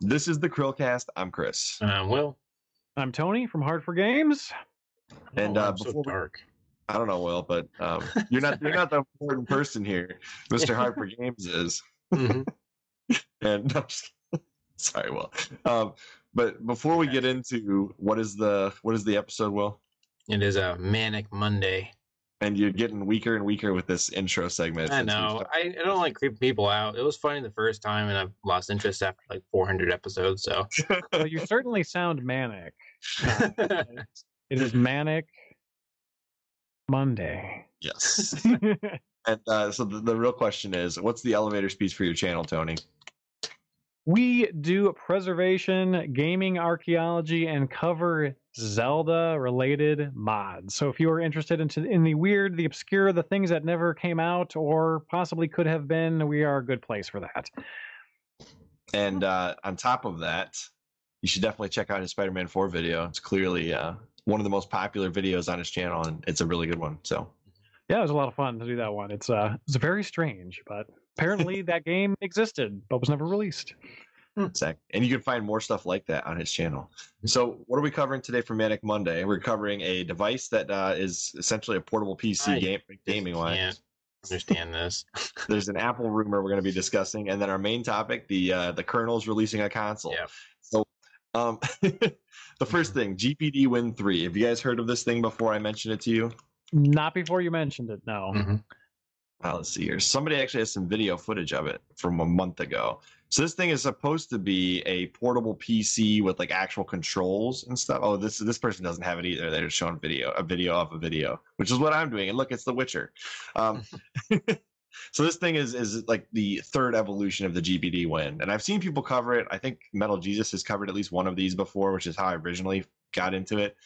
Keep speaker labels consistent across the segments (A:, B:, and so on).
A: This is the Chrillcast. I'm Chris.
B: And I'm Will.
C: I'm Tony from Hard4Games.
A: And
B: oh,
A: uh,
B: I'm so
A: before we-
B: dark.
A: I don't know, Will, but um, you're not you're not the important person here. Mr. Hard4Games is.
B: Mhm.
A: And no, I'm just sorry, Will. Um, but before we get into what is the what is the episode, Will?
B: It is a manic Monday.
A: And you're getting weaker and weaker with this intro segment.
B: I know. I, I don't like creeping people out. It was funny the first time, and I've lost interest after like 400 episodes. So
C: Well, you certainly sound manic. it is Manic Monday.
A: Yes. and uh, so the, the real question is, what's the elevator speech for your channel, Tony?
C: we do preservation, gaming archaeology, and cover Zelda related mods. So if you are interested into in the weird, the obscure, the things that never came out or possibly could have been, we are a good place for that.
A: And uh, on top of that, you should definitely check out his Spider-Man 4 video. It's clearly uh, one of the most popular videos on his channel, and it's a really good one. So
C: Yeah, it was a lot of fun to do that one. It's uh it's very strange, but apparently that game existed but was never released.
A: Zach, and you can find more stuff like that on his channel. So what are we covering today for Manic Monday? We're covering a device that uh, is essentially a portable PC
B: I
A: game gaming wise.
B: understand this.
A: There's an Apple rumor we're going to be discussing, and then our main topic, the uh, the Colonel's releasing a console.
B: Yeah.
A: So, um, the first thing, GPD Win three. Have you guys heard of this thing before I mentioned it to you?
C: Not before you mentioned it, no.
B: Mhm.
A: Uh, let's see here. Somebody actually has some video footage of it from a month ago. So this thing is supposed to be a portable PC with like actual controls and stuff. Oh, this this person doesn't have it either. They're just showing video, a video of a video, which is what I'm doing. And look, it's The Witcher. Um, so this thing is is like the third evolution of the GPD Win, and I've seen people cover it. I think Metal Jesus has covered at least one of these before, which is how I originally got into it.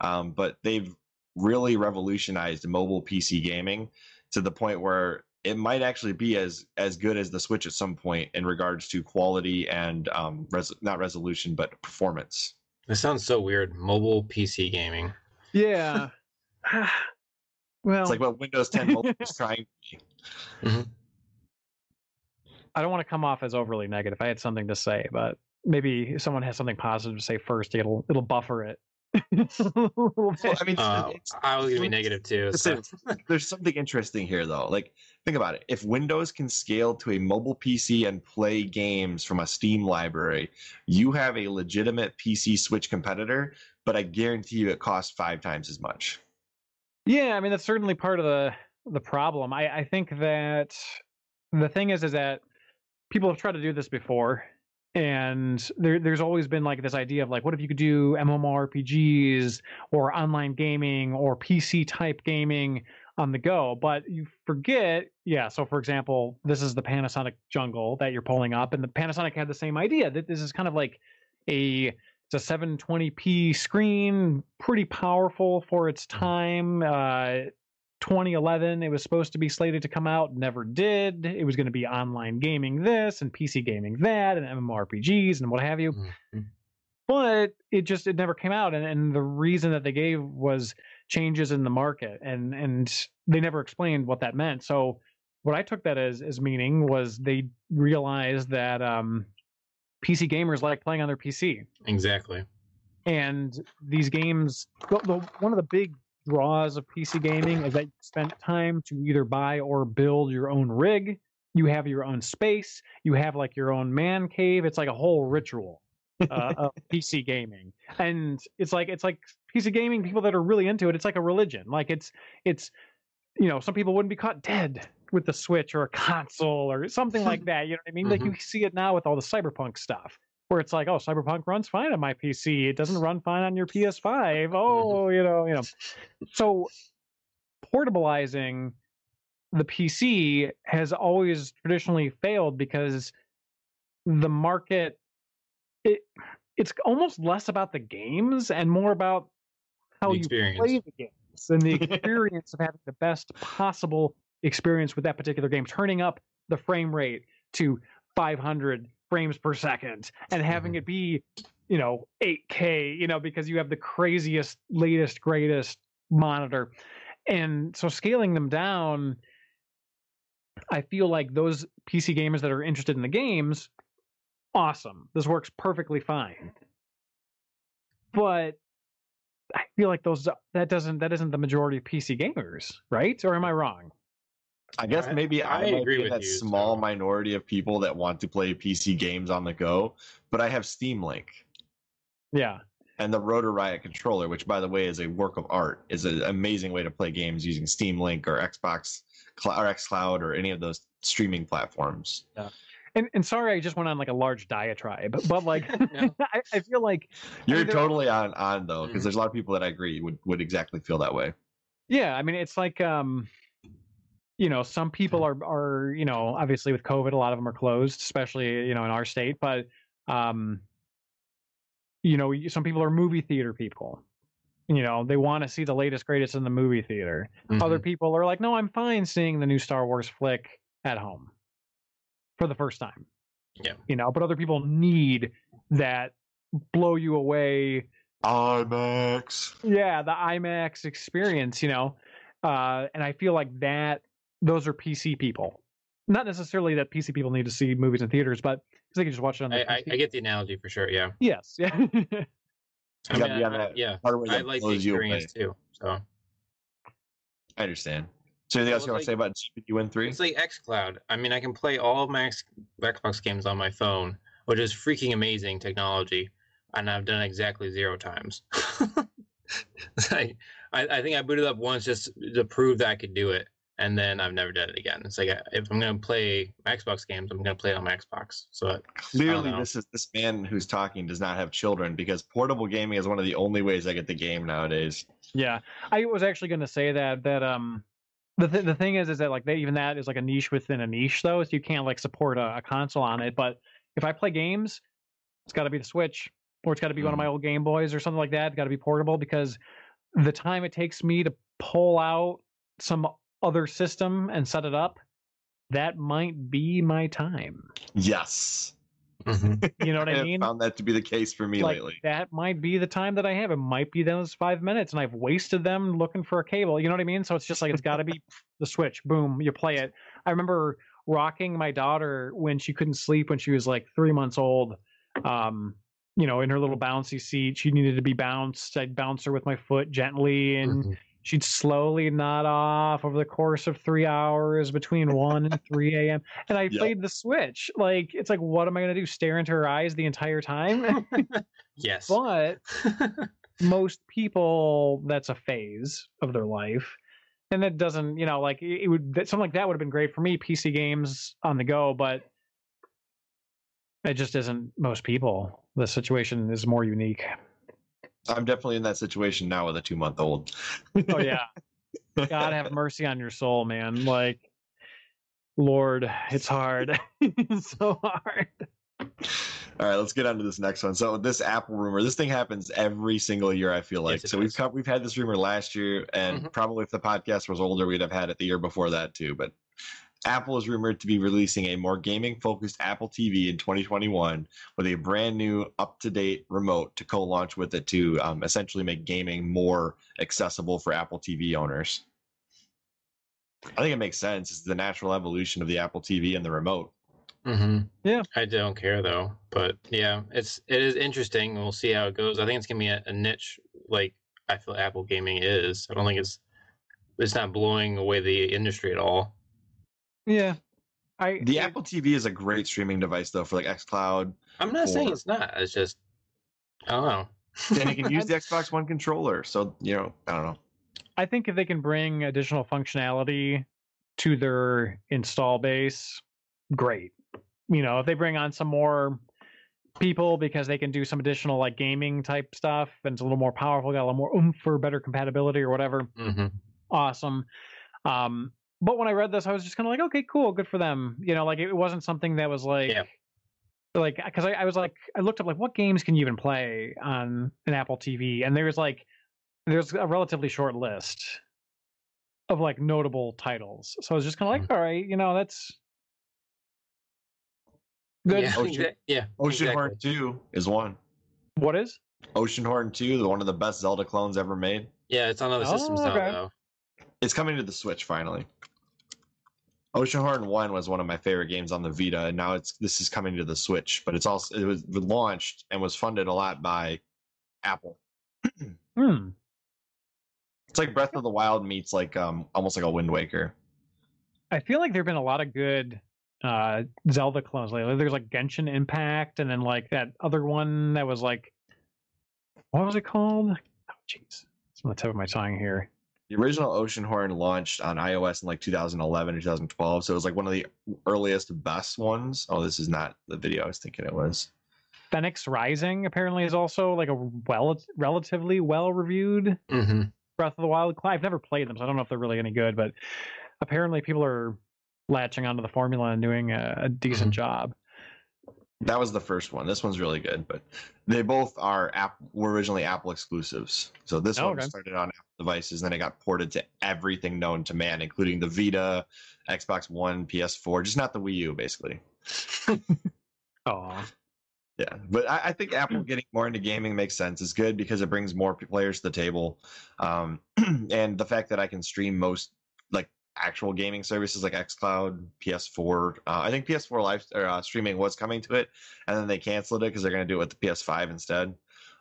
A: Um, but they've really revolutionized mobile PC gaming to the point where it might actually be as as good as the Switch at some point in regards to quality and um, res- not resolution but performance.
B: This sounds so weird. Mobile PC gaming.
C: Yeah. well,
A: It's like what Windows 10 mobile is trying to be.
C: I don't want to come off as overly negative. I had something to say, but maybe someone has something positive to say first, it'll it'll buffer it.
A: Well, I mean,
B: Uh,
A: it's-
B: I was gonna be negative too. So.
A: there's something interesting here though. Like think about it. If Windows can scale to a mobile PC and play games from a Steam library, you have a legitimate PC Switch competitor, but I guarantee you it costs 5 times as much.
C: Yeah, I mean that's certainly part of the the problem. I I think that the thing is is that people have tried to do this before and there there's always been like this idea of like what if you could do MMORPGs or online gaming or PC type gaming on the go, but you forget, yeah, so for example, this is the Panasonic jungle that you're pulling up and the Panasonic had the same idea that this is kind of like a it's a 720p screen, pretty powerful for its time. Uh, 2011, it was supposed to be slated to come out, never did. It was going to be online gaming this and PC gaming that and MMORPGs and what have you.
B: Mhm.
C: But it just it never came out, and, and the reason that they gave was changes in the market, and and they never explained what that meant. So what I took that as as meaning was they realized that um, PC gamers like playing on their PC
B: Exactly.
C: and these games the, the, one of the big draws of pc gaming is that you spent time to either buy or build your own rig. You have your own space. You have like your own man cave. It's like a whole ritual uh, of pc gaming. And it's like it's like pc gaming people that are really into it it's like a religion. Like it's it's you know some people wouldn't be caught dead with the switch or a console or something like that you know what i mean? Like
B: Mhm.
C: you see it now with all the cyberpunk stuff where it's like, oh, Cyberpunk runs fine on my PC. It doesn't run fine on your PS5. Mm-hmm. Oh, you know, you know. So portabilizing the PC has always traditionally failed because the market it it's almost less about the games and more about how you play the games and the experience of having the best possible experience with that particular game, turning up the frame rate to 500 frames per second and having
B: Mhm.
C: it be, you know, 8K, you know, because you have the craziest, latest, greatest monitor. And so scaling them down, I feel like those PC gamers that are interested in the games awesome. This works perfectly fine. But I feel like those that doesn't that isn't the majority of PC gamers, right? Or am I wrong?
A: I guess maybe I,
B: I agree with
A: that
B: you,
A: small
B: so-
A: minority of people that want to play PC games on the go, but I have Steam Link
C: Yeah.
A: and the Rotor Riot controller, which by the way is a work of art, is an amazing way to play games using Steam Link or Xbox or XCloud or any of those streaming platforms.
C: And and sorry I just went on like a large diatribe, but like
B: No.
C: I, I feel like
A: You're
C: mean,
A: totally on on though, because
B: Mhm.
A: there's a lot of people that I agree would would exactly feel that way.
C: Yeah, I mean, it's like, um, you know, some people are are you know, obviously with COVID, a lot of them are closed, especially you know in our state. But, um, you know, some people are movie theater people. You know, they want to see the latest greatest in the movie theater. Other
B: Mhm.
C: people are like, no, I'm fine seeing the new Star Wars flick at home for the first time.
B: Yeah.
C: You know, but other people need that blow you away
A: IMAX.
C: yeah the imax experience you know uh and i feel like that those are pc people not necessarily that pc people need to see movies in theaters but because they can just watch it on
B: I,
C: their
B: I,
C: PC.
B: I get the analogy for sure. Yeah.
C: yes yeah
B: I
A: You gotta
B: mean,
A: be on
B: I- yeah.
A: hardware
B: I
A: that
B: like the
A: blows you away.
B: experience too. So
A: I understand. So anything else you want
B: like-
A: to say about GPD Win three?
B: it's like XCloud. I mean, I can play all of my X- Xbox games on my phone, which is freaking amazing technology, and I've done exactly zero times. Like, I, I think I booted up once just to prove that I could do it, and then I've never done it again. It's like if I'm gonna play Xbox games, I'm gonna play it on my Xbox. So
A: Clearly, this is this man who's talking does not have children because portable gaming is one of the only ways I get the game nowadays.
C: yeah i was actually going to say that that um the, th- the thing is is that like they, even that is like a niche within a niche though so you can't like support a, a console on it but if i play games it's got to be the switch or it's got to be one of my old game boys or something like that it's got to be portable because the time it takes me to pull out some other system and set it up that might be my time
A: Yes,
C: you know what i
A: have
C: mean
A: found that to be the case for me
C: like
A: lately.
C: that might be the time that I have. It might be those five minutes, and I've wasted them looking for a cable. You know what I mean? So it's just like it's got to be the switch. Boom, you play it. I remember rocking my daughter when she couldn't sleep when she was like three months old. Um, you know, in her little bouncy seat, she needed to be bounced. I'd bounce her with my foot gently, and
B: Mhm.
C: She'd slowly nod off over the course of three hours between 1 and 3 a.m. And I
A: Yep.
C: played the Switch. Like, it's like, what am I going to do? Stare into her eyes the entire time?
B: yes.
C: but most people, that's a phase of their life. And it doesn't, you know, like it it would, that- something like that would have been great for me, PC games on the go, but it just isn't most people. The situation is more unique.
A: I'm definitely in that situation now with a two month old.
C: Oh, yeah. God have mercy on your soul, man. Like, Lord, it's hard. it's so hard.
A: All right, let's get on to this next one. So this Apple rumor, this thing happens every single year. I feel like
B: Yes, it
A: so we've
B: does.
A: we've had this rumor last year, and
B: Mhm.
A: probably if the podcast was older, we'd have had it the year before that too. But Apple is rumored to be releasing a more gaming focused Apple TV in 2021 with a brand new up to date remote to co launch with it to um, essentially make gaming more accessible for Apple TV owners. I think it makes sense. It's the natural evolution of the Apple TV and the remote.
B: hmm
C: Yeah.
B: I don't care though, but yeah, it's it is interesting. We'll see how it goes. I think it's gonna be a, a niche like I feel Apple gaming is. I don't think it's it's not blowing away the industry at all.
C: Yeah. I,
A: The
C: it-
A: Apple TV is a great streaming device though for like xCloud,
B: I'm not saying it's not. It's just I don't know.
A: and you can use the Xbox One controller. So you know, I don't know.
C: I think if they can bring additional functionality to their install base, great. You know, if they bring on some more people because they can do some additional like gaming type stuff and it's a little more powerful, got a little more oomph for better compatibility or whatever,
B: hmm
C: awesome. Um, but when I read this, I was just kind of like, okay, cool, good for them. You know, like it wasn't something that was like,
B: Yeah.
C: like because I, I was like, I looked up like what games can you even play on an Apple TV, and there's like, there's a relatively short list of like notable titles. So I was just kind of like, mm-hmm. all right, you know, that's good.
B: Yeah,
A: Ocean-
B: yeah.
A: Ocean
B: exactly.
A: Horn 2 is one.
C: What is?
A: Oceanhorn 2, the one of the best Zelda clones ever made.
B: Yeah, it's on other systems
C: Oh,
B: now though.
A: It's coming to the Switch finally. Oceanhorn One was one of my favorite games on the Vita, and now it's this is coming to the Switch. But it's also it was launched and was funded a lot by Apple.
C: Hmm.
A: It's like Breath of the Wild meets like um almost like a Wind Waker.
C: I feel like there've been a lot of good uh Zelda clones lately. There's like Genshin Impact, and then like that other one that was like, what was it called? Oh, jeez, it's on the tip of my tongue here.
A: The original Oceanhorn launched on iOS in like 2011 or 2012, so it was like one of the earliest, best ones. Oh, this is not the video I was thinking it was.
C: Fenyx Rising apparently is also like a well relatively well reviewed
B: hmm
C: Breath of the Wild. I've never played them, so I don't know if they're really any good, but apparently people are latching onto the formula and doing a, a decent
B: Mhm.
C: job.
A: That was the first one. This one's really good, but they both are app were originally Apple exclusives. So this
C: Oh,
A: one
C: okay.
A: started on Apple devices, and then it got ported to everything known to man, including the Vita, Xbox One, PS4, just not the Wii U, basically.
C: Oh,
A: Yeah, but I, I think Apple getting more into gaming makes sense. It's good because it brings more players to the table, um, and the fact that I can stream most actual gaming services like XCloud, PS4. Uh, I think PS4 live or, uh, streaming was coming to it, and then they canceled it because they're going to do it with the PS5 instead.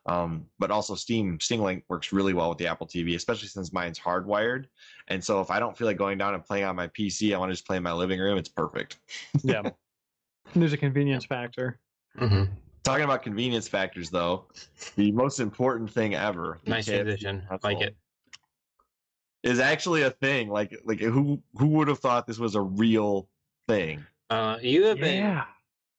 A: Um, but also Steam Steam Link works really well with the Apple TV, especially since mine's hardwired. And so if I don't feel like going down and playing on my PC, I want to just play in my living room. It's perfect.
C: yeah. There's a convenience factor.
B: hmm
A: Talking about convenience factors, though, the most important thing ever.
B: Nice
A: KFC
B: transition. Like it.
A: Is actually a thing. Like, like who who would have thought this was a real thing?
B: Uh, you have been
C: Yeah.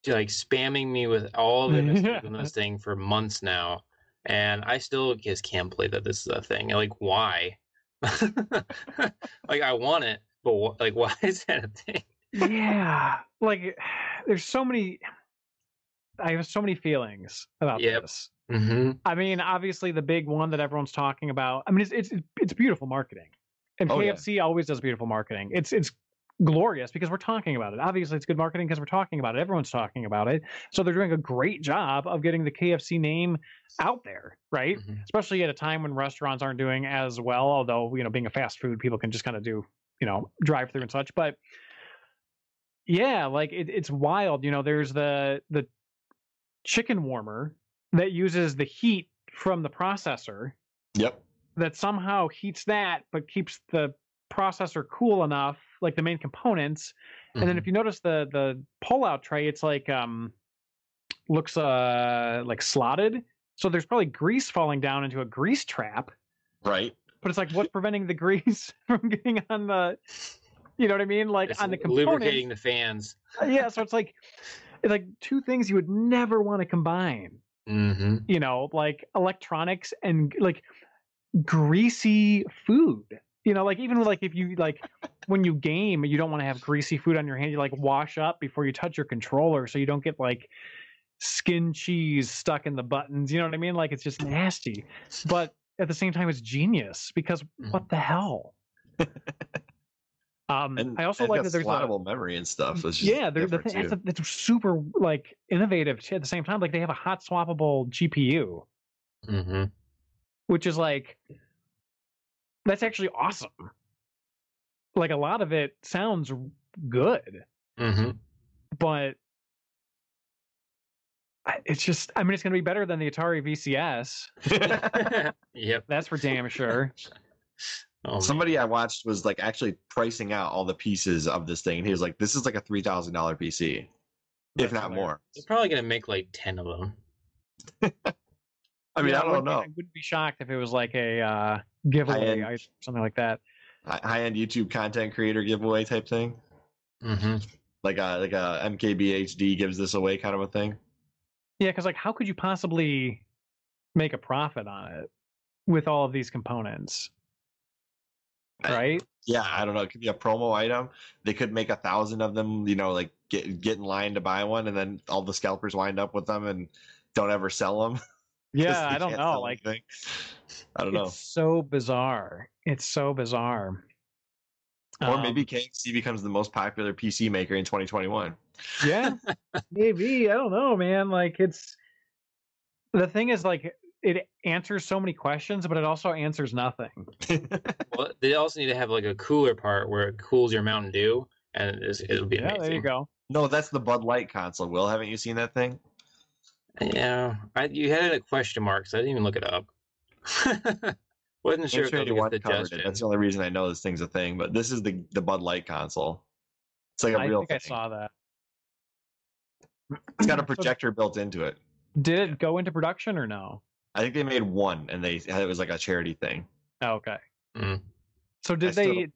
B: like spamming me with all the messages
C: Yeah.
B: on this thing for months now, and I still just can't believe that this is a thing. Like, why? like, I want it, but wh- like, why is that a thing?
C: yeah like there's so many i have so many feelings about
B: Yep.
C: this
B: Mm-hmm.
C: i mean obviously the big one that everyone's talking about i mean it's it's, it's beautiful marketing and
A: Oh, yeah.
C: kfc always does beautiful marketing it's it's glorious because we're talking about it obviously it's good marketing because we're talking about it everyone's talking about it so they're doing a great job of getting the kfc name out there right
B: Mhm.
C: especially at a time when restaurants aren't doing as well although you know being a fast food people can just kind of do you know drive through and such but yeah like it, it's wild you know there's the the chicken warmer that uses the heat from the processor
A: Yep.
C: that somehow heats that but keeps the processor cool enough like the main components. And then if you notice the the pull out tray it's like um looks uh like slotted. So there's probably grease falling down into a grease trap.
A: Right.
C: but it's like what's preventing the grease from getting on the you know what i mean? Like
B: It's
C: on the components.
B: lubricating the fans.
C: Uh, yeah so it's like it's like two things you would never want to combine
B: Mm-hmm.
C: you know like electronics and like greasy food. You know like even like if you like when you game you don't want to have greasy food on your hand you like wash up before you touch your controller so you don't get like skin cheese stuck in the buttons you know what i mean? Like it's just nasty. But at the same time it's genius because what the hell um
A: And
C: i also
A: and
C: like that there's a,
A: slottable memory and stuff. It's just
C: yeah, they're, the thing,
A: too.
C: it's, it's super like innovative at the same time. Like they have a hot swappable GPU,
B: Mm-hmm.
C: which is like that's actually awesome. Like a lot of it sounds good,
B: Mm-hmm.
C: but it's just I mean it's going to be better than the Atari VCS.
B: yep.
C: That's for damn sure.
B: Oh, man.
A: Somebody I watched was like actually pricing out all the pieces of this thing. And he was like, "This is like a three thousand dollar PC, if not
C: hilarious.
A: more."
B: They're probably gonna make like ten of them.
A: I mean,
C: Yeah,
A: I don't
C: wouldn't
A: know.
C: I wouldn't be shocked if it was like a uh, giveaway or something like that.
A: High end YouTube content creator giveaway type thing,
B: Mm-hmm.
A: like a like a MKBHD gives this away kind of a thing.
C: Yeah, because like, how could you possibly make a profit on it with all of these components?
A: I-
C: Right?
A: Yeah, I don't know. It could be a promo item. They could make a thousand of them. You know, like get get in line to buy one, and then all the scalpers wind up with them and don't ever sell them.
C: Yeah, I don't know. Like,
A: I don't know.
C: it's so bizarre. It's so bizarre.
A: Or maybe
C: Um,
A: KFC becomes the most popular PC maker in 2021.
C: yeah, maybe. I don't know, man. Like, it's the thing is like it answers so many questions, but it also answers nothing.
B: Well, they also need to have like a cooler part where it cools your Mountain Dew, and it's, it'll be
C: Yeah,
B: amazing.
C: there you go.
A: No, that's the Bud Light console. Will, haven't you seen that thing?
B: Yeah, I, you had it a question mark, so I didn't even look it up. Wasn't sure
A: Game
B: if that
A: Trader
B: was
A: One it. That's the only reason I know this thing's a thing. But this is the the Bud Light console. It's like a
C: I
A: real
C: think
A: thing.
C: I saw that.
A: It's got a projector built into it.
C: Did it go into production or no?
A: I think they made one, and they it was like a charity thing.
C: Oh, okay.
B: Mm.
C: So did
A: still
C: they
A: don't-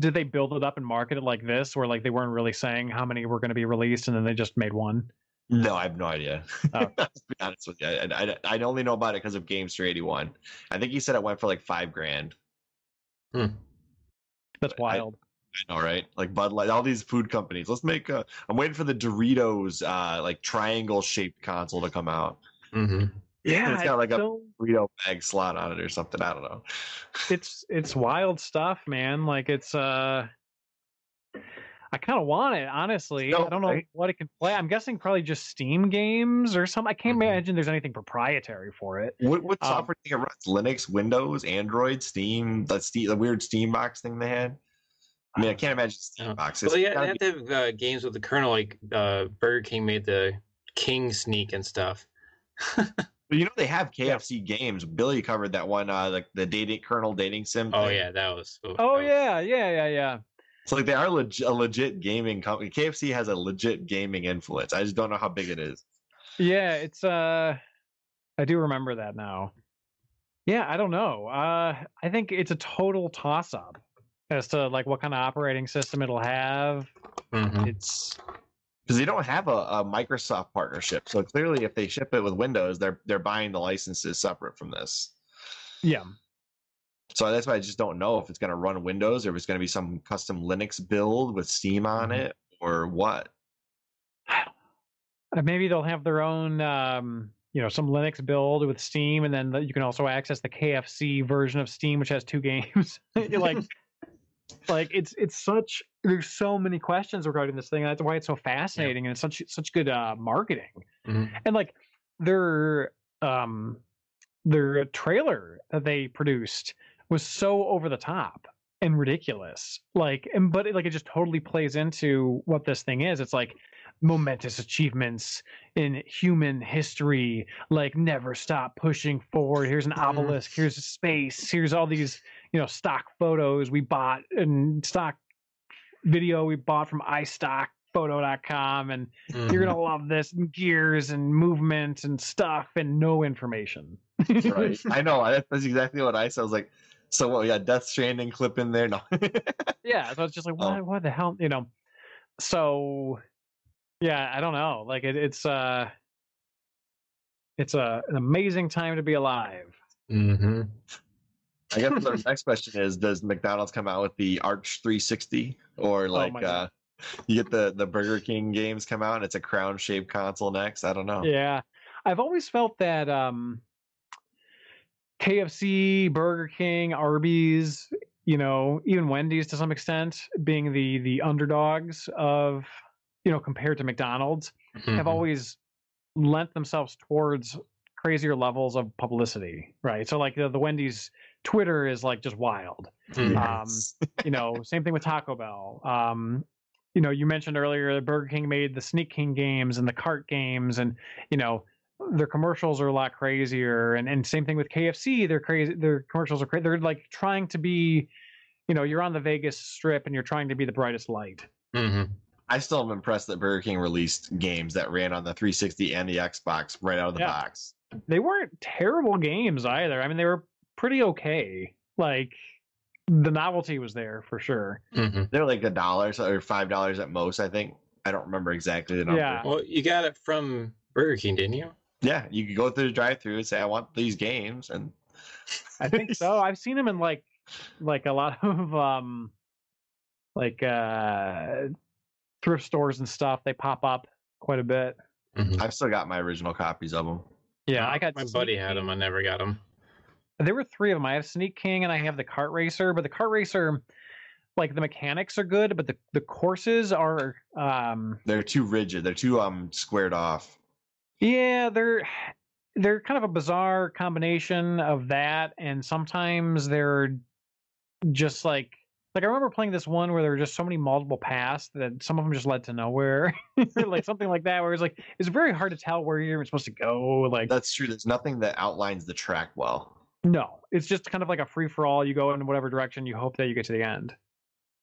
C: did they build it up and market it like this, where like they weren't really saying how many were going to be released, and then they just made one?
A: No, I have no idea.
C: Oh.
A: to be honest with you, I, I, I only know about it because of Gamester eighty one. I think he said it went for like five grand.
C: That's
A: I-
C: wild.
A: I know, right? Like Bud Light, all these food companies. Let's make. A, I'm waiting for the Doritos, uh, like triangle shaped console to come out.
B: hmm
C: yeah,
A: it's got like a-
C: so-
A: Dorito bag slot on it or something. I don't know.
C: it's it's wild stuff, man. Like it's uh I kind of want it, honestly.
A: No,
C: I don't know
A: right?
C: what it can play. I'm guessing probably just Steam games or something. I can't
B: Mhm.
C: imagine there's anything proprietary for it.
A: What, what
C: Um,
A: software do you think it runs? Linux, Windows, Android, Steam. That Steam, the weird Steam box thing they had. I mean, I can't imagine Steam
B: Yeah.
A: box.
B: Well, yeah, they
A: gotta
B: have
A: be-
B: to have uh, games with the Colonel, like uh, Burger King made the King Sneak and stuff.
A: But you know they have KFC games. Billy covered that one, uh, like the dating Colonel dating sim.
B: Oh
A: thing.
B: yeah, that was.
C: Oh
B: that was-
C: yeah, yeah, yeah, yeah.
A: So like they are leg- a legit gaming company. KFC has a legit gaming influence. I just don't know how big it is.
C: Yeah, it's uh I do remember that now. Yeah, I don't know. Uh I think it's a total toss up as to like what kind of operating system it'll have.
B: Mhm.
C: It's
A: Because they don't have a, a Microsoft partnership. So clearly, if they ship it with Windows, they're they're buying the licenses separate from this.
C: yeah.
A: So that's why I just don't know if it's going to run Windows or if it's going to be some custom Linux build with Steam on
B: Mhm.
A: it or what.
C: Uh, maybe they'll have their own um you know some linux build with steam and then you can also access the kfc version of steam which has two games like like it's it's such there's so many questions regarding this thing that's why it's so fascinating and it's such such good uh marketing
B: Mhm.
C: and like their um their trailer that they produced was so over the top and ridiculous like and but it, like it just totally plays into what this thing is it's like momentous achievements in human history like never stop pushing forward here's an
B: Mhm.
C: obelisk here's a space here's all these you know stock photos we bought and stock video we bought from istockphoto.com and you're
B: Mhm.
C: gonna love this and gears and movement and stuff and no information
A: Right. I know. That's exactly what I said. I was like, so what? We got Death Stranding clip in there. No.
C: yeah so it's just like what,
A: Oh.
C: what the hell you know so yeah i don't know like it, it's uh it's a, an amazing time to be alive
B: Mhm.
A: I guess the next question is: Does McDonald's come out with the Arch 360, or like
C: Oh
A: uh, you get the the Burger King games come out and it's a crown shaped console next? I don't know.
C: yeah i've always felt that um kfc burger king arby's you know even wendy's to some extent being the the underdogs of you know compared to mcdonald's have
B: Mhm.
C: always lent themselves towards crazier levels of publicity, right? So like the, the Wendy's Twitter is like just wild.
B: Mhm.
C: Um, You know, same thing with Taco Bell. Um, you know, you mentioned earlier that Burger King made the Sneak King games and the cart games, and you know their commercials are a lot crazier. And and same thing with KFC. They're crazy. Their commercials are crazy. They're like trying to be, you know, you're on the Vegas Strip and you're trying to be the brightest light.
B: Mhm.
A: I still am impressed that Burger King released games that ran on the 360 and the Xbox right out of the
C: Yeah.
A: box.
C: they weren't terrible games either. I mean, they were pretty okay. Like the novelty was there for sure.
B: Mhm.
A: They're like a dollar or five dollars at most. I think. I don't remember exactly the number.
C: Yeah.
B: Well, you got it from Burger King, didn't you?
A: Yeah, you could go through the drive-through and say, "I want these games," and
C: I think so. I've seen them in like like a lot of um like uh thrift stores and stuff. They pop up quite a bit.
B: Mhm.
A: I've still got my original copies of them.
C: Yeah, I got
B: my buddy had them. I never got them.
C: There were three of them. I have Sneak King and I have the Kart Racer, but the Kart Racer like the mechanics are good, but the the courses are um
A: They're too rigid. They're too um squared off.
C: Yeah, they're they're kind of a bizarre combination of that, and sometimes they're just like Like I remember playing this one where there were just so many multiple paths that some of them just led to nowhere, like something like that. Where it's like it's very hard to tell where you're supposed to go. Like
A: That's true. There's nothing that outlines the track well.
C: No, it's just kind of like a free for all. You go in whatever direction. You hope that you get to the end.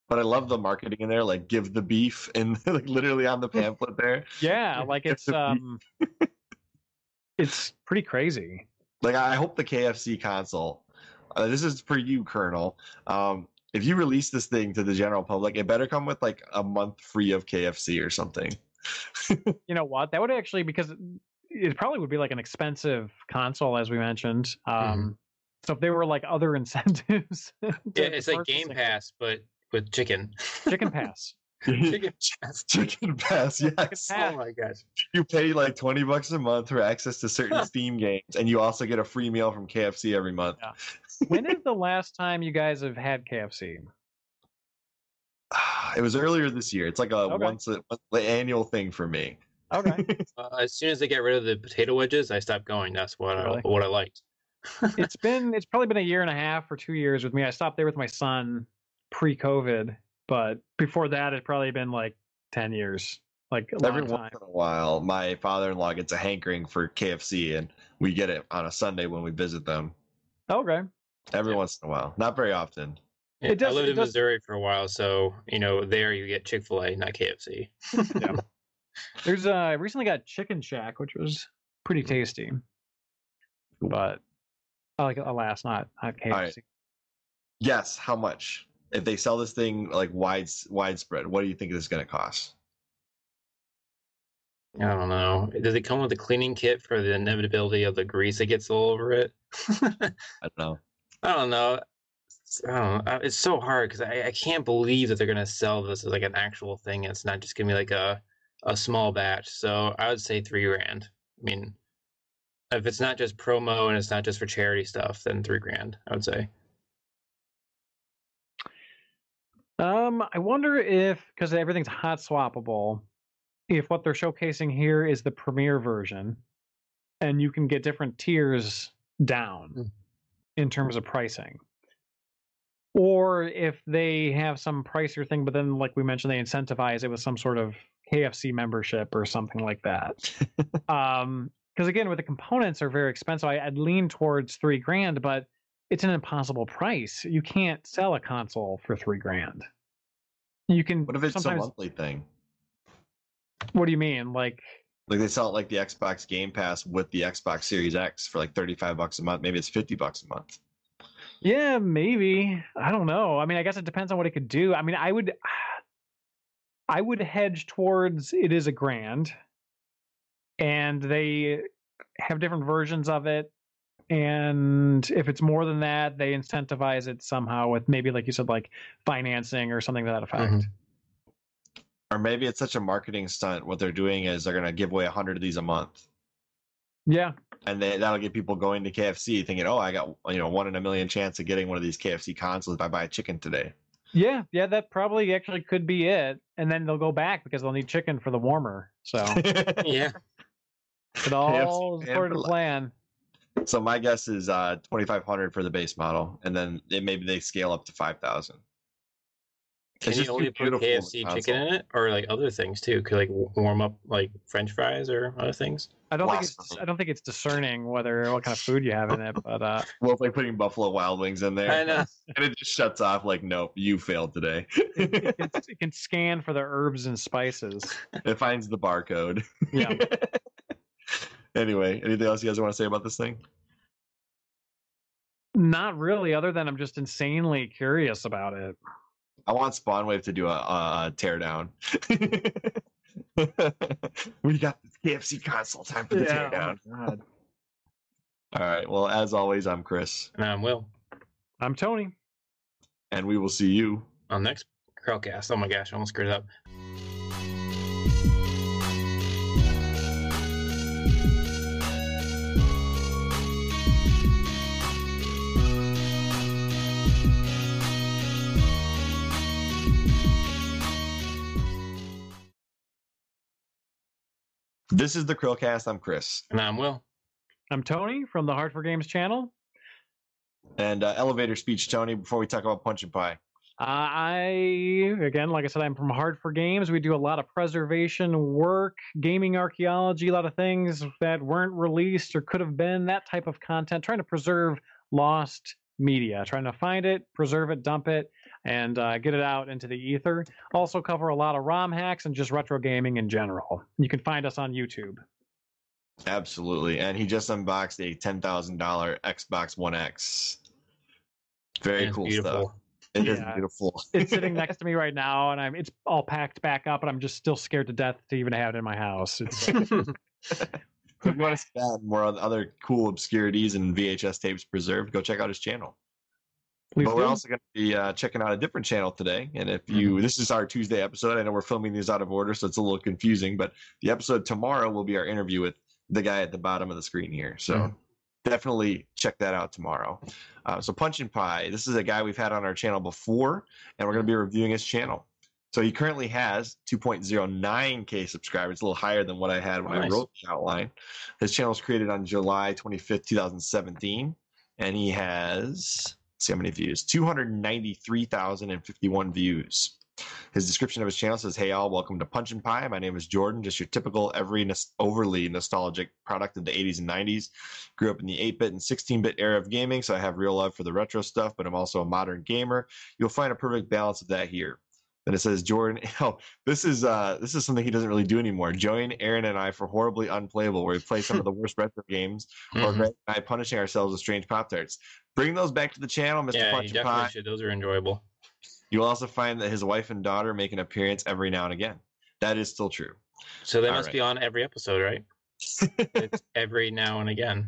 A: But I love the marketing in there, like give the beef and like literally on the pamphlet there.
C: Yeah, like it's um, it's pretty crazy.
A: Like I hope the KFC console. Uh, this is for you, Colonel. Um, if you release this thing to the general public, it better come with like a month free of KFC or something.
C: You know what? That would actually because it probably would be like an expensive console, as we mentioned. Um, so if there were like other incentives,
B: Yeah, it's like Game Pass, but with chicken.
C: Chicken Pass.
B: chicken Pass.
A: Chicken Pass, yes.
C: Pass.
B: Oh my gosh.
A: You pay like twenty bucks a month for access to certain Steam games, and you also get a free meal from KFC every month.
C: Yeah. when is the last time you guys have had KFC?
A: It was earlier this year. It's like a
C: Okay.
A: once a the annual thing for me.
C: Okay.
B: Uh, as soon as they get rid of the potato wedges, I stopped going. That's what
C: Really?
B: I what I liked.
C: It's been it's probably been a year and a half or two years with me. I stopped there with my son pre-COVID, but before that, it's probably been like ten years, like a
A: Every
C: long
A: once in a while, my father-in-law gets a hankering for KFC, and we get it on a Sunday when we visit them.
C: Okay.
A: Every
B: Yeah.
A: once in a while, not very often.
B: Yeah,
C: It does-
B: I lived
C: it
B: in
C: does-
B: Missouri for a while, so you know there you get Chick Fil A, not KFC.
C: There's uh, I recently got Chicken Shack, which was pretty tasty, but I like alas not not KFC.
A: right. Yes, how much? If they sell this thing like wide widespread, what do you think this is going to cost?
B: I don't know. Does it come with a cleaning kit for the inevitability of the grease that gets all over it?
A: I don't know.
B: I don't know. It's- I don't know. Uh, It's so hard because I, I can't believe that they're gonna sell this as like an actual thing. It's not just gonna be like a a small batch. So I would say three grand. I mean, if it's not just promo and it's not just for charity stuff, then three grand. I would say.
C: Um, I wonder if because everything's hot swappable, if what they're showcasing here is the premiere version, and you can get different tiers down
B: Mm.
C: in terms of pricing. Or if they have some pricier thing, but then like we mentioned, they incentivize it with some sort of KFC membership or something like that. um, because again, with the components are very expensive, I, I'd lean towards three grand, but it's an impossible price. You can't sell a console for three grand. You can.
A: What if it's a monthly thing?
C: What do you mean? Like,
A: Like they sell it like the Xbox Game Pass with the Xbox Series X for like 35 bucks a month. Maybe it's 50 bucks a month.
C: yeah, maybe. I don't know. I mean, I guess it depends on what it could do. I mean, I would, I would hedge towards it is a grand, and they have different versions of it. And if it's more than that, they incentivize it somehow with maybe, like you said, like financing or something to that effect.
B: Mhm.
A: Or maybe it's such a marketing stunt. What they're doing is they're going to give away 100 of these a month.
C: Yeah,
A: And they, that'll get people going to KFC thinking, oh, I got you know one in a million chance of getting one of these KFC consoles if I buy a chicken today.
C: Yeah, yeah, that probably actually could be it. And then they'll go back because they'll need chicken for the warmer. So
B: Yeah.
C: It all is
A: fan
C: part of the plan.
A: so my guess is uh 2500 for the base model, and then it, maybe they scale up to 5000.
B: Can
A: It's
B: you only put
A: beautiful in
B: KFC chicken in it, or like other things too? Could like warm up like French fries or other things?
C: I don't think it's I don't think it's discerning whether what kind of food you have in it, but uh
A: Well, it's like putting Buffalo Wild Wings in there.
B: I know.
A: And it just shuts off like, nope, you failed today.
C: it, it, can, it can scan for the herbs and spices.
A: it finds the barcode.
C: Yeah.
A: Anyway, anything else you guys want to say about this thing?
C: Not really, other than I'm just insanely curious about it.
A: I want Spawnwave to do a, a, a teardown. we got the KFC console. Time for the oh teardown.
C: God.
A: All right. Well, as always, I'm Chris,
B: And I'm Will
C: I'm Tony.
A: and we will see you.
B: on next Crowcast. Oh my gosh, I almost screwed it up.
A: This is the Chrillcast. I'm Chris,
B: And I'm Will.
C: I'm Tony from the Hard4Games channel.
A: and uh, elevator speech, Tony. Before we talk about PunchNpie.
C: Uh, I again, like I said, I'm from Hard4Games. We do a lot of preservation work, gaming archaeology, a lot of things that weren't released or could have been that type of content. Trying to preserve lost media, trying to find it, preserve it, dump it, and uh, get it out into the ether. Also cover a lot of ROM hacks and just retro gaming in general. You can find us on YouTube.
A: Absolutely. And he just unboxed a $10,000 Xbox One X. Very
B: And it's
A: cool
B: beautiful.
A: stuff. It is
C: Yeah.
A: beautiful.
C: It's sitting next to me right now, and I'm it's all packed back up, and I'm just still scared to death to even have it in my house. It's,
A: If you want to see that more on other cool obscurities and VHS tapes preserved, go check out his channel.
C: Please
A: but we're also going to be uh, checking out a different channel today. And if you, this is our Tuesday episode. I know we're filming these out of order, so it's a little confusing. But the episode tomorrow will be our interview with the guy at the bottom of the screen here. So
B: Mhm.
A: definitely check that out tomorrow. Uh, so PunchNpie, this is a guy we've had on our channel before, and we're going to be reviewing his channel. So he currently has 2.09k subscribers, a little higher than what I had when I
B: Nice.
A: wrote the outline. His channel was created on July 25th, 2017, and he has see how many views 293,051 views. His description of his channel says, Hey, all, welcome to PunchNpie. My name is Jordan, just your typical, every overly nostalgic product of the 80s and 90s. Grew up in the 8 bit and 16 bit era of gaming, so I have real love for the retro stuff, but I'm also a modern gamer. You'll find a perfect balance of that here. Then it says Jordan. Oh, this is uh this is something he doesn't really do anymore. Join Aaron and I for horribly unplayable, where we play some of the worst retro games, or
B: Mhm.
A: Greg and I punishing ourselves with strange pop tarts. Bring those back to the channel, Mr.
B: Yeah,
A: Punch Pie.
B: should. Those are enjoyable.
A: You'll also find that his wife and daughter make an appearance every now and again. That is still true.
B: So they
A: All
B: must
A: right.
B: be on every episode, right? It's every now and again.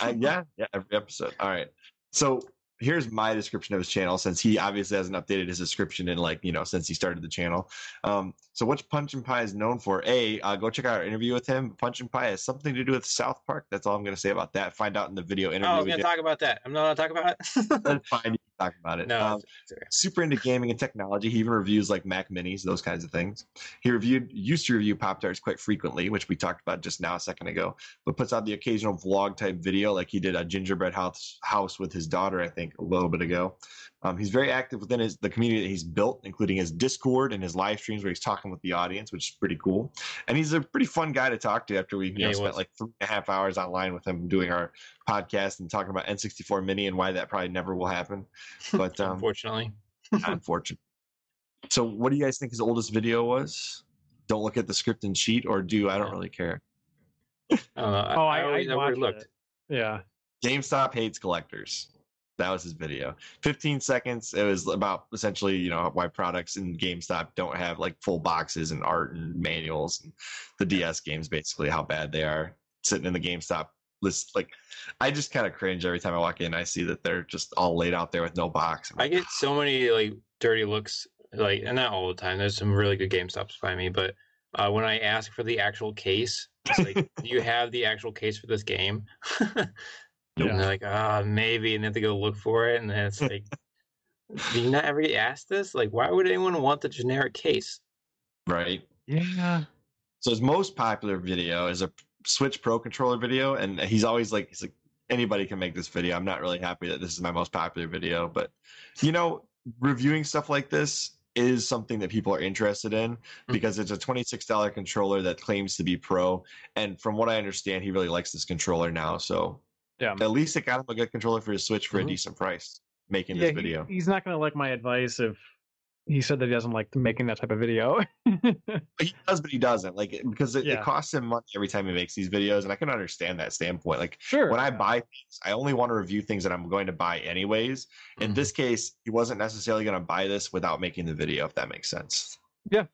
A: Uh, yeah, yeah, every episode. All right. So here's my description of his channel since he obviously hasn't updated his description in like, you know, since he started the channel. Um, so what PunchNpie is known for, A, uh, go check out our interview with him. PunchNpie has something to do with South Park. That's all I'm going to say about that. Find out in the video interview
B: Oh. i'm
A: we
B: gonna talk about that. I'm not gonna talk about it.
A: That's fine. Talk about it.
B: no,
A: Um,
B: it's- it's okay.
A: super into gaming and technology. He even reviews like Mac Minis, those kinds of things. He reviewed used to review Pop Tarts quite frequently, which we talked about just now a second ago, but puts out the occasional vlog type video, like he did a gingerbread house house with his daughter, I think, a little bit ago. Um, he's very active within his the community that he's built, including his Discord and his live streams where he's talking with the audience, which is pretty cool. And he's a pretty fun guy to talk to after we you
B: Yeah,
A: know spent
B: was.
A: like three and a half hours online with him doing our podcast and talking about N64 Mini and why that probably never will happen. But um,
B: Unfortunately.
A: unfortunate. So, what do you guys think his oldest video was? Don't look at the script and cheat, or do I don't really care.
B: I don't know.
C: Oh,
B: I,
C: I,
B: I
C: I watched
B: overlooked.
C: it. Yeah.
A: GameStop hates collectors. That was his video. 15 seconds. It was about essentially, you know, why products in GameStop don't have like full boxes and art and manuals. And the DS games, basically, how bad they are sitting in the GameStop list. Like, I just kind of cringe every time I walk in. I see that they're just all laid out there with no box. I'm
B: I get so many like dirty looks, like, and not all the time. There's some really good GameStops by me, but uh, when I ask for the actual case, it's like, do you have the actual case for this game?
C: Yeah.
B: And they're like, ah, maybe, and they have to go look for it, and then it's like, do you not ever get asked this? Like, why would anyone want the generic case?
A: right.
C: Yeah.
A: So his most popular video is a Switch Pro controller video, and he's always like, he's like, anybody can make this video. I'm not really happy that this is my most popular video, but you know, reviewing stuff like this is something that people are interested in because it's a $26 controller that claims to be pro, and from what I understand, he really likes this controller now. So
C: Yeah.
A: at least it got him a good controller for his Switch for
B: Mhm.
A: a decent price. Making
C: yeah
A: this
C: he-
A: video,
C: he's not going to like my advice if he said that he doesn't like making that type of video.
A: he does, but he doesn't like it because it,
C: Yeah.
A: it costs him money every time he makes these videos, and I can understand that standpoint. Like
C: sure.
A: when I buy things, I only want to review things that I'm going to buy anyways. In
B: Mhm.
A: this case, he wasn't necessarily going to buy this without making the video, if that makes sense.
C: Yeah.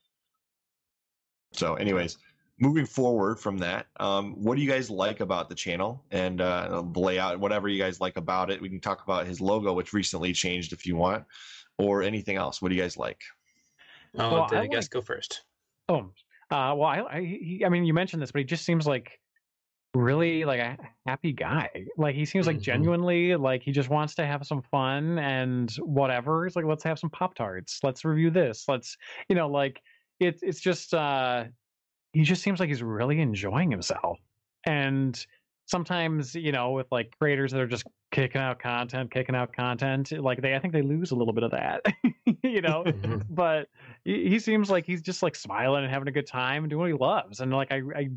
A: So, anyways, moving forward from that, um, what do you guys like about the channel and uh, the layout? Whatever you guys like about it, we can talk about his logo, which recently changed, if you want, or anything else. What do you guys like?
B: I'll
C: Well,
B: let the
C: I
B: guest go first.
C: Oh, uh, well, I, I, he, I mean, you mentioned this, but he just seems like really like a happy guy. Like he seems like
B: Mhm.
C: genuinely like he just wants to have some fun and whatever. It's like let's have some pop tarts. Let's review this. Let's, you know, like it's it's just uh he just seems like he's really enjoying himself. And sometimes you know with like creators that are just kicking out content kicking out content like they i think they lose a little bit of that you know
B: Mhm.
C: but he, seems like he's just like smiling and having a good time and doing what he loves and like i i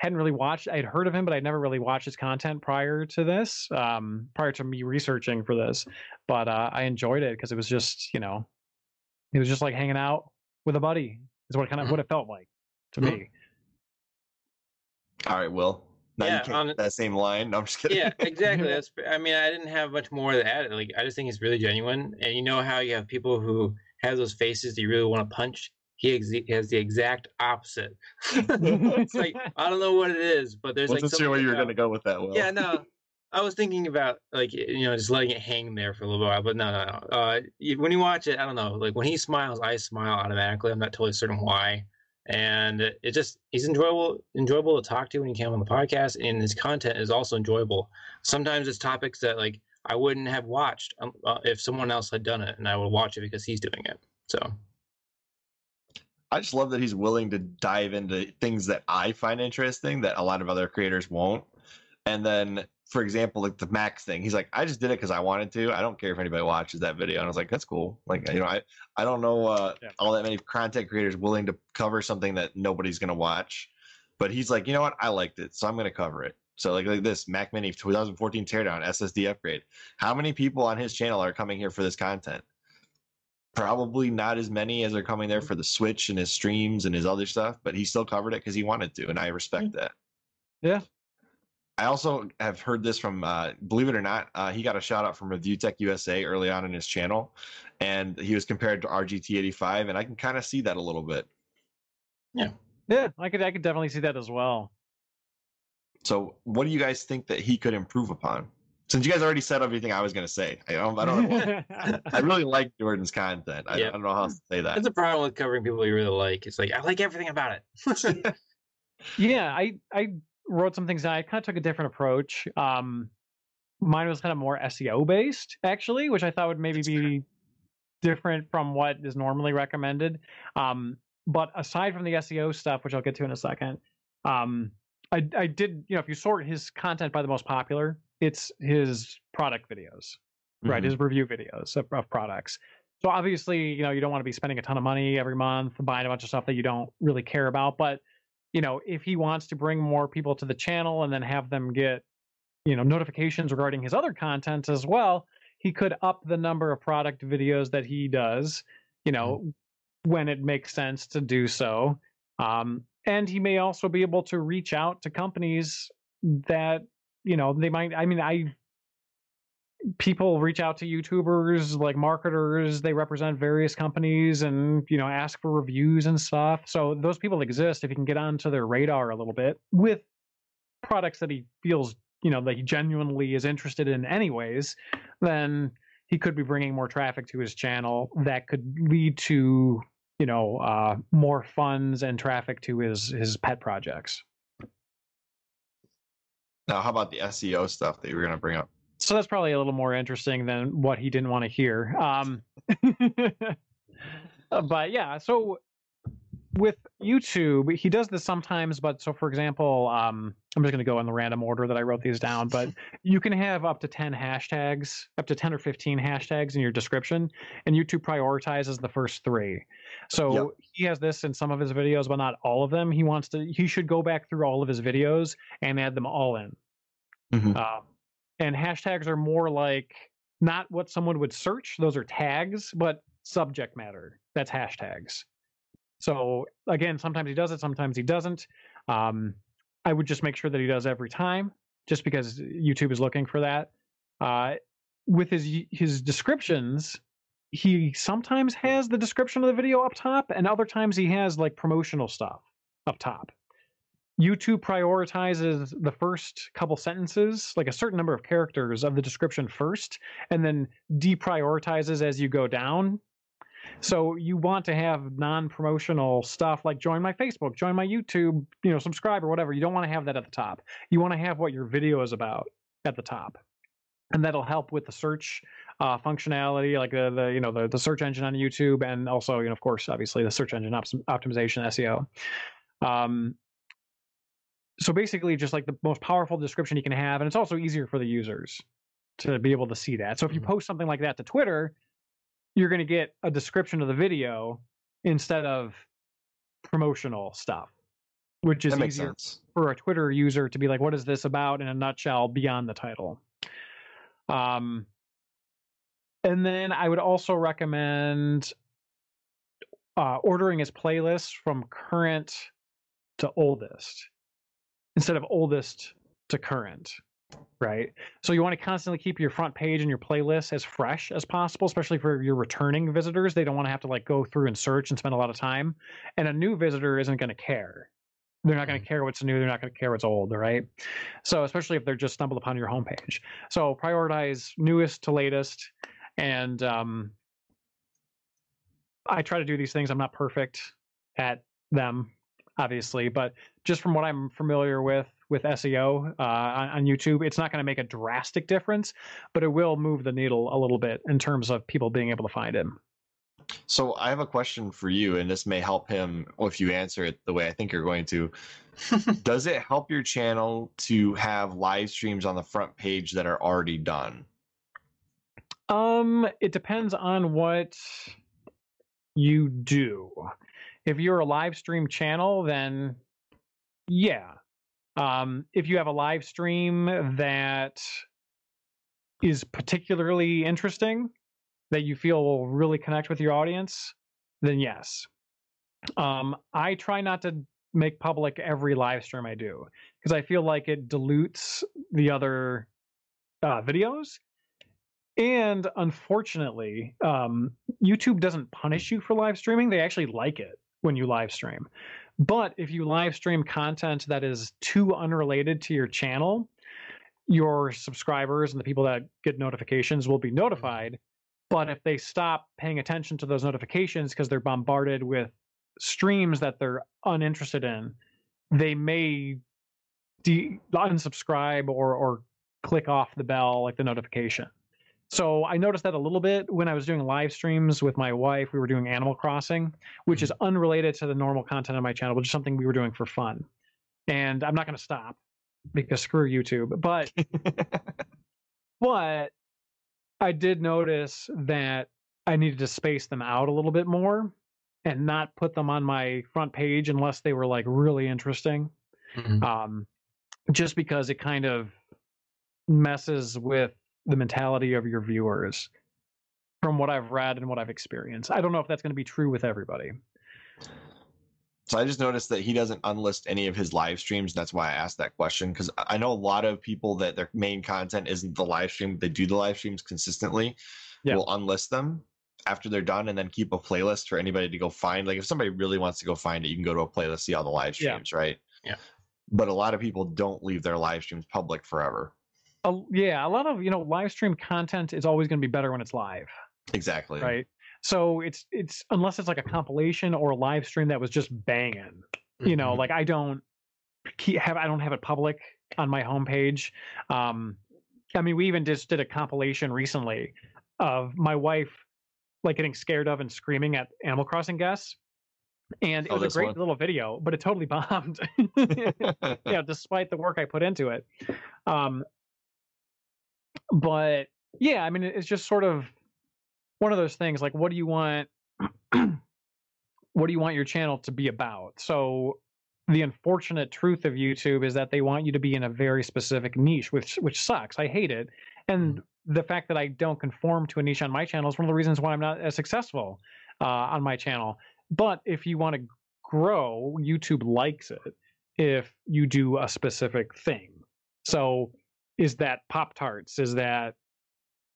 C: hadn't really watched i'd heard of him but i'd never really watched his content prior to this um prior to me researching for this but uh i enjoyed it because it was just you know it was just like hanging out with a buddy is what kind of
B: Mhm.
C: what it felt like to
B: Mhm.
C: me
A: All right, Will. Now
B: Yeah,
A: you can't
B: on-
A: that same line. No, I'm just kidding.
B: yeah, exactly. That's. I mean, I didn't have much more to add. Like, I just think it's really genuine. And you know how you have people who have those faces that you really want to punch. He, ex- has the exact opposite. it's like I don't know what it is, but there's
A: Wasn't
B: like
A: sure where you were going to go with that, Will.
B: Yeah, no. I was thinking about like you know just letting it hang there for a little while, but no, no, no. Uh, when you watch it, I don't know. Like when he smiles, I smile automatically. I'm not totally certain why, and it just he's enjoyable, enjoyable to talk to when he came on the podcast, and his content is also enjoyable. Sometimes it's topics that like I wouldn't have watched um, uh, if someone else had done it, and I would watch it because he's doing it. So
A: I just love that he's willing to dive into things that I find interesting that a lot of other creators won't. And then, for example, like the Max thing, he's like, I just did it because I wanted to. I don't care if anybody watches that video. And I was like, that's cool. Like, you know, I, I don't know uh,
C: Yeah.
A: all that many content creators willing to cover something that nobody's going to watch. But he's like, you know what? I liked it. So I'm going to cover it. So like, like this Mac Mini 2014 teardown SSD upgrade. How many people on his channel are coming here for this content? probably not as many as are coming there for the Switch and his streams and his other stuff, but he still covered it because he wanted to, and I respect that.
C: Yeah.
A: I also have heard this from, uh, believe it or not, uh, he got a shout out from ReviewTechUSA early on in his channel, and he was compared to RGT85, and I can kind of see that a little bit.
C: yeah yeah, i could i could definitely see that as well
A: So, what do you guys think that he could improve upon? Since you guys already said everything I was going to say, I don't, I don't know. I really like Jordan's content. I,
B: Yeah.
A: I don't know how else to say that.
B: that's a problem with covering people you really like. It's like I like everything about it.
C: yeah i i wrote some things down. I kind of took a different approach. Um mine was kind of more seo based actually which i thought would maybe be different from what is normally recommended. Um but aside from the seo stuff which i'll get to in a second um i i did you know if you sort his content by the most popular it's his product videos right?
A: Mhm.
C: his review videos of, of products. So obviously you know you don't want to be spending a ton of money every month buying a bunch of stuff that you don't really care about but you know if he wants to bring more people to the channel and then have them get you know notifications regarding his other content as well he could up the number of product videos that he does you know when it makes sense to do so. Um, and he may also be able to reach out to companies that you know they might i mean i people reach out to youtubers like marketers they represent various companies and you know ask for reviews and stuff so those people exist if you can get onto their radar a little bit with products that he feels you know that he genuinely is interested in anyways then he could be bringing more traffic to his channel that could lead to you know uh more funds and traffic to his his pet projects
A: Now, how about the SEO stuff that you were going to bring up?
C: So that's probably a little more interesting than what he didn't want to hear um uh, but yeah so with youtube he does this sometimes but so for example um i'm just going to go in the random order that i wrote these down but you can have up to 10 hashtags up to 10 or 15 hashtags in your description and youtube prioritizes the first three so
A: Yep.
C: he has this in some of his videos but not all of them he wants to he should go back through all of his videos and add them all in
A: Mhm.
C: um, and hashtags are more like not what someone would search; those are tags, but subject matter. That's hashtags. So again, sometimes he does it, sometimes he doesn't. Um, I would just make sure that he does every time, just because YouTube is looking for that. Uh, with his his descriptions, he sometimes has the description of the video up top, and other times he has like promotional stuff up top. YouTube prioritizes the first couple sentences, like a certain number of characters of the description first, and then deprioritizes as you go down. So you want to have non-promotional stuff like join my Facebook, join my YouTube, you know, subscribe or whatever. You don't want to have that at the top. You want to have what your video is about at the top. And that'll help with the search uh, functionality, like the, the you know the, the search engine on YouTube, and also you know of course obviously the search engine ops- optimization SEO. Um, so basically, just like the most powerful description you can have, and it's also easier for the users to be able to see that. So if you
B: Mhm.
C: post something like that to Twitter, you're going to get a description of the video instead of promotional stuff, which is easier
A: sense.
C: for a Twitter user to be like, what is this about in a nutshell beyond the title? Um, and then I would also recommend uh, ordering his playlists from current to oldest instead of oldest to current. Right. So you want to constantly keep your front page and your playlist as fresh as possible, especially for your returning visitors. They don't want to have to like go through and search and spend a lot of time. And a new visitor isn't going to care. They're not going to care what's new. They're not going to care what's old. Right. So especially if they're just stumbled upon your homepage. So prioritize newest to latest. And um, I try to do these things. I'm not perfect at them, obviously, but just from what I'm familiar with with SEO uh, on, on YouTube, it's not going to make a drastic difference, but it will move the needle a little bit in terms of people being able to find him.
A: So I have a question for you, and this may help him if you answer it the way I think you're going to. Does it help your channel to have live streams on the front page that are already done?
C: Um, it depends on what you do. If you're a live stream channel, then yeah. Um, if you have a live stream that is particularly interesting, that you feel will really connect with your audience, then yes. Um, I try not to make public every live stream I do because I feel like it dilutes the other uh, videos. And unfortunately, um, YouTube doesn't punish you for live streaming. They actually like it when you live stream. But if you live stream content that is too unrelated to your channel, your subscribers and the people that get notifications will be mm-hmm. notified. But if they stop paying attention to those notifications because they're bombarded with streams that they're uninterested in, they may de- unsubscribe or or click off the bell like the notification. So I noticed that a little bit when I was doing live streams with my wife. We were doing Animal Crossing, which is unrelated to the normal content on my channel, but just something we were doing for fun. And I'm not going to stop because screw YouTube. But but I did notice that I needed to space them out a little bit more and not put them on my front page unless they were like really interesting.
B: Mhm.
C: Um, just because it kind of messes with the mentality of your viewers from what I've read and what I've experienced. I don't know if that's going to be true with everybody.
A: So I just noticed that he doesn't unlist any of his live streams. That's why I asked that question because I know a lot of people that their main content isn't the live stream. They do the live streams consistently.
C: Yeah.
A: Will unlist them after they're done and then keep a playlist for anybody to go find. Like if somebody really wants to go find it, you can go to a playlist, see all the live
C: Yeah.
A: streams, right?
B: Yeah.
A: But a lot of people don't leave their live streams public forever.
C: A- yeah, a lot of you know live stream content is always going to be better when it's live,
A: Exactly.
C: right? So it's it's unless it's like a compilation or a live stream that was just banging. you know
B: Mhm.
C: like i don't keep have i don't have it public on my homepage um i mean we even just did a compilation recently of my wife like getting scared of and screaming at animal crossing guests and it
A: Oh,
C: was a great
A: one?
C: little video but it totally bombed yeah despite the work i put into it um but yeah i mean it's just sort of one of those things like what do you want what do you want your channel to be about? So the unfortunate truth of youtube is that they want you to be in a very specific niche which which sucks i hate it and the fact that i don't conform to a niche on my channel is one of the reasons why i'm not as successful uh, on my channel but if you want to grow youtube likes it if you do a specific thing. So is that pop tarts is that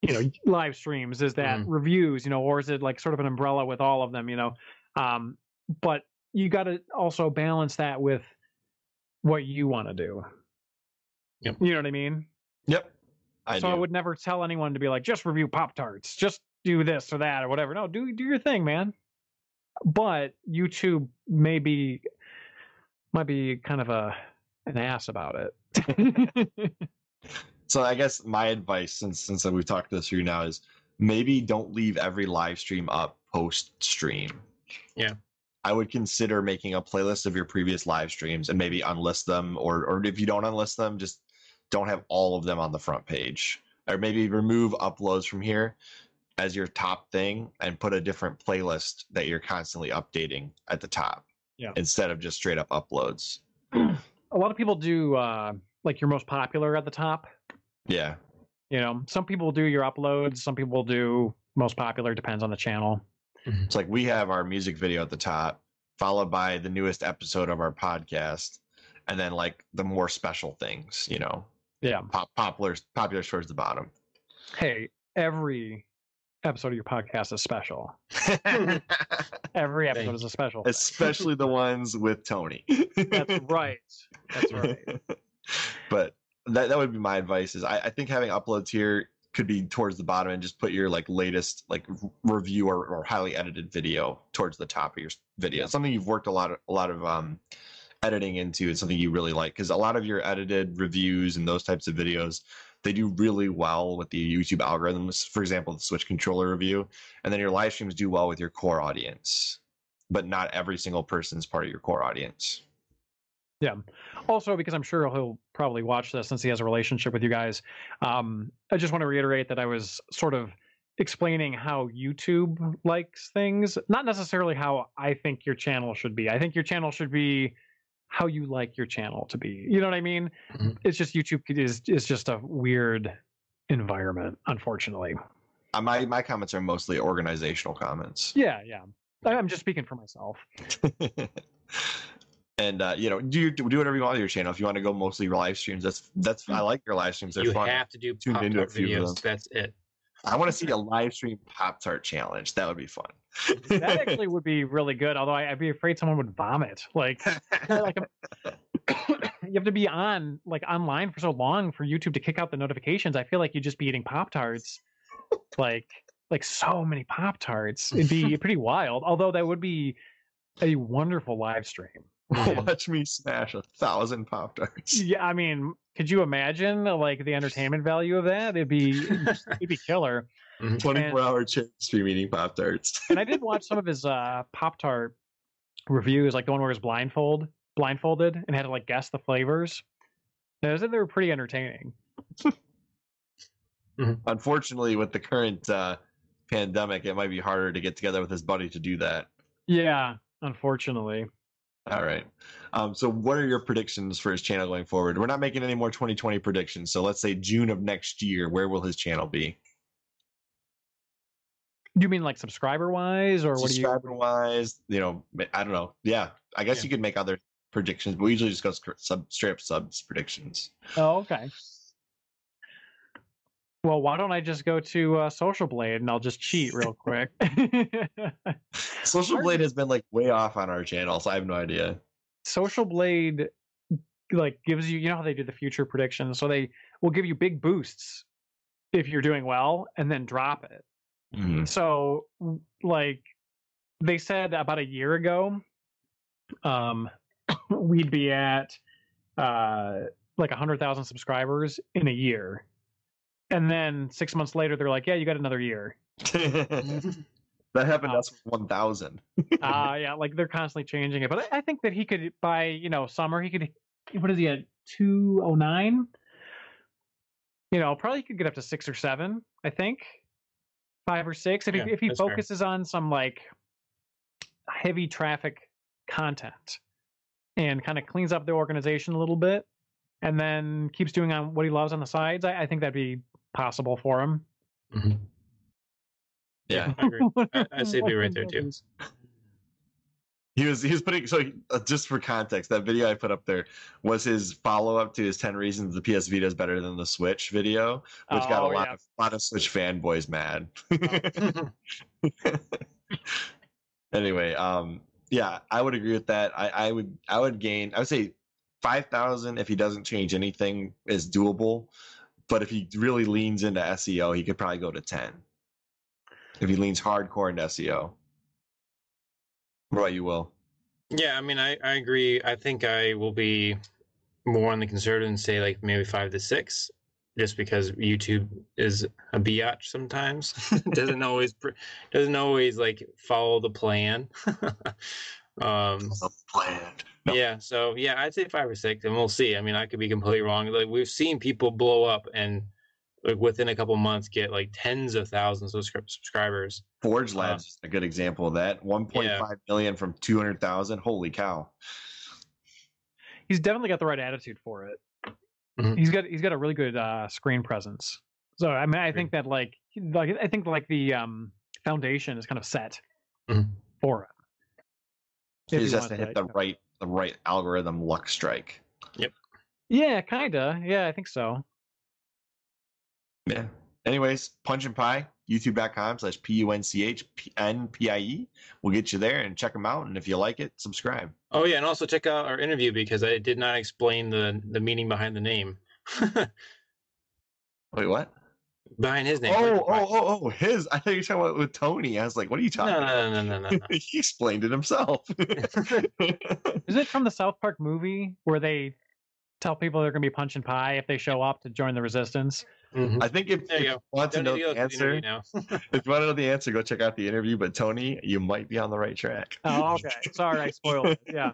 C: you know live streams? Is that
B: Mhm.
C: reviews you know or is it like sort of an umbrella with all of them you know? Um but you got to also balance that with what you want to do.
B: Yep.
C: you know what i mean?
A: Yep. I
C: so
A: do.
C: i would never tell anyone to be like just review pop tarts just do this or that or whatever. No do do your thing man. But youtube may be might be kind of a an ass about it
A: So I guess my advice, since since we've talked this through now, is maybe don't leave every live stream up post stream.
B: Yeah.
A: I would consider making a playlist of your previous live streams and maybe unlist them, or or if you don't unlist them, just don't have all of them on the front page, or maybe remove uploads from here as your top thing and put a different playlist that you're constantly updating at the top.
C: Yeah.
A: Instead of just straight up uploads.
C: A lot of people do uh, like your most popular at the top.
A: Yeah.
C: You know, some people do your uploads, some people do most popular, depends on the channel. Mm-hmm.
A: It's like we have our music video at the top, followed by the newest episode of our podcast, and then like the more special things, you know,
C: Yeah.
A: pop, popular popular towards the bottom.
C: Hey, every episode of your podcast is special. Every episode is a special.
A: Especially the ones with Tony.
C: That's right. That's right.
A: but that that would be my advice. Is I, I think having uploads here could be towards the bottom and just put your like latest like review or, or highly edited video towards the top of your video. Something you've worked a lot of a lot of um editing into and something you really like because a lot of your edited reviews and those types of videos they do really well with the YouTube algorithms. For example, the Switch controller review, and then your live streams do well with your core audience, but not every single person is part of your core audience.
C: Also, because I'm sure he'll probably watch this since he has a relationship with you guys. Um, I just want to reiterate that I was sort of explaining how YouTube likes things, not necessarily how I think your channel should be. I think your channel should be how you like your channel to be. You know what I mean?
B: Mhm.
C: It's just YouTube is is just a weird environment, unfortunately.
A: Uh, my my comments are mostly organizational comments.
C: Yeah, yeah. I'm just speaking for myself.
A: and uh, you know, do do whatever you want with your channel. If you want to go mostly your live streams, that's that's I like your live streams. They're
B: you
A: fun.
B: have to do
A: tuned
B: pop
A: into a
B: tart
A: few of
B: videos. That's it.
A: I want to see a live stream Pop Tart challenge. That would be fun.
C: That actually would be really good. Although I, I'd be afraid someone would vomit. Like, like a, you have to be on like online for so long for YouTube to kick out the notifications. I feel like you'd just be eating Pop Tarts, like like so many Pop Tarts. It'd be pretty wild. Although that would be a wonderful live stream.
A: Watch me smash a thousand Pop Tarts.
C: Yeah, I mean, could you imagine like the entertainment value of that? It'd be it'd be killer.
A: 24 hour ch- stream eating Pop Tarts.
C: and I did watch some of his uh Pop Tart reviews, like the one where he was blindfold, blindfolded, and had to like guess the flavors. And said they were pretty entertaining.
A: Unfortunately, with the current uh, pandemic, it might be harder to get together with his buddy to do that.
C: Yeah, unfortunately.
A: All right. Um, so, what are your predictions for his channel going forward? We're not making any more 2020 predictions. So, let's say June of next year, where will his channel be?
C: Do you mean like subscriber wise, or what do you?
A: Subscriber wise, you know, I don't know. Yeah, I guess
B: Yeah.
A: you could make other predictions, but we usually just go sub, straight up subs predictions.
C: Oh, okay. Well, why don't I just go to uh, Social Blade and I'll just cheat real quick.
A: Social Blade has been like way off on our channel, so I have no idea.
C: Social Blade like gives you you know how they do the future predictions, so they will give you big boosts if you're doing well and then drop it.
A: Mhm.
C: So like they said about a year ago, um we'd be at uh like a hundred thousand subscribers in a year. And then six months later they're like, Yeah, you got another year.
A: that happened to
C: Uh,
A: us with 1,000.
C: uh yeah, like they're constantly changing it. But I, I think that he could by, you know, summer he could what is he at two oh nine? You know, probably could get up to six or seven, I think. Five or six. If
B: Yeah,
C: he if he
B: that's fair.
C: focuses on some like heavy traffic content and kind of cleans up the organization a little bit and then keeps doing on what he loves on the sides, I, I think that'd be possible for him.
B: Mhm.
A: Yeah.
B: I agree. I, I say be right there too.
A: He was he was putting so he- uh, just for context, that video I put up there was his follow up to his ten reasons the PS Vita is better than the Switch video, which got a
C: Oh,
A: lot
C: yeah.
A: of lot of Switch fanboys mad. anyway, um, yeah, I would agree with that. I, I would I would gain. I would say five thousand if he doesn't change anything is doable, but if he really leans into SEO, he could probably go to ten. If he leans hardcore into SEO. What about you, Will?
B: Yeah, I mean, I, I agree. I think I will be more on the conservative and say like maybe five to six, just because YouTube is a biatch sometimes. doesn't always doesn't always like follow the plan. Um,
A: Planned. No.
B: Yeah, so yeah, I'd say five or six, and we'll see. I mean, I could be completely wrong. Like we've seen people blow up and like within a couple months get like tens of thousands of subscribers.
A: Forge
B: Uh,
A: Labs is a good example of that. 1.5 million from 200,000. Holy cow.
C: He's definitely got the right attitude for it.
B: Mhm.
C: He's got he's got a really good uh, screen presence. So I mean, I think that like like I think like the um, foundation is kind of set
B: Mhm.
C: for it.
A: He just has to
C: want
A: hit the right the right algorithm luck strike. Yep.
C: Yeah, kinda. Yeah, I think so.
A: Yeah. Anyways, PunchNpie, youtube.com slash P U N C H N P I E. We'll get you there and check them out. And if you like it, subscribe.
B: Oh yeah, and also check out our interview because I did not explain the the meaning behind the name.
A: Wait, what?
B: Behind his name.
A: Oh,
B: PunchNpie.
A: oh, oh, oh, his. I thought you were talking about with Tony. I was like, what are you talking
B: No,
A: about?
B: no, no, no, no, no.
A: he explained it himself.
C: Is it from the South Park movie where they tell people they're going to be punch and pie if they show up to join the resistance?
B: Mhm.
A: I think if, if
B: you
A: you want to
B: Don't
A: know
B: to go
A: the
B: to the
A: answer, if you want to know the answer, go check out the interview. But Tony, you might be on the right track.
C: Oh, okay. Sorry, I spoiled it. Yeah.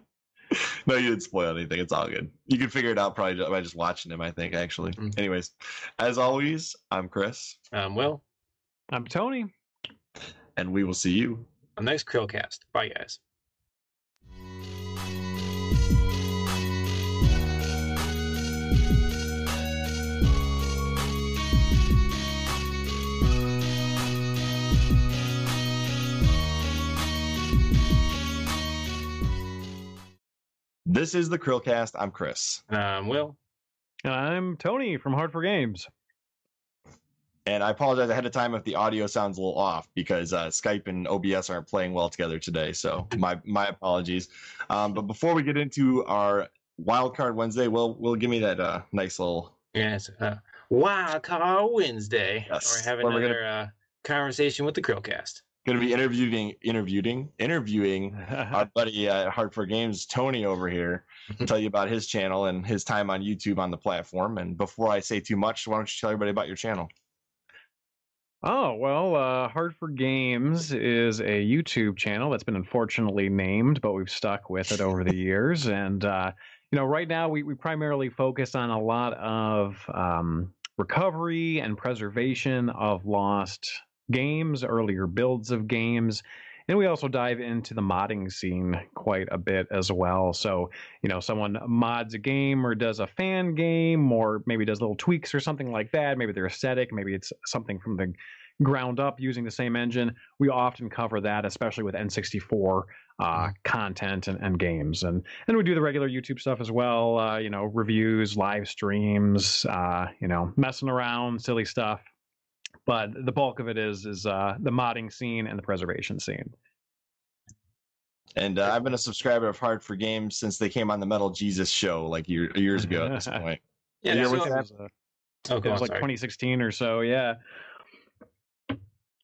A: No, you didn't spoil anything. It's all good. You can figure it out probably by just watching him. I think actually.
B: Mm.
A: Anyways, as always, I'm Chris,
B: I'm Will.
C: I'm Tony.
A: and we will see you
B: on the next Chrillcast. Bye, guys.
A: This is the Chrillcast. I'm Chris,
B: Um, Will.
C: And I'm Tony from Hard4Games.
A: and I apologize ahead of time if the audio sounds a little off because uh, Skype and OBS aren't playing well together today. So my my apologies. Um, but before we get into our Wild Card Wednesday, will will give me that uh, nice little
B: Yes. Uh, Wild Card Wednesday.
A: Yes.
B: We're having
A: Well, gonna-
B: another uh, conversation with the Chrillcast.
A: Going to be interviewing interviewing interviewing our buddy at Hard4Games, Tony over here, to tell you about his channel and his time on YouTube on the platform. And before I say too much, why don't you tell everybody about your channel?
C: Oh, well, uh, Hard4Games is a YouTube channel that's been unfortunately named, but we've stuck with it over the years. And, uh, you know, right now we, we primarily focus on a lot of um, recovery and preservation of lost games, earlier builds of games. And we also dive into the modding scene quite a bit as well. So, you know, someone mods a game or does a fan game or maybe does little tweaks or something like that. Maybe they're aesthetic, maybe it's something from the ground up using the same engine. We often cover that, especially with N64 uh, content and, and games. And then we do the regular YouTube stuff as well, uh, you know, reviews, live streams, uh, you know, messing around, silly stuff. But the bulk of it is is uh, the modding scene and the preservation scene.
A: And uh, I've been a subscriber of Hard4Games since they came on the Metal Jesus show like year, years ago at this point.
B: Yeah,
A: Yeah,
B: so-
C: it was, uh,
B: Okay,
C: it was
B: I'm
C: like
B: sorry.
C: 2016 or so. Yeah.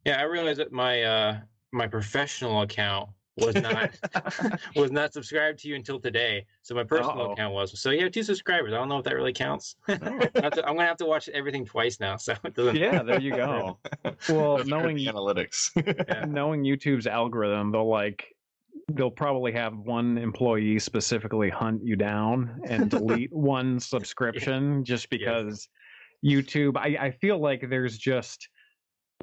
B: Yeah, I realized that my uh my professional account was not was not subscribed to you until today. So my personal
C: Uh-oh.
B: account was. So you have two subscribers. I don't know if that really counts. I have to- I'm gonna have to watch everything twice now. So it doesn't.
C: Yeah, there you go. Well,
A: I've
C: knowing
A: analytics.
B: Yeah.
C: knowing YouTube's algorithm, they'll like they'll probably have one employee specifically hunt you down and delete one subscription just because YouTube I, I feel like there's just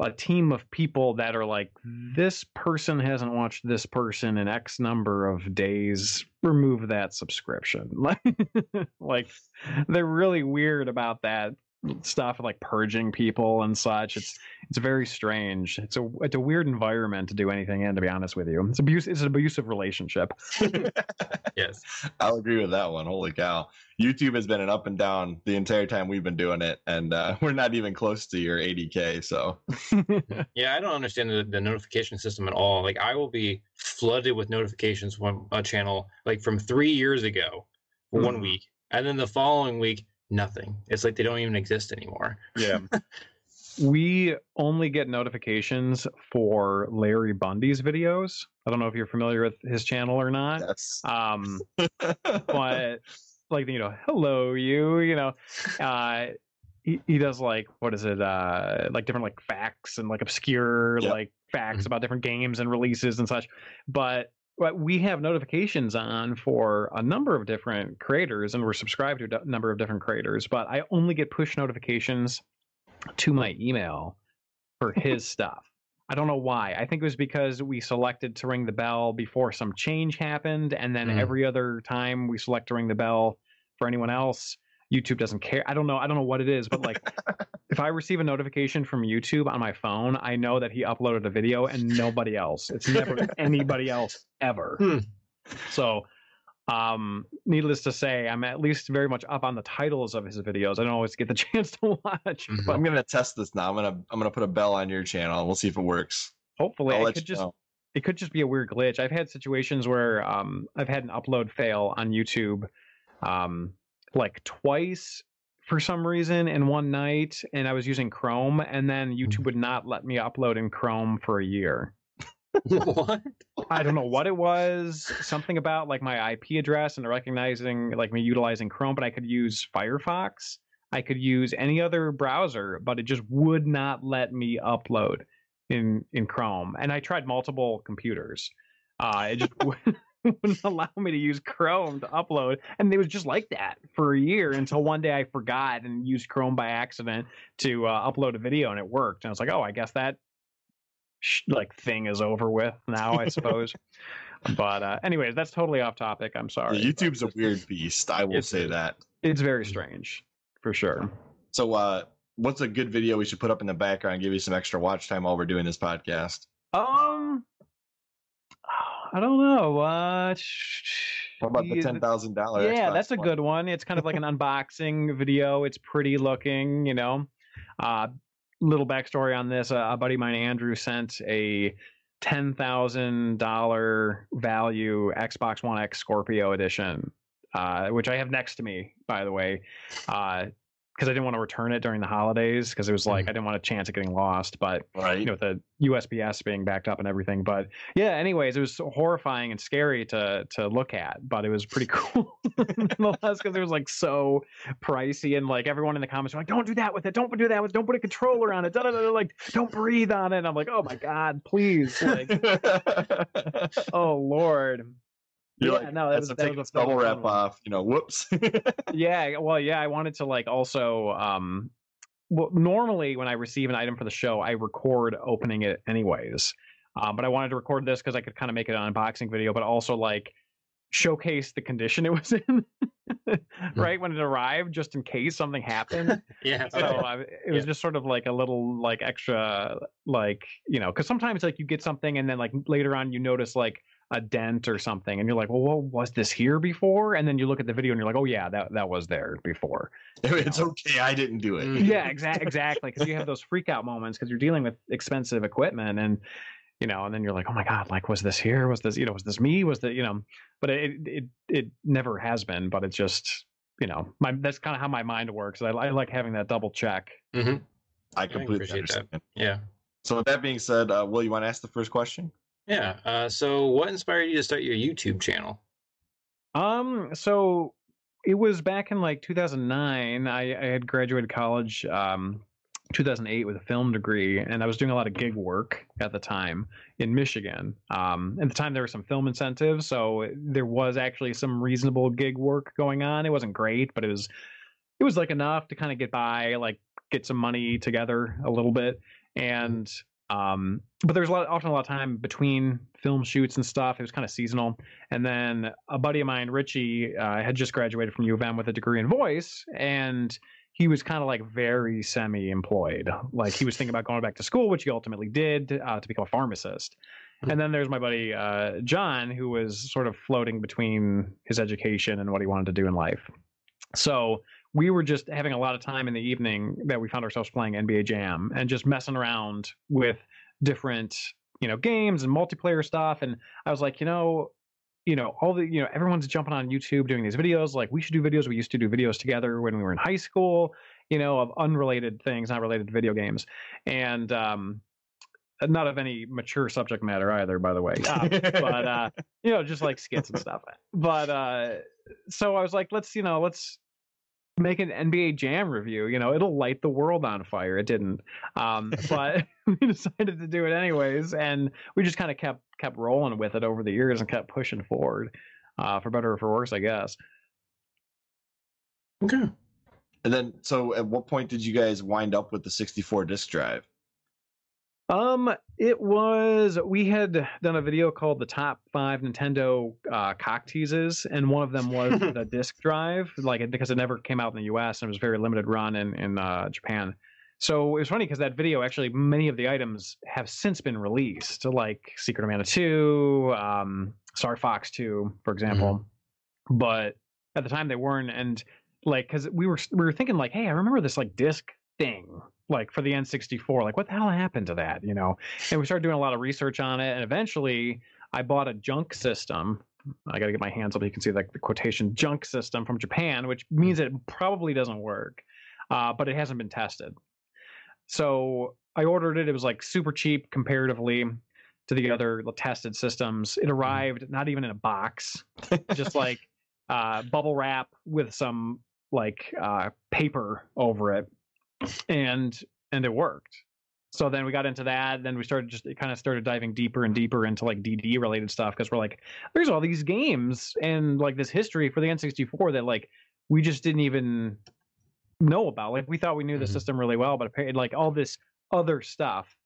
C: a team of people that are like mm-hmm. this person hasn't watched this person in X number of days. Remove that subscription. Like like they're really weird about that stuff like purging people and such. It's it's very strange. It's a it's a weird environment to do anything in. To be honest with you, it's abuse. It's an abusive relationship.
B: Yes.
A: I'll agree with that one. Holy cow. YouTube has been an up and down the entire time we've been doing it. And uh, we're not even close to your 80K. So
B: Yeah, I don't understand the, the notification system at all. Like I will be flooded with notifications from a channel like from three years ago for one
A: Mhm.
B: week, and then the following week nothing. It's like they don't even exist anymore.
A: yeah.
C: we only get notifications for Larry Bundy's videos. I don't know if you're familiar with his channel or not.
A: yes.
C: Um, but like you know, hello you. You know, uh, he, he does like what is it? Uh, like different like facts and like obscure
A: Yep.
C: like facts
B: Mhm.
C: about different games and releases and such. But but we have notifications on for a number of different creators, and we're subscribed to a number of different creators. But I only get push notifications to my email for his stuff. I don't know why. I think it was because we selected to ring the bell before some change happened, and then
B: Mm.
C: every other time we select to ring the bell for anyone else, YouTube doesn't care. I don't know. I don't know what it is, but like if I receive a notification from YouTube on my phone, I know that he uploaded a video and nobody else. It's never anybody else ever.
B: Hmm.
C: So, um, needless to say, I'm at least very much up on the titles of his videos. I don't always get the chance to watch,
B: Mhm.
C: but
A: I'm gonna test this now. I'm gonna I'm gonna put a bell on your channel and we'll see if it works.
C: hopefully I could just
A: know.
C: it could just be a weird glitch. I've had situations where um, I've had an upload fail on YouTube, um, like twice for some reason in one night, and I was using Chrome, and then YouTube would not let me upload in Chrome for a year.
B: what?
C: I don't know what it was. Something about like my IP address and recognizing like me utilizing Chrome, but I could use Firefox. I could use any other browser, but it just would not let me upload in in Chrome. And I tried multiple computers. Uh, it just wouldn't allow me to use Chrome to upload, and it was just like that for a year until one day I forgot and used Chrome by accident to uh, upload a video, and it worked. And I was like, oh, I guess that sh- like thing is over with now, I suppose. but uh, anyways, that's totally off topic. I'm sorry.
A: YouTube's a weird beast. I will say that.
C: It's very strange, for sure.
A: So, uh, what's a good video we should put up in the background? Give you some extra watch time while we're doing this podcast.
C: Um, I don't know. Uh,
A: What about the ten thousand dollars?
C: Yeah, that's a good one. It's kind of like an unboxing video. It's pretty looking, you know. Uh, little backstory on this: uh, a buddy of mine, Andrew, sent a ten thousand dollar value Xbox One X Scorpio edition, uh, which I have next to me, by the way. Uh, because I didn't want to return it during the holidays because it was like mm. I didn't want a chance of getting lost. But
A: right.
C: you know the USPS being backed up and everything. But yeah, anyways, it was so horrifying and scary to to look at, but it was pretty cool nonetheless because it was like so pricey and like everyone in the comments were like, "Don't do that with it! Don't do that with! It. Don't put a controller on it! Da, da, da, like, don't breathe on it!" And I'm like, "Oh my god, please!" Like, oh lord.
A: You're
C: yeah,
A: like,
C: no, that
A: that's
C: was, that was
A: a bubble wrap
C: one.
A: off. You know, whoops.
C: yeah well yeah i wanted to like also um well normally when i receive an item for the show i record opening it anyways um, but i wanted to record this because i could kind of make it an unboxing video but also like showcase the condition it was in right when it arrived just in case something happened
B: Yeah.
C: so I, it was
B: Yeah.
C: just sort of like a little like extra like you know because sometimes like you get something and then like later on you notice like a dent or something and you're like well, well was this here before and then you look at the video and you're like oh yeah that that was there before
A: it's okay. I didn't do it.
B: Mm.
C: yeah exactly exactly because you have those freak out moments because you're dealing with expensive equipment and you know and then you're like oh my god like was this here was this you know was this me was the you know but it it it never has been but it's just you know my that's kind of how my mind works I, I like having that double check
B: hmm
A: I completely
B: appreciate that.
A: understand.
B: Yeah.
A: So with that being said, uh, Will, you want to ask the first question?
B: Yeah. Uh, so, what inspired you to start your YouTube channel?
C: Um, so it was back in like 2009. I, I had graduated college, um, 2008 with a film degree, and I was doing a lot of gig work at the time in Michigan. Um, at the time there were some film incentives, so there was actually some reasonable gig work going on. It wasn't great, but it was it was like enough to kind of get by, like get some money together a little bit, and um, but there's a lot, often a lot of time between film shoots and stuff. It was kind of seasonal. And then a buddy of mine, Richie, uh, had just graduated from U of M with a degree in voice, and he was kind of like very semi-employed. Like he was thinking about going back to school, which he ultimately did uh, to become a pharmacist. And then there's my buddy uh, John, who was sort of floating between his education and what he wanted to do in life. So we were just having a lot of time in the evening that we found ourselves playing NBA Jam and just messing around with different, you know, games and multiplayer stuff. And I was like, you know, you know, all the, you know, everyone's jumping on YouTube doing these videos. Like, we should do videos. We used to do videos together when we were in high school, you know, of unrelated things, not related to video games. And, um, not of any mature subject matter either, by the way. Uh, but uh, you know, just like skits and stuff. But uh, so I was like, let's, you know, let's make an NBA Jam review. You know, it'll light the world on fire. It didn't, um, but we decided to do it anyways, and we just kind of kept kept rolling with it over the years and kept pushing forward, uh, for better or for worse, I guess.
B: Okay.
A: And then, so at what point did you guys wind up with the 64 disk drive?
C: Um, it was we had done a video called the top five Nintendo uh, cock teases, and one of them was the disk drive, like because it never came out in the U.S. and it was a very limited run in in uh, Japan. So it was funny because that video actually many of the items have since been released, like Secret of Mana Two, um, Star Fox Two, for example. But at the time they weren't, and like because we were we were thinking like, hey, I remember this like disc thing like for the N64. Like, what the hell happened to that? You know? And we started doing a lot of research on it. And eventually I bought a junk system. I got to get my hands up. You can see like the quotation junk system from Japan, which means it probably doesn't work, uh, but it hasn't been tested. So I ordered it. It was like super cheap comparatively to the other tested systems. It arrived not even in a box, just like uh, bubble wrap with some like uh, paper over it and and it worked. So then we got into that then we started just kind of started diving deeper and deeper into like dd related stuff because we're like there's all these games and like this history for the n64 that like we just didn't even know about. Like we thought we knew the
B: Mhm.
C: system really well but apparently like all this other stuff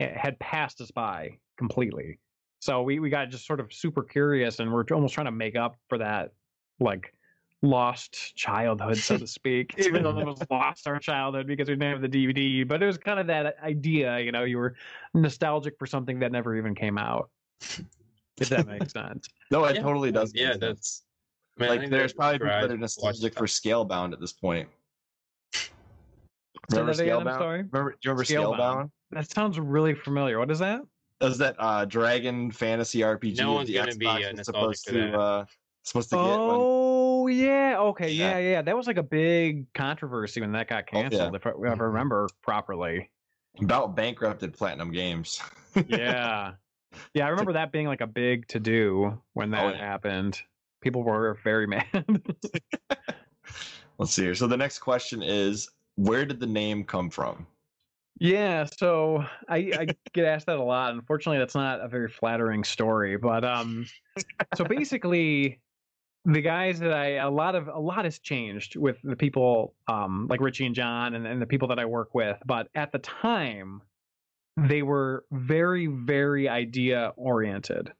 C: had passed us by completely. So we, we got just sort of super curious and we're almost trying to make up for that like lost childhood, so to speak. Even though it was lost our childhood because we didn't have the DVD, but it was kind of that idea, you know, you were nostalgic for something that never even came out. If that makes sense.
A: No, it
B: Yeah.
A: totally does.
B: Yeah,
A: make
B: that's-
A: sense.
B: I mean, I
A: like there's probably people
B: drive
A: that are
B: watched
A: nostalgic for Scalebound at this point.
C: Say
A: Remember
C: that
A: Scalebound?
C: sorry?
A: Remember, do you remember
C: Scalebound.
A: Scalebound?
C: That sounds really familiar. What is that?
A: That was that uh, dragon fantasy RPG.
B: No one's
A: the
B: gonna be,
A: Xbox
B: uh, nostalgic
A: supposed
B: to
A: to,
B: that.
A: uh, supposed to get. When,
C: Oh yeah, okay,
A: Yeah.
C: yeah, yeah. That was like a big controversy when that got
A: Oh, yeah.
C: canceled, if I ever remember properly.
A: about bankrupted Platinum Games.
C: Yeah, yeah. I remember that being like a big to do when that
A: Oh, yeah.
C: happened. People were very mad.
A: Let's see here. So the next question is, where did the name come from?
C: Yeah, so I, I get asked that a lot. Unfortunately, that's not a very flattering story. But um, so basically, the guys that I a lot of a lot has changed with the people um like Richie and John and, and the people that I work with. But at the time, they were very very idea oriented,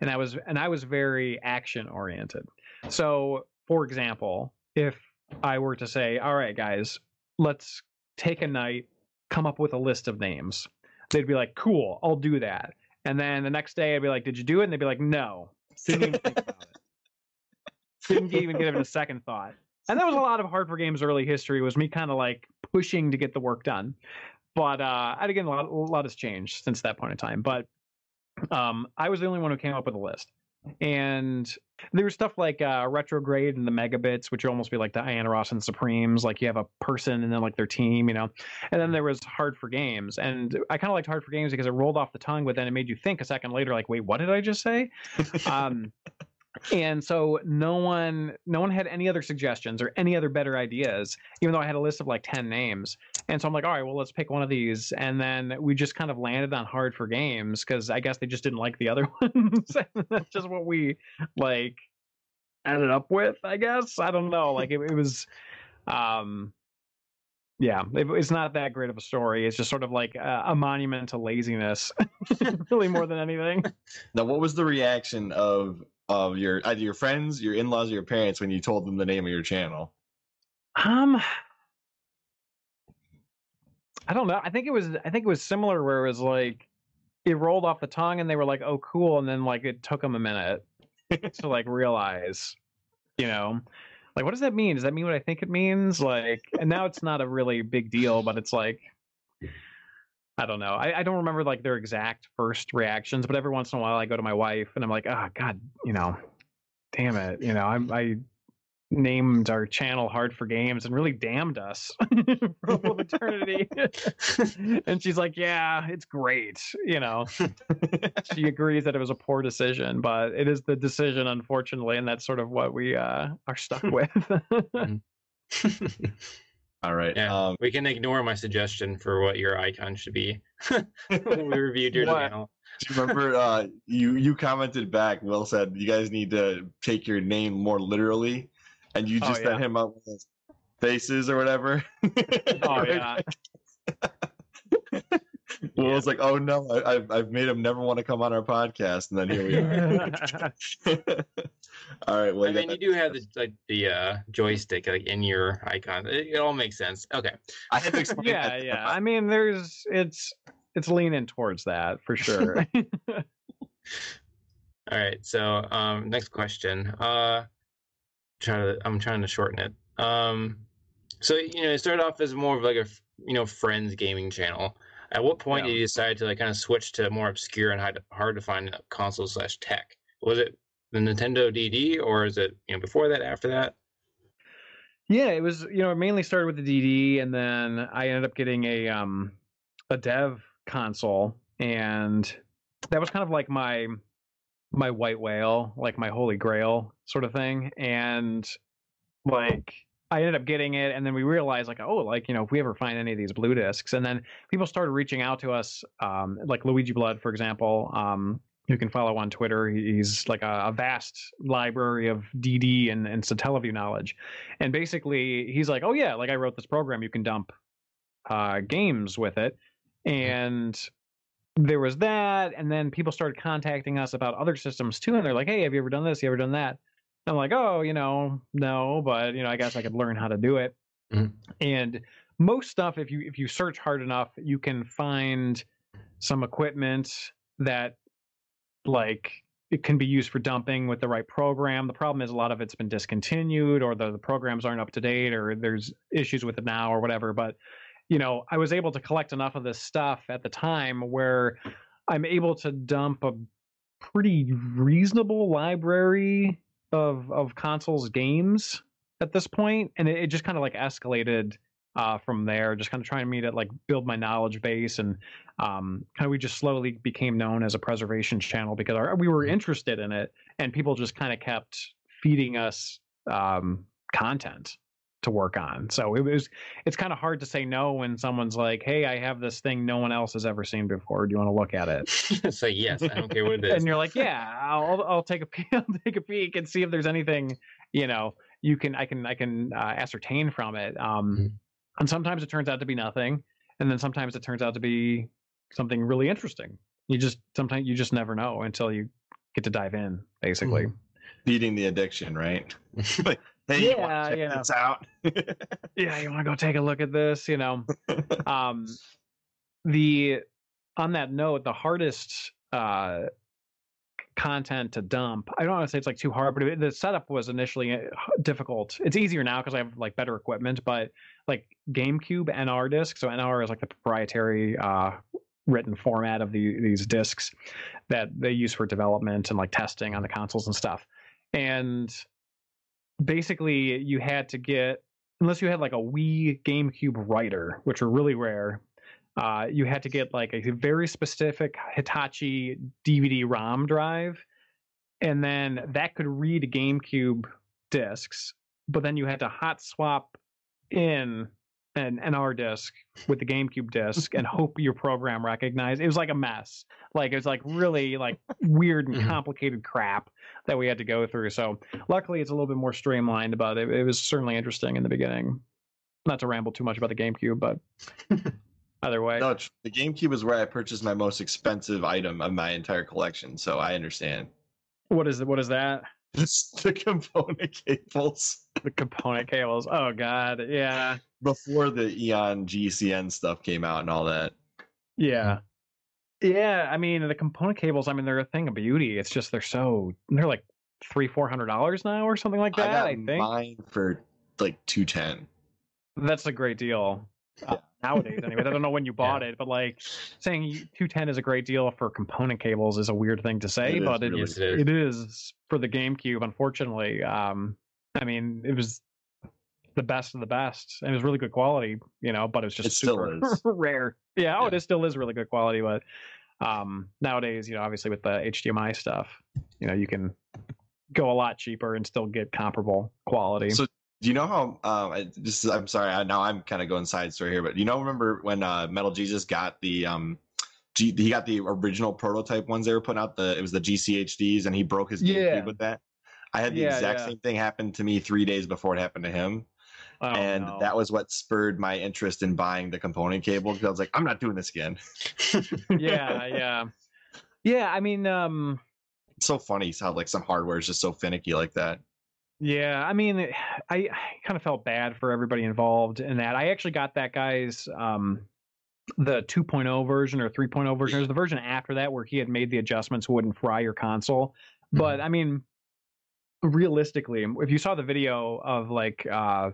C: and I was and I was very action oriented. So, for example, if I were to say, "All right, guys, let's take a night." come up with a list of names. They'd be like, "Cool, I'll do that." And then the next day, I'd be like, "Did you do it?" And they'd be like, "No." Didn't even think about it. Didn't even give it a second thought. And that was a lot of hard for games early history. Was me kind of like pushing to get the work done. But uh, and again, a lot, a lot has changed since that point in time. But um, I was the only one who came up with a list. And there was stuff like uh, retrograde and the megabits, which would almost be like the Diana Ross and Supremes. Like you have a person and then like their team, you know. And then there was hard for games, and I kind of liked hard for games because it rolled off the tongue, but then it made you think a second later, like, wait, what did I just say? um, and so no one, no one had any other suggestions or any other better ideas, even though I had a list of like ten names. And so I'm like, all right, well, let's pick one of these, and then we just kind of landed on hard for games because I guess they just didn't like the other ones. That's just what we like ended up with, I guess. I don't know. Like it, it was, um, yeah, it, it's not that great of a story. It's just sort of like a, a monument to laziness, really more than anything.
A: Now, what was the reaction of of your either your friends, your in laws, or your parents when you told them the name of your channel?
C: Um, I don't know. I think it was. I think it was similar where it was like it rolled off the tongue, and they were like, "Oh, cool," and then like it took them a minute to like realize, you know, like what does that mean? Does that mean what I think it means? Like, and now it's not a really big deal, but it's like. I don't know. I, I don't remember like their exact first reactions, but every once in a while I go to my wife and I'm like, oh God, you know, damn it, you know, I, I named our channel hard for games and really damned us for all of eternity. And she's like yeah it's great you know? She agrees that it was a poor decision but it is the decision unfortunately and that's sort of what we uh are stuck hmm. with hmm.
A: All right.
B: Yeah,
A: Um,
B: we can ignore my suggestion for what your icon should be when we reviewed your
C: What?
B: channel.
A: do you remember uh, you you commented back? Will said you guys need to take your name more literally, and you
C: Oh,
A: just set him up with faces or whatever.
C: Oh yeah.
A: Will was like, "Oh no, I, I've I've made him never want to come on our podcast," and then here we are. All right. Well,
B: I
A: you
B: mean, you do have the like the uh, joystick like in your icon. It, it all makes sense. Okay.
A: I had to explain
C: yeah,
A: that
C: yeah. I mean, there's it's it's leaning towards that for sure.
B: All right. So, um, next question. Uh, try to. I'm trying to shorten it. Um, so you know, it started off as more of like a you know friends gaming channel. At what point
C: Yeah.
B: did you decide to like kind of switch to more obscure and hard hard to find console slash tech? Was it the Nintendo DD or is it you know before that, after that?
C: yeah, it was you know it mainly started with the DD, and then I ended up getting a um a dev console, and that was kind of like my my white whale, like my holy grail sort of thing, and like I ended up getting it, and then we realized like, oh, like you know, if we ever find any of these blue discs, and then people started reaching out to us, um, like Luigi Blood, for example, um, you can follow on Twitter. He's like a, a vast library of DD and and Satellaview knowledge, and basically he's like, oh yeah, like I wrote this program, you can dump uh, games with it, and there was that, and then people started contacting us about other systems too, and they're like, hey, have you ever done this? You ever done that? I'm like, oh, you know, no, but you know, I guess I could learn how to do it.
B: Mhm.
C: And most stuff, if you if you search hard enough, you can find some equipment that like it can be used for dumping with the right program. The problem is a lot of it's been discontinued or the, the programs aren't up to date or there's issues with it now or whatever. But you know, I was able to collect enough of this stuff at the time where I'm able to dump a pretty reasonable library of of consoles games at this point, and it, it just kind of like escalated uh, from there. Just kind of trying me to like build my knowledge base, and um, kind of we just slowly became known as a preservation channel because our, we were interested in it, and people just kind of kept feeding us um, content to work on. So it was it's kind of hard to say no when someone's like, "Hey, I have this thing no one else has ever seen before. Do you want to look at it?"
B: so yes, I don't care what it is.
C: and you're like, yeah, I'll I'll take a peek, I'll take a peek and see if there's anything you know you can I can I can uh, ascertain from it. Um,
B: Mhm.
C: and sometimes it turns out to be nothing, and then sometimes it turns out to be something really interesting. You just sometimes you just never know until you get to dive in, basically.
A: Feeding the addiction, right? like, hey, you
C: Yeah,
A: check
C: yeah.
A: this out?
C: Yeah, you want to go take a look at this, you know. um the on that note the hardest uh content to dump i don't want to say it's like too hard but it, the setup was initially uh, difficult it's easier now because i have like better equipment but like gamecube nr disk so nr is like the proprietary uh written format of the, these discs that they use for development and like testing on the consoles and stuff and basically you had to get unless you had like a Wii GameCube writer, which are really rare, uh, you had to get like a very specific Hitachi DVD ROM drive, and then that could read GameCube discs. But then you had to hot swap in an NR disc with the GameCube disc and hope your program recognized. It was like a mess. Like it was like really like weird and
B: Mhm.
C: complicated crap that we had to go through. So luckily it's a little bit more streamlined, but it, it was certainly interesting in the beginning. Not to ramble too much about the GameCube, but either way.
A: no, the GameCube is where I purchased my most expensive item of my entire collection, so I understand.
C: What is what is that?
A: Just the component cables
C: The component cables. Oh god, yeah.
A: Before the Eon GCN stuff came out and all that.
C: Yeah. Yeah, I mean the component cables, I mean they're a thing of beauty. It's just they're so they're like three, four hundred dollars now or something like
A: I
C: that,
A: got
C: I, think.
A: mine for like two ten.
C: That's a great deal. Uh, nowadays anyway. I don't know when you bought it, but like saying 210 is a great deal for component cables is a weird thing to say,
A: It is
C: but it,
A: really-
B: is.
C: it is for the GameCube, unfortunately. Um, I mean, it was the best of the best. and It was really good quality, you know, but it's just
A: It
C: super rare. Yeah, oh,
A: Yeah.
C: it still is really good quality, but um, nowadays, you know, obviously with the HDMI stuff, you know, you can go a lot cheaper and still get comparable quality.
A: So Do you know how? Um, I is. I'm sorry. I, now I'm kind of going side story here, but you know, remember when uh, Metal Jesus got the um, G, he got the original prototype ones they were putting out. The it was the GCHDs, and he broke his
C: Yeah.
A: With that. I had the
C: Yeah,
A: exact
C: yeah.
A: same thing happen to me three days before it happened to him,
C: Oh,
A: and
C: no.
A: that was what spurred my interest in buying the component cable because I was like, I'm not doing this again.
C: yeah, yeah, yeah. I mean, um,
A: It's so funny how like some hardware is just so finicky like that.
C: yeah. I mean, I, I kind of felt bad for everybody involved in that. I actually got that guy's um, the 2.0 version or 3.0 version. There's the version after that where he had made the adjustments wouldn't fry your console. But I mean, realistically, if you saw the video of like uh,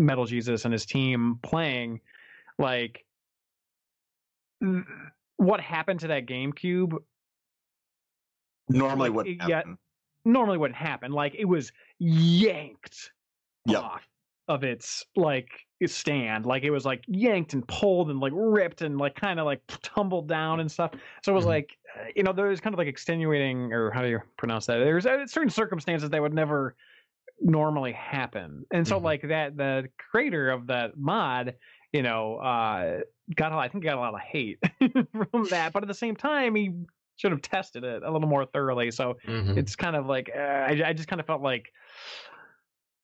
C: Metal Jesus and his team playing, like what happened to that GameCube
A: Normally, what
C: yeah,
A: happen?
C: normally wouldn't happen. Like it was yanked
A: Yep.
C: off of its like its stand. Like it was like yanked and pulled and like ripped and like kind of like tumbled down and stuff. So it was
B: Mhm.
C: like you know there was kind of like extenuating or how do you pronounce that? There's uh, certain circumstances that would never normally happen. And so
B: Mhm.
C: like that the creator of that mod, you know, uh got a- I think got a lot of hate from that, but at the same time he should have tested it a little more thoroughly. So
B: Mhm.
C: it's kind of like uh, I, I just kind of felt like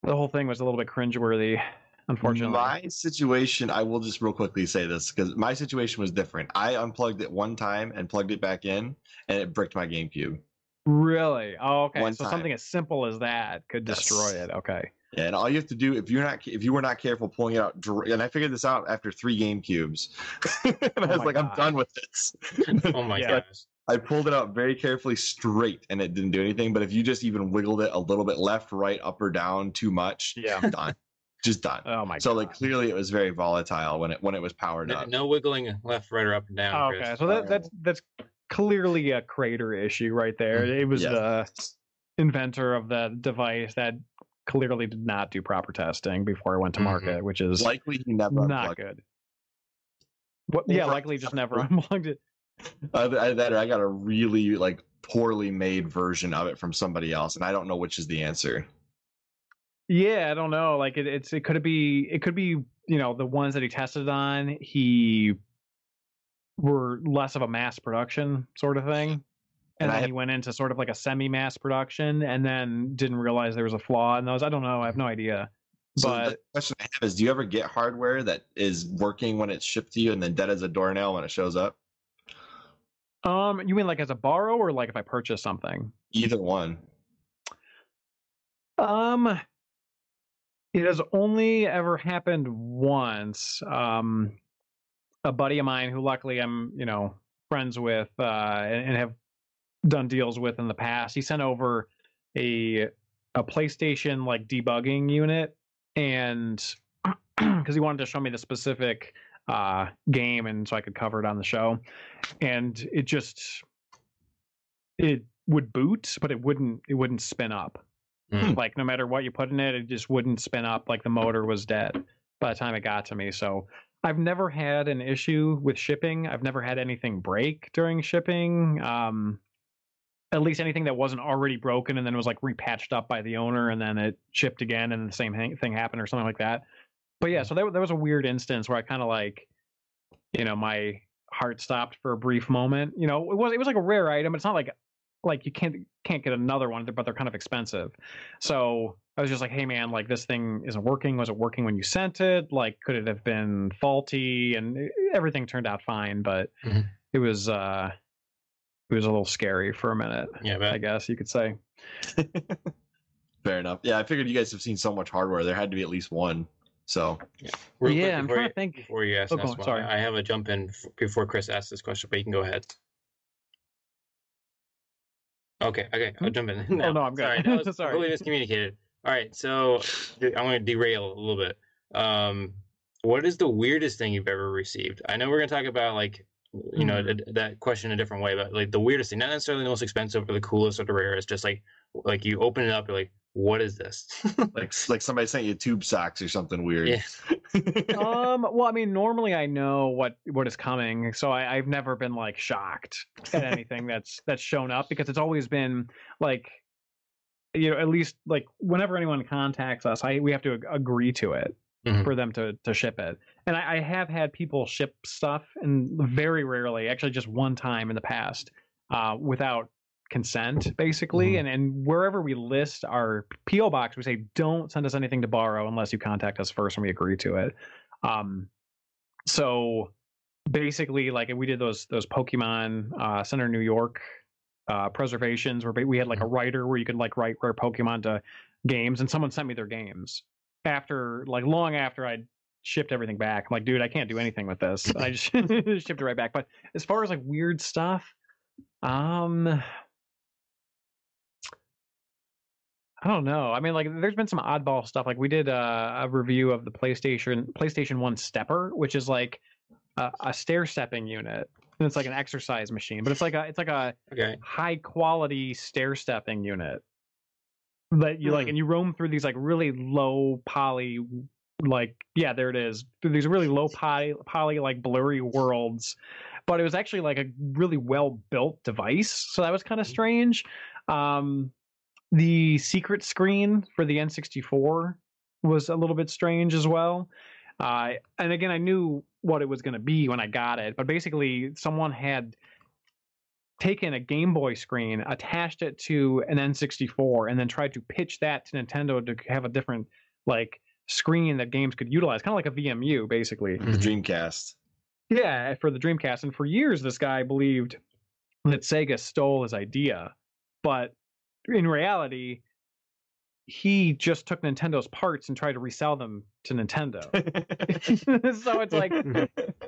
C: the whole thing was a little bit cringeworthy, unfortunately.
A: My situation, I will just real quickly say this because my situation was different. I unplugged it one time and plugged it back in, and it bricked my GameCube.
C: Really? Oh, okay.
A: One
C: so
A: time.
C: something as simple as that could destroy
A: Yes.
C: it. Okay.
A: Yeah, and all you have to do if you're not if you were not careful pulling it out, and I figured this out after three game cubes, and I
C: Oh
A: was
C: my
A: like, I'm done with this.
B: oh my
C: Yeah.
B: gosh.
A: I pulled it out very carefully straight, and it didn't do anything. But if you just even wiggled it a little bit left, right, up or down too much,
C: Yeah.
A: done, just done.
C: Oh my
A: so
C: god.
A: like clearly it was very volatile when it when it was powered
B: No,
A: up.
B: no wiggling left, right, or up and down.
C: Oh,
B: Chris.
C: okay. So that, that's that's clearly a crater issue right there. It was
A: Yes.
C: the inventor of the device that clearly did not do proper testing before it went to
B: Mhm.
C: market, which is
A: Likely he never
C: not
A: unplugged
C: good. What, yeah, likely just never unplugged it.
A: I, that I got a really like poorly made version of it from somebody else, and I don't know which is the answer.
C: Yeah, I don't know. Like it, it's it could be it could be you know the ones that he tested on he were less of a mass production sort of thing, and,
A: And
C: then
A: have-
C: he went into sort of like a semi mass production, and then didn't realize there was a flaw in those. I don't know. I have no idea.
A: So
C: But-
A: the question I have is, do you ever get hardware that is working when it's shipped to you and then dead as a doornail when it shows up?
C: Um, you mean like as a borrow or like if I purchase something?
A: Either one.
C: Um, it has only ever happened once. Um, a buddy of mine who luckily I'm, you know, friends with uh, and, and have done deals with in the past. He sent over a a PlayStation like debugging unit, and because he wanted to show me the specific uh, game, and so I could cover it on the show, and it just it would boot, but it wouldn't it wouldn't spin up.
B: Mm.
C: Like no matter what you put in it, it just wouldn't spin up. Like the motor was dead by the time it got to me. So I've never had an issue with shipping. I've never had anything break during shipping. Um, at least anything that wasn't already broken and then it was like repatched up by the owner and then it shipped again and the same thing, thing happened or something like that. But yeah, so that, that was a weird instance where I kind of like, you know, my heart stopped for a brief moment. You know, it was it was like a rare item. It's not like like you can't can't get another one, but they're kind of expensive. So I was just like, hey man, like this thing isn't working. Was it working when you sent it? Like, could it have been faulty? And everything turned out fine, but
B: Mhm.
C: it was uh it was a little scary for a minute.
B: Yeah,
C: I
B: but
C: guess you could say.
A: Fair enough. Yeah, I figured you guys have seen so much hardware. There had to be at least one. So
B: real quick
C: yeah, I'm trying
B: you,
C: to think.
B: before you ask
C: Oh,
B: the
C: on, sorry.
B: I have a jump in before Chris asks this question, but you can go ahead. Okay, okay, I'll
C: Hmm?
B: jump in.
C: Oh, no, I'm good.
B: Sorry, that was
C: Sorry.
B: totally miscommunicated. All right, so I'm going to derail a little bit. Um, what is the weirdest thing you've ever received? I know we're going to talk about like, you know,
C: Hmm.
B: th- that question in a different way, but like the weirdest thing, not necessarily the most expensive or the coolest or the rarest, just like, like you open it up, you're like, what is this?
A: like like somebody sent you tube socks or something weird.
B: Yeah.
C: um well i mean normally i know what what is coming so I, i've never been like shocked at anything that's that's shown up because it's always been like you know, at least like whenever anyone contacts us, I we have to ag- agree to it
B: Mhm.
C: for them to to ship it. And I, I have had people ship stuff, and very rarely, actually, just one time in the past, uh, without consent, basically.
B: Mhm.
C: And and wherever we list our PO box, we say don't send us anything to borrow unless you contact us first and we agree to it. Um, so basically, like we did those those Pokemon uh, Center New York uh, preservations where we had like a writer where you could like write rare Pokemon to games, and someone sent me their games after like long after I'd shipped everything back. I'm like, dude, I can't do anything with this. I just shipped it right back. But as far as like weird stuff, um I don't know. I mean, like, there's been some oddball stuff. Like, we did uh, a review of the PlayStation PlayStation One Stepper, which is like a, a stair stepping unit, and it's like an exercise machine. But it's like a it's like a
B: Okay.
C: high quality stair stepping unit that you like
B: Hmm.
C: and you roam through these like really low poly like yeah there it is through these really low poly poly like blurry worlds but it was actually like a really well built device so that was kind of strange um the secret screen for the n64 was a little bit strange as well uh, and again i knew what it was going to be when i got it but basically someone had taken a Game Boy screen, attached it to an N64, and then tried to pitch that to Nintendo to have a different like screen that games could utilize, kind of like a VMU, basically.
A: The. Dreamcast.
C: Yeah, for the Dreamcast. And for years, this guy believed that Sega stole his idea, but in reality, he just took Nintendo's parts and tried to resell them to Nintendo. so it's like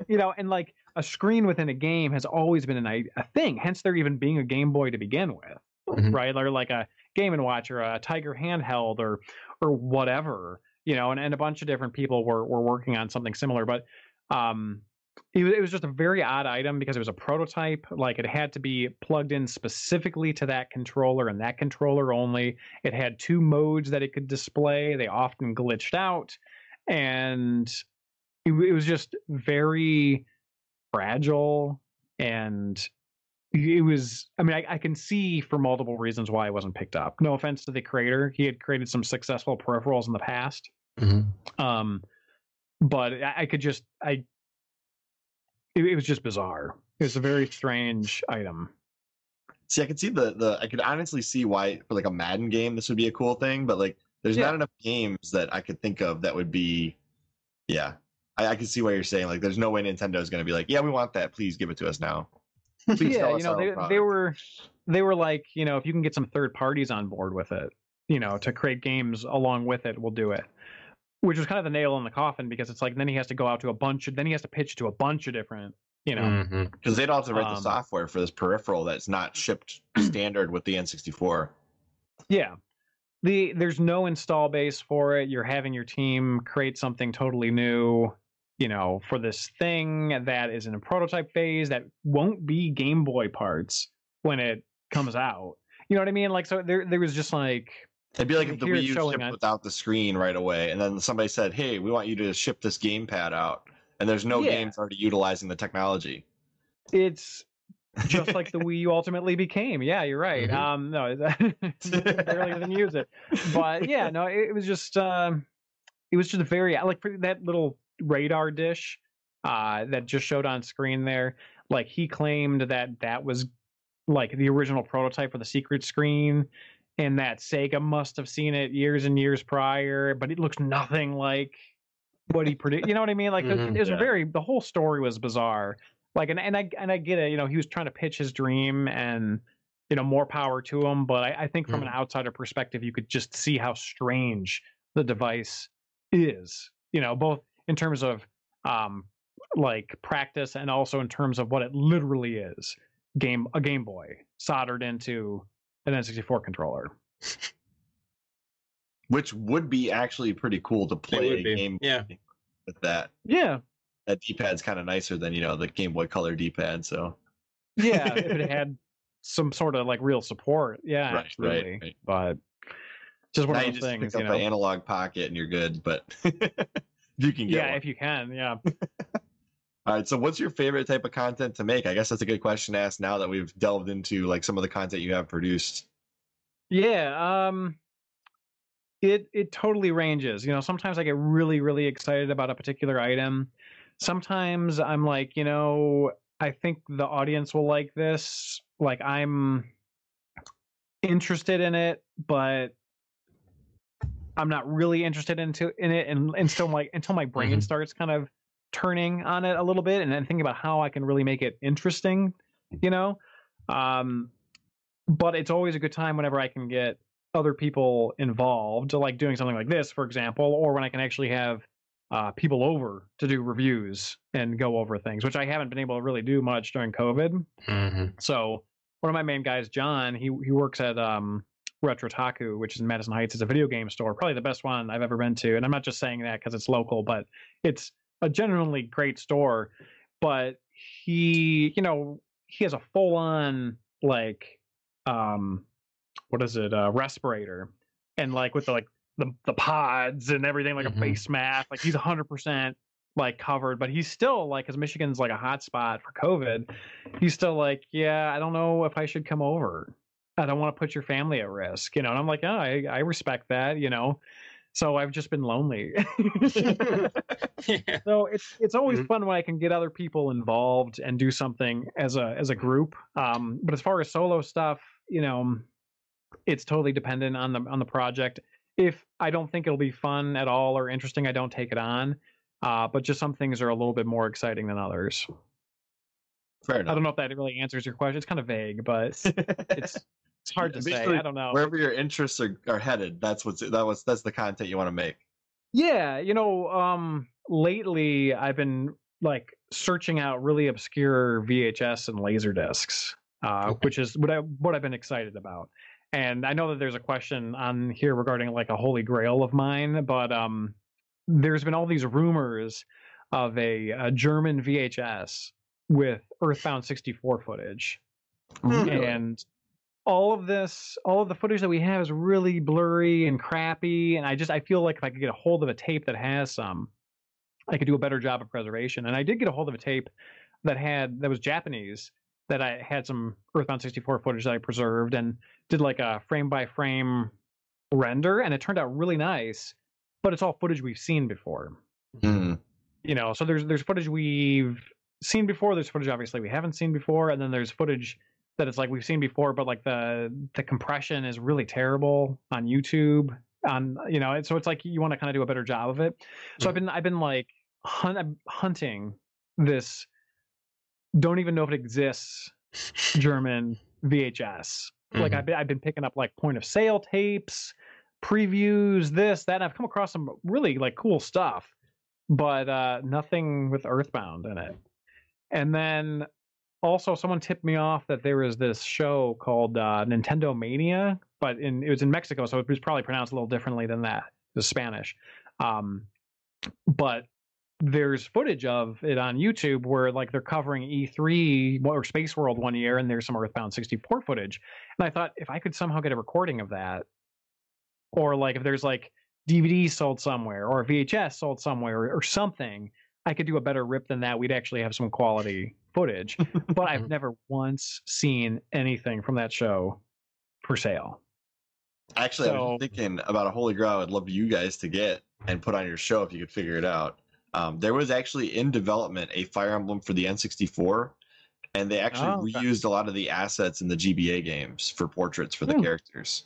C: you know, and like a screen within a game has always been an, a thing. Hence, there even being a Game Boy to begin with,
B: Mhm.
C: right? Or like a Game and Watch or a Tiger handheld or or whatever, you know. And, and a bunch of different people were were working on something similar, but um, it, it was just a very odd item because it was a prototype. Like it had to be plugged in specifically to that controller and that controller only. It had two modes that it could display. They often glitched out, and it, it was just very fragile and it was i mean I, I can see for multiple reasons why it wasn't picked up no offense to the creator he had created some successful peripherals in the past
B: Mhm.
C: um but i, I could just i it, it was just bizarre it was a very strange item
A: See, I could see the the I could honestly see why for like a Madden game this would be a cool thing, but like there's
C: Yeah.
A: not enough games that I could think of that would be yeah. I, I can see why you're saying. Like there's no way Nintendo is gonna be like, Yeah, we want that, please give it to us now. Please
C: yeah you know they, they were they were like you know if you can get some third parties on board with it you know to create games along with it we'll do it which was kind of the nail in the coffin because it's like then he has to go out to a bunch of then he has to pitch to a bunch of different you know
B: Mhm.
A: because they'd all have to write the
C: Um,
A: software for this peripheral that's not shipped standard with the N64.
C: Yeah. The there's no install base for it. You're having your team create something totally new, you know, for this thing that is in a prototype phase that won't be Game Boy parts when it comes out. You know what I mean? Like so there there was just like
A: It'd be like if the Wii U shipped
C: on-
A: without the screen right away, and then somebody said, "Hey, we want you to ship this gamepad out," and there's no
C: Yeah.
A: games already utilizing the technology.
C: it's just like the Wii U ultimately became. Yeah, you're right.
B: Mhm.
C: Um no, barely even use it. But yeah, no, it, it was just um it was just a very like that little radar dish uh that just showed on screen there. Like he claimed that that was like the original prototype for the secret screen and that Sega must have seen it years and years prior, but it looks nothing like what he produced. You know what I mean? Like it-
B: Mhm,
C: it was
A: yeah.
C: very the whole story was bizarre. Like and and I and I get it. You know, he was trying to pitch his dream and you know more power to him. But I, I think from an outsider perspective, you could just see how strange the device is. You know, both in terms of um like practice and also in terms of what it literally is game a game boy soldered into an n64 controller
A: which would be actually pretty cool to play a
B: be.
A: game
B: Yeah.
A: with that.
C: yeah
A: That D-pad's kind of nicer than you know the Game Boy Color D-pad. So
C: yeah if it had some sort of like real support yeah
A: Right, right,
C: absolutely
A: right.
C: but just one
A: now
C: of
A: you
C: those
A: just
C: things
A: pick
C: you
A: up
C: know
A: the Analogue Pocket and you're good. But if you can get
C: yeah
A: one.
C: if you can yeah
A: All right. So, what's your favorite type of content to make? I guess that's a good question to ask now that we've delved into like some of the content you have produced.
C: Yeah, um it it totally ranges. You know, sometimes I get really really excited about a particular item. Sometimes I'm like, you know, I think the audience will like this. Like I'm interested in it, but I'm not really interested into in it and and until my until my brain
B: Mhm.
C: starts kind of turning on it a little bit and then thinking about how I can really make it interesting, you know? Um but it's always a good time whenever I can get other people involved, like doing something like this, for example, or when I can actually have uh, people over to do reviews and go over things, which I haven't been able to really do much during COVID.
B: hmm
C: So one of my main guys, John, he he works at um, Retrotaku, which is in Madison Heights. It's a video game store, probably the best one I've ever been to. And I'm not just saying that because it's local, but it's a genuinely great store. But he, you know, he has a full on like um what is it, uh respirator. And like with the like the the pods and everything, like
B: Mhm.
C: a face mask. Like he's hundred percent like covered, but he's still like because Michigan's like a hot spot for COVID. He's still like, yeah, I don't know if I should come over. I don't want to put your family at risk, you know. And I'm like, oh, I I respect that, you know. So I've just been lonely.
B: yeah.
C: so it's it's always
B: Mhm.
C: fun when I can get other people involved and do something as a as a group. Um, but as far as solo stuff, you know, it's totally dependent on the on the project. If I don't think it'll be fun at all or interesting, I don't take it on. Uh, but just some things are a little bit more exciting than others.
A: Fair enough.
C: I don't know if that really answers your question. It's kind of vague, but it's it's hard to say. I don't know.
A: Wherever your interests are, are headed, that's what's that was that's the content you want to make.
C: Yeah, you know, um lately I've been like searching out really obscure VHS and laser discs, uh,
B: Okay.
C: which is what I what I've been excited about. And I know that there's a question on here regarding like a holy grail of mine, but um there's been all these rumors of a, a German VHS with Earthbound 64 footage
A: Really?
C: and all of this all of the footage that we have is really blurry and crappy and i just i feel like if i could get a hold of a tape that has some i could do a better job of preservation and i did get a hold of a tape that had that was japanese that i had some earthbound 64 footage that i preserved and did like a frame by frame render and it turned out really nice but it's all footage we've seen before
A: Mhm.
C: you know so there's there's footage we've seen before there's footage obviously we haven't seen before and then there's footage that it's like we've seen before but like the the compression is really terrible on youtube on you know so it's like you want to kind of do a better job of it. So i've been i've been like hunt, hunting this don't even know if it exists german vhs like
B: Mhm.
C: I've been, I've been picking up like point of sale tapes previews this that and i've come across some really like cool stuff but uh nothing with earthbound in it. And then also someone tipped me off that there was this show called uh, nintendo mania but in it was in mexico so it was probably pronounced a little differently than that it was spanish um but there's footage of it on YouTube where like they're covering E3 or Space World one year, and there's some Earthbound 64 footage. And I thought if I could somehow get a recording of that, or like if there's like DVD sold somewhere or VHS sold somewhere or, or something, I could do a better rip than that. We'd actually have some quality footage. but I've
B: Mhm.
C: never once seen anything from that show for sale.
A: Actually, I was thinking about a holy grail. I'd love you guys to get and put on your show if you could figure it out. Um, there was actually in development a Fire Emblem for the N64, and they actually
C: Oh, okay.
A: reused a lot of the assets in the GBA games for portraits for the
C: Hmm.
A: characters.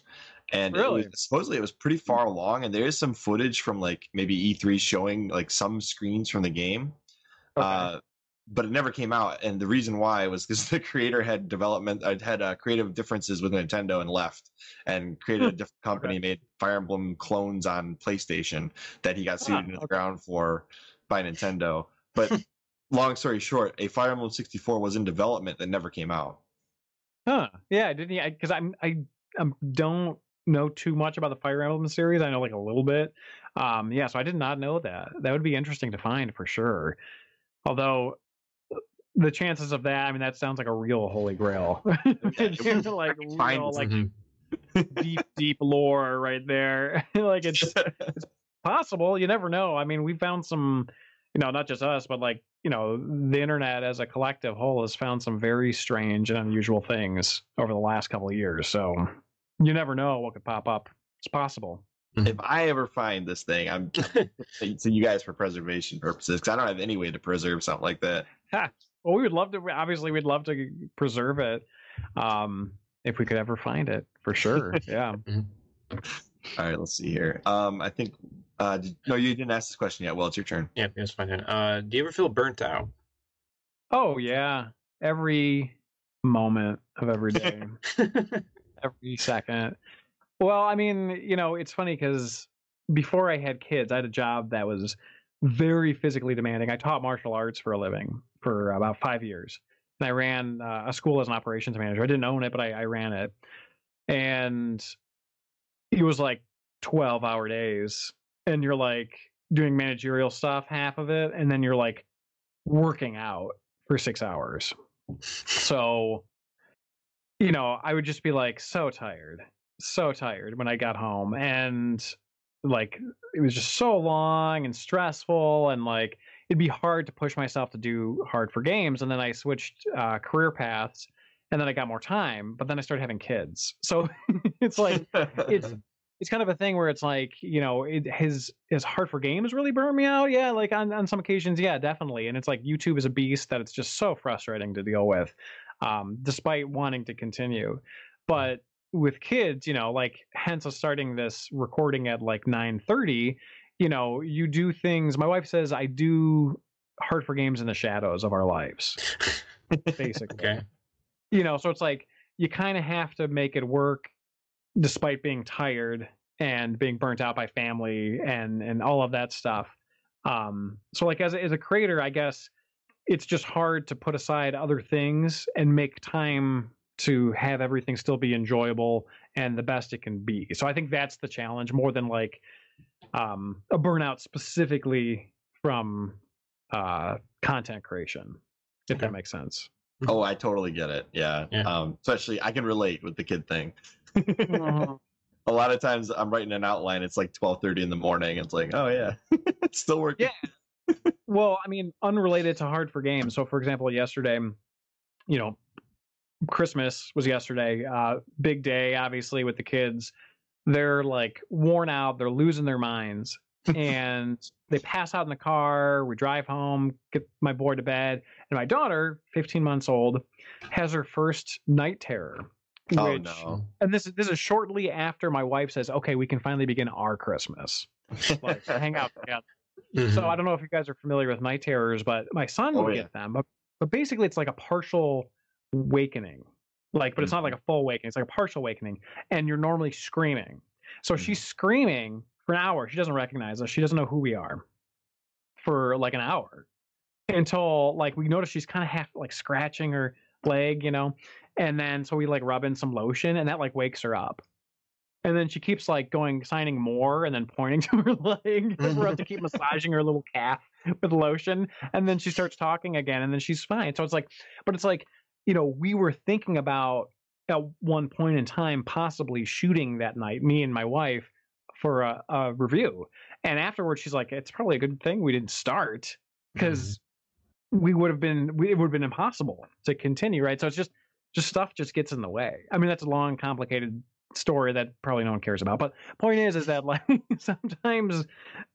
A: And it was, supposedly it was pretty far along, and there is some footage from like maybe E3 showing like some screens from the game.
C: Okay.
A: Uh, but it never came out, and the reason why was because the creator had development uh, had uh, creative differences with Nintendo and left, and created a different company, made Fire Emblem clones on PlayStation that he got sued
C: Ah,
A: into the
C: okay.
A: ground for by Nintendo. But long story short, a Fire Emblem 64 was in development that never came out.
C: Huh. Yeah, I didn't because I'm I um, don't know too much about the Fire Emblem series. I know like a little bit. Um yeah, so I did not know that. That would be interesting to find for sure. Although the chances of that, I mean that sounds like a real holy grail.
A: Yeah,
C: like
A: find
C: real like
B: Mhm.
C: deep deep lore right there. like it's possible. You never know. I mean, we found some, you know, not just us, but like, you know, the internet as a collective whole has found some very strange and unusual things over the last couple of years. So you never know what could pop up. It's possible.
A: if I ever find this thing, I'm to you guys for preservation purposes because I don't have any way to preserve something like that.
C: Well, we would love to. Obviously, we'd love to preserve it, um, if we could ever find it, for sure. Yeah.
A: All right, let's see here. Um, I think uh, did, no, you didn't ask this question yet. Well, it's your turn.
B: yeah, it's fine. Uh, do you ever feel burnt out?
C: Oh yeah. Every moment of every day, every second. Well, I mean, you know, it's funny because before I had kids, I had a job that was very physically demanding. I taught martial arts for a living for about five years, and I ran uh, a school as an operations manager. I didn't own it, but I, I ran it, and it was like twelve-hour days, and you're like doing managerial stuff half of it, and then you're like working out for six hours. So, you know, I would just be like so tired, so tired when I got home. And like, it was just so long and stressful. And like, it'd be hard to push myself to do Hard4Games. And then I switched uh, career paths and then I got more time, but then I started having kids. So it's like, it's, it's kind of a thing where it's like you know it, his his Hard4Games really burned me out yeah like on, on some occasions yeah definitely and it's like youtube is a beast that it's just so frustrating to deal with um, despite wanting to continue but with kids you know like hence us starting this recording at like 9.30 you know you do things my wife says i do Hard4Games in the shadows of our lives basically.
B: Okay.
C: you know so it's like you kind of have to make it work despite being tired and being burnt out by family and and all of that stuff. Um so like as a, as a creator i guess it's just hard to put aside other things and make time to have everything still be enjoyable and the best it can be. So i think that's the challenge more than like um a burnout specifically from uh content creation if
B: Okay.
C: that makes sense
A: oh, I totally get it. Yeah.
B: Yeah.
A: Um, especially I can relate with the kid thing. a lot of times I'm writing an outline. It's like 12:30 in the morning. It's like, oh yeah, it's still working. Yeah.
C: Well, I mean, unrelated to Hard4Games. So, for example, yesterday, you know, Christmas was yesterday. Uh, big day, obviously, with the kids. They're like worn out. They're losing their minds, and they pass out in the car. We drive home, get my boy to bed, and my daughter, 15 months old, has her first night terror.
A: Oh no.
C: And this is this is shortly after my wife says, "Okay, we can finally begin our Christmas, like hang out together." So
B: Mhm.
C: I don't know if you guys are familiar with night terrors, but my son
A: Oh,
C: would
A: yeah.
C: get them. But, but basically, it's like a partial awakening, like, but it's mm. not like a full awakening. It's like a partial awakening, and you're normally screaming. So mm. she's screaming for an hour. She doesn't recognize us. She doesn't know who we are for like an hour until like we notice she's kind of half like scratching her leg, you know, and then so we like rub in some lotion, and that like wakes her up. And then she keeps like going, signing more, and then pointing to her leg for us to keep massaging her little calf with lotion. And then she starts talking again, and then she's fine. So it's like, but it's like, you know, we were thinking about at one point in time possibly shooting that night, me and my wife, for a, a review. And afterwards, she's like, it's probably a good thing we didn't start mm-hmm. because we would have been, we, it would have been impossible to continue, right? So it's just, just stuff just gets in the way. I mean, that's a long, complicated story that probably no one cares about. But point is, is that like sometimes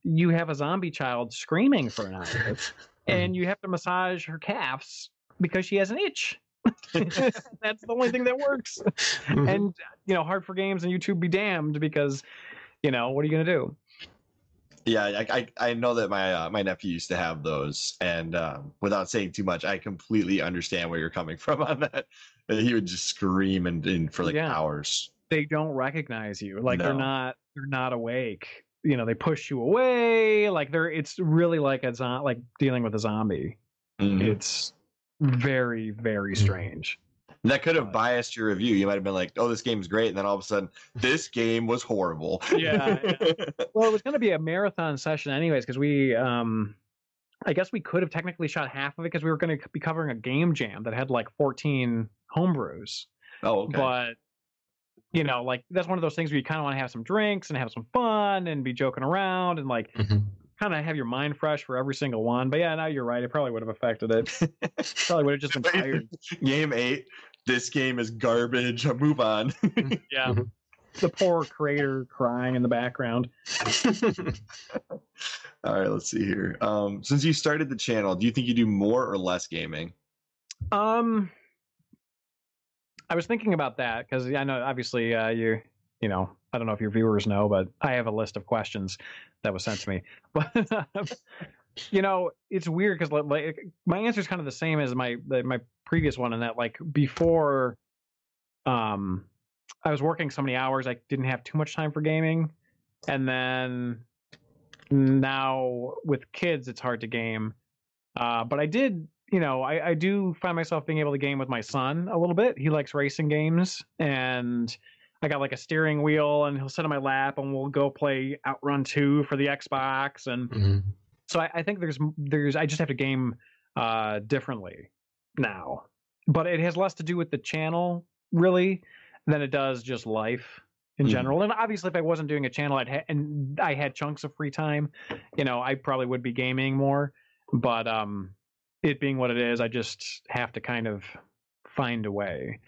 C: you have a zombie child screaming for an hour, uh-huh. and you have to massage her calves because she has an itch. That's the only thing that works.
B: Mhm.
C: And you know, Hard4Games and YouTube be damned because you know what are you gonna do?
A: Yeah, I, I I know that my uh, my nephew used to have those, and um, without saying too much, I completely understand where you're coming from on that. He would just scream and, and for like
C: Yeah.
A: hours.
C: They don't recognize you. Like they're not they're not awake. You know, they push you away. Like they're it's really like a like dealing with a zombie.
A: Mhm.
C: It's very very
B: Mhm.
C: strange.
A: And that could have biased your review. You might have been like, "Oh, this game's great," and then all of a sudden, this game was horrible.
C: Yeah, Well, it was going to be a marathon session, anyways, because we, um, I guess we could have technically shot half of it because we were going to be covering a game jam that had like 14 homebrews.
A: oh, okay.
C: But, you know, like that's one of those things where you kind of want to have some drinks and have some fun and be joking around and like
B: Mhm.
C: Kind of have your mind fresh for every single one. But yeah, now you're right. It probably would have affected it. Probably would have just been tired.
A: game eight. This game is garbage. Move on.
C: Yeah.
B: Mhm.
C: the poor creator crying in the background.
A: All right, let's see here. Um, since you started the channel, do you think you do more or less gaming?
C: Um, I was thinking about that because I know obviously uh, you you know I don't know if your viewers know, but I have a list of questions that was sent to me. But um, you know, it's weird because like my answer is kind of the same as my my previous one in that like before, um, I was working so many hours I didn't have too much time for gaming, and then now with kids it's hard to game. Uh, but I did, you know, I, I do find myself being able to game with my son a little bit. He likes racing games, and I got like a steering wheel, and he'll sit on my lap, and we'll go play Outrun Two for the Xbox, and
B: Mhm.
C: so I, I think there's there's I just have to game uh differently now, but it has less to do with the channel really than it does just life in
A: Mhm.
C: general. And obviously, if I wasn't doing a channel, I'd ha- and I had chunks of free time, you know, I probably would be gaming more. But um, it being what it is, I just have to kind of find a way.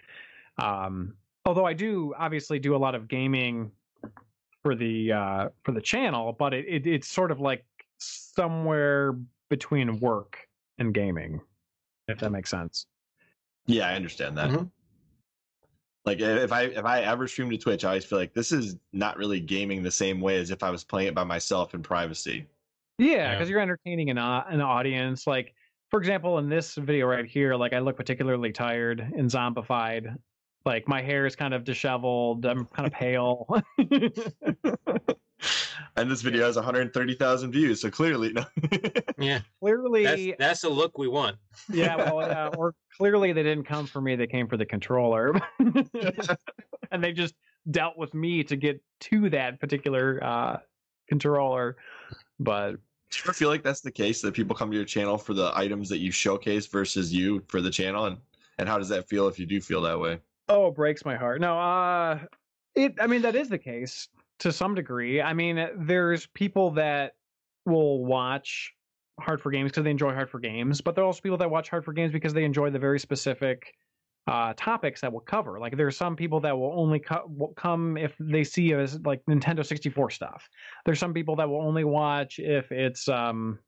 C: Um, although I do obviously do a lot of gaming for the uh, for the channel, but it, it it's sort of like somewhere between work and gaming, if that makes sense.
A: Yeah, I understand that.
B: Mhm.
A: Like if I if I ever stream to Twitch, I always feel like this is not really gaming the same way as if I was playing it by myself in privacy.
C: Yeah,
B: Yeah.
C: because you're entertaining an au- an audience. Like for example, in this video right here, like I look particularly tired and zombified. Like my hair is kind of disheveled. I'm kind of pale.
A: And this video has 130,000 views, so clearly, no.
B: Yeah,
C: clearly,
B: that's that's the look we want.
C: yeah, well, yeah, or clearly they didn't come for me. They came for the controller, and they just dealt with me to get to that particular uh, controller. But
A: Do you ever feel like that's the case that people come to your channel for the items that you showcase versus you for the channel, and and how does that feel if you do feel that way?
C: Oh, it breaks my heart. No, uh it I mean that is the case to some degree. I mean, there's people that will watch Hard4Games because they enjoy Hard4Games, but there are also people that watch Hard4Games because they enjoy the very specific uh topics that we'll cover. Like there are some people that will only co- will come if they see as like Nintendo 64 stuff. There's some people that will only watch if it's um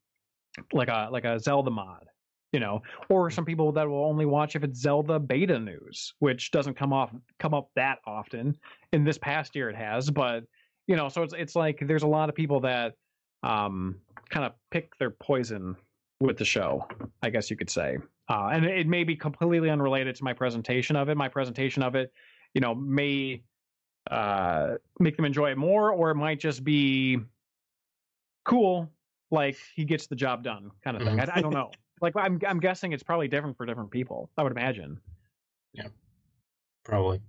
C: like a like a Zelda mod you know or some people that will only watch if it's zelda beta news which doesn't come off come up that often. In this past year it has but you know so it's it's like there's a lot of people that um kind of pick their poison with the show i guess you could say. Uh and it may be completely unrelated to my presentation of it. My presentation of it you know may uh make them enjoy it more or it might just be cool like he gets the job done kind of thing I, I don't know like I'm I'm guessing it's probably different for different people. I would imagine.
B: Yeah, probably.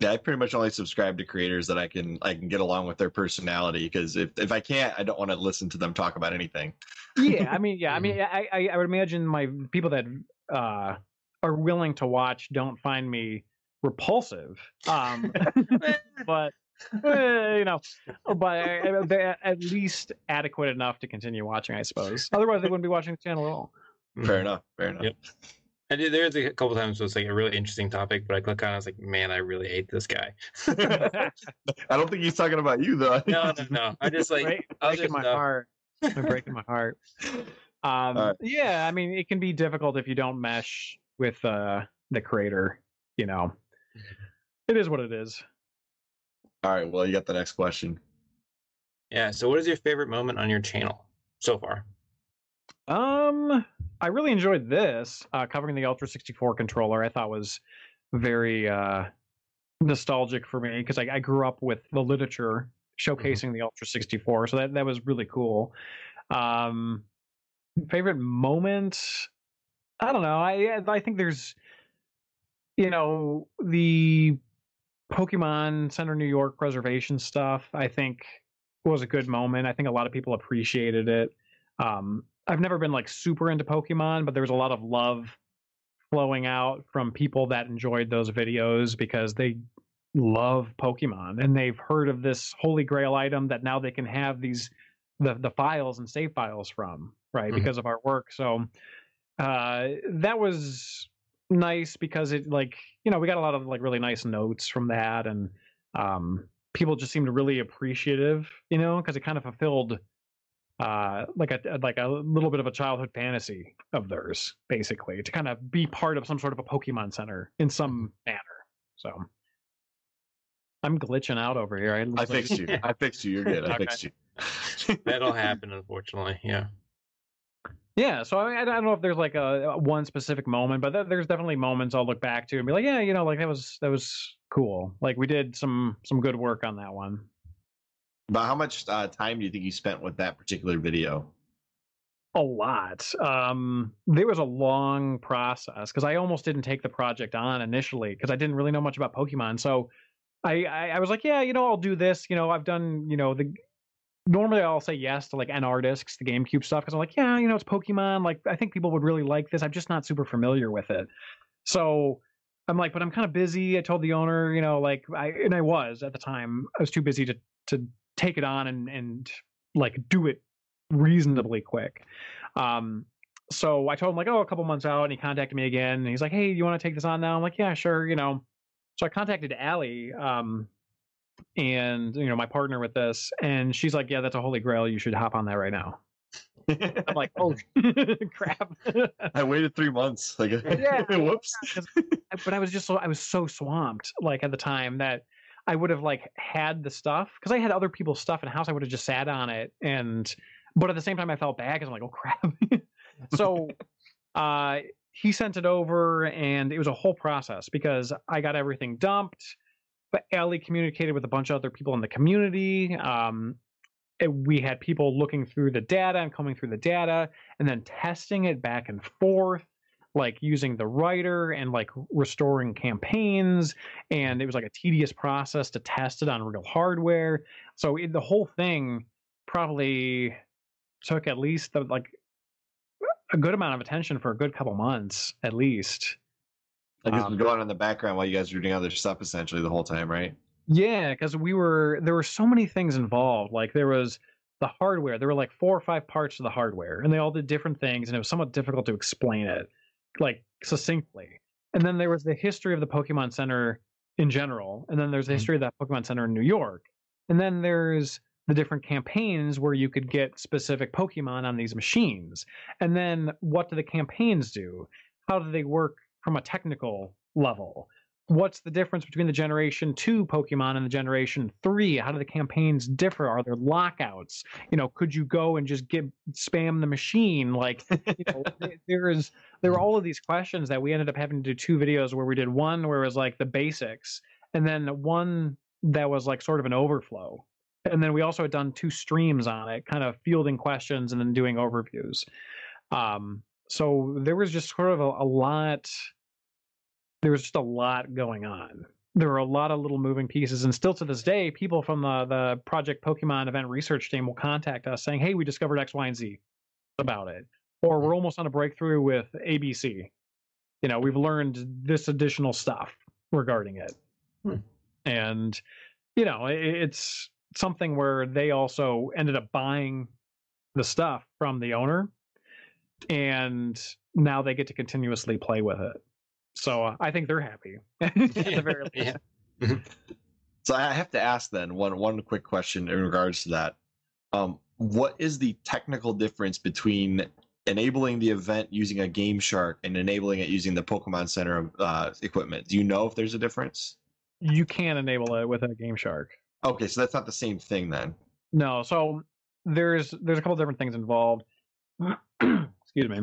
A: Yeah, I pretty much only subscribe to creators that I can I can get along with their personality because if if I can't, I don't want to listen to them talk about anything.
C: Yeah, I mean, yeah, I mean, I, I I would imagine my people that uh are willing to watch don't find me repulsive. Um, but eh, you know, but uh, they're at least adequate enough to continue watching, I suppose. Otherwise, they wouldn't be watching the channel at all.
A: Fair
B: Mhm.
A: enough. Fair enough.
B: Yep. I did. There's a couple times where it's like a really interesting topic, but I click on. it, I was like, man, I really hate this guy.
A: I don't think he's talking about you though. I
B: no, no, no. I just like
C: Break-
B: I was
C: breaking
B: just
C: my
B: uh,
C: heart. They're breaking my heart. Um,
A: Alright.
C: Yeah, I mean, it can be difficult if you don't mesh with uh, the creator. You know, it is what it is.
A: All right. Well, you got the next question.
B: Yeah. So, what is your favorite moment on your channel so far?
C: Um, I really enjoyed this uh, covering the Ultra 64 controller. I thought was very uh, nostalgic for me because I, I grew up with the literature showcasing the Ultra 64, so that that was really cool. Um, favorite moment? I don't know. I I think there's, you know, the Pokemon Center New York preservation stuff. I think was a good moment. I think a lot of people appreciated it. Um, I've never been like super into Pokemon, but there was a lot of love flowing out from people that enjoyed those videos because they love Pokemon and they've heard of this holy grail item that now they can have these the the files and save files from, right?
B: Mhm.
C: Because of our work. So uh that was nice because it like, you know, we got a lot of like really nice notes from that and um people just seemed really appreciative, you know, because it kind of fulfilled uh like a like a little bit of a childhood fantasy of theirs basically to kind of be part of some sort of a pokemon center in some manner so i'm glitching out over here
A: I fixed you. I fixed you. You're good. I
C: Okay.
A: fixed you.
B: That'll happen, unfortunately. Yeah.
C: yeah so I, I don't know if there's like a, a one specific moment but there- there's definitely moments i'll look back to and be like yeah you know like that was that was cool like we did some some good work on that one
A: But how much uh, time do you think you spent with that particular video?
C: a lot. Um, there was a long process because I almost didn't take the project on initially because I didn't really know much about Pokemon. So I, I I was like, yeah, you know, I'll do this. You know, I've done, you know, the normally I'll say yes to like NR discs, the GameCube stuff because I'm like, yeah, you know, it's Pokemon. Like I think people would really like this. I'm just not super familiar with it. So I'm like, but I'm kind of busy. I told the owner, you know, like I and I was at the time. I was too busy to to take it on and and like do it reasonably quick. Um, so I told him like, oh, a couple months out, and he contacted me again, and he's like, hey, you want to take this on now? I'm like, yeah, sure, you know. So I contacted Allie, um, and you know my partner with this, and she's like, yeah, that's a holy grail. You should hop on that right now. I'm like, oh crap.
A: I waited three months. Like,
C: Yeah.
A: whoops.
C: but I was just so I was so swamped like at the time that I would have like had the stuff because I had other people's stuff in the house. I would have just sat on it and but at the same time I felt bad because I'm like, oh crap. so uh he sent it over and it was a whole process because I got everything dumped. But Ellie communicated with a bunch of other people in the community. Um we had people looking through the data and coming through the data and then testing it back and forth like using the writer and like restoring campaigns and it was like a tedious process to test it on real hardware so it, the whole thing probably took at least the, like a good amount of attention for a good couple months at least
A: Like it's
C: Um,
A: been going on in the background while you guys were doing other stuff essentially the whole time, right?
C: Yeah, because we were there were so many things involved. Like there was the hardware. There were like four or five parts to the hardware, and they all did different things, and it was somewhat difficult to explain it like succinctly. And then there was the history of the Pokemon Center in general, and then there's the
A: Mhm.
C: history of that Pokemon Center in New York, and then there's the different campaigns where you could get specific Pokemon on these machines. And then what do the campaigns do? How do they work from a technical level? What's the difference between the generation 2 pokemon and the generation 3 how do the campaigns differ? Are there lockouts? You know could you go and just get spam the machine? Like you know there is there were all of these questions that we ended up having to do two videos where we did one where it was like the basics and then one that was like sort of an overflow. And then we also had done two streams on it kind of fielding questions and then doing overviews. Um so there was just sort of a, a lot there was just a lot going on. There were a lot of little moving pieces, and still to this day, people from the the Project Pokemon event research team will contact us saying, "Hey, we discovered X, Y, and Z about it," or "We're almost on a breakthrough with ABC." You know, we've learned this additional stuff regarding it,
B: Hmm.
C: and you know, i it's something where they also ended up buying the stuff from the owner, and now they get to continuously play with it. So uh, I think they're happy. at the very least.
B: yeah.
A: So I have to ask then one one quick question in regards to that. Um, what is the technical difference between enabling the event using a Game Shark and enabling it using the Pokemon Center uh, equipment? Do you know if there's a difference?
C: You can enable it with a Game Shark.
A: Okay, so that's not the same thing then.
C: No, so there's there's a couple different things involved. Excuse me.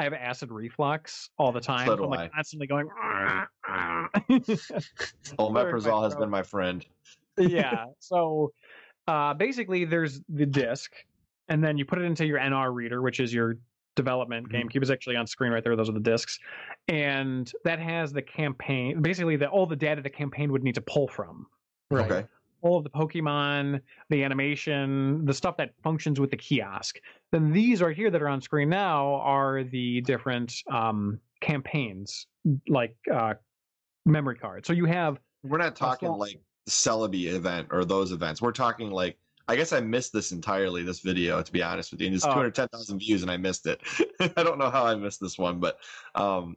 C: I have acid reflux all the time.
A: So
C: I'm
A: I.
C: like constantly going.
A: Omeprazole has been my friend.
C: yeah. So uh, basically, there's the disc, and then you put it into your NR reader, which is your development.
A: Mhm.
C: GameCube is actually on screen right there. Those are the discs, and that has the campaign. Basically, the, all the data the campaign would need to pull from.
A: Okay.
C: All of the Pokemon, the animation, the stuff that functions with the kiosk. Then these right here that are on screen now are the different um, campaigns, like uh, memory cards. So you have
A: We're not talking
C: small-
A: like the Celebi event or those events. We're talking like I guess I missed this entirely, this video, to be honest with you. And it's
C: Oh.
A: 210,000 views and I missed it. I don't know how I missed this one, but um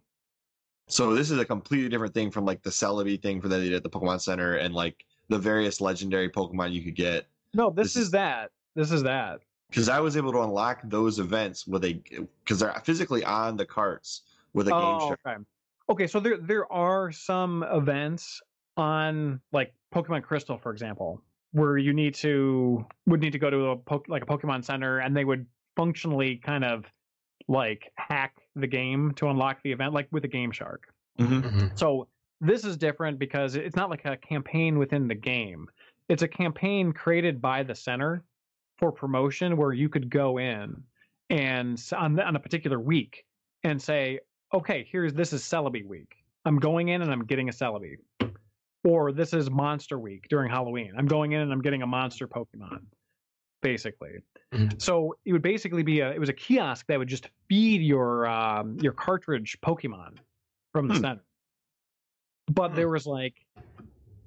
A: so this is a completely different thing from like the Celebi thing for that they did at the Pokemon Center and like the various legendary Pokemon you could get.
C: No, this,
A: This
C: is
A: is-
C: that. This is that.
A: Because I was able to unlock those events with a because they're physically on the carts with a game
C: Oh,
A: share.
C: okay. Okay, so there there are some events on like Pokemon Crystal, for example, where you need to would need to go to a poke, like a Pokemon Center, and they would functionally kind of like hack the game to unlock the event, like with a Game Shark.
A: Mhm.
B: Mhm.
C: So this is different because it's not like a campaign within the game. It's a campaign created by the center for promotion where you could go in and on, on a particular week and say, okay, here's this is Celebi week. I'm going in and I'm getting a Celebi. Or this is Monster Week during Halloween. I'm going in and I'm getting a monster Pokemon, basically.
B: Mhm.
C: So it would basically be a it was a kiosk that would just feed your um, your cartridge Pokemon from the
A: Hmm.
C: center. But
B: Hmm.
C: there was like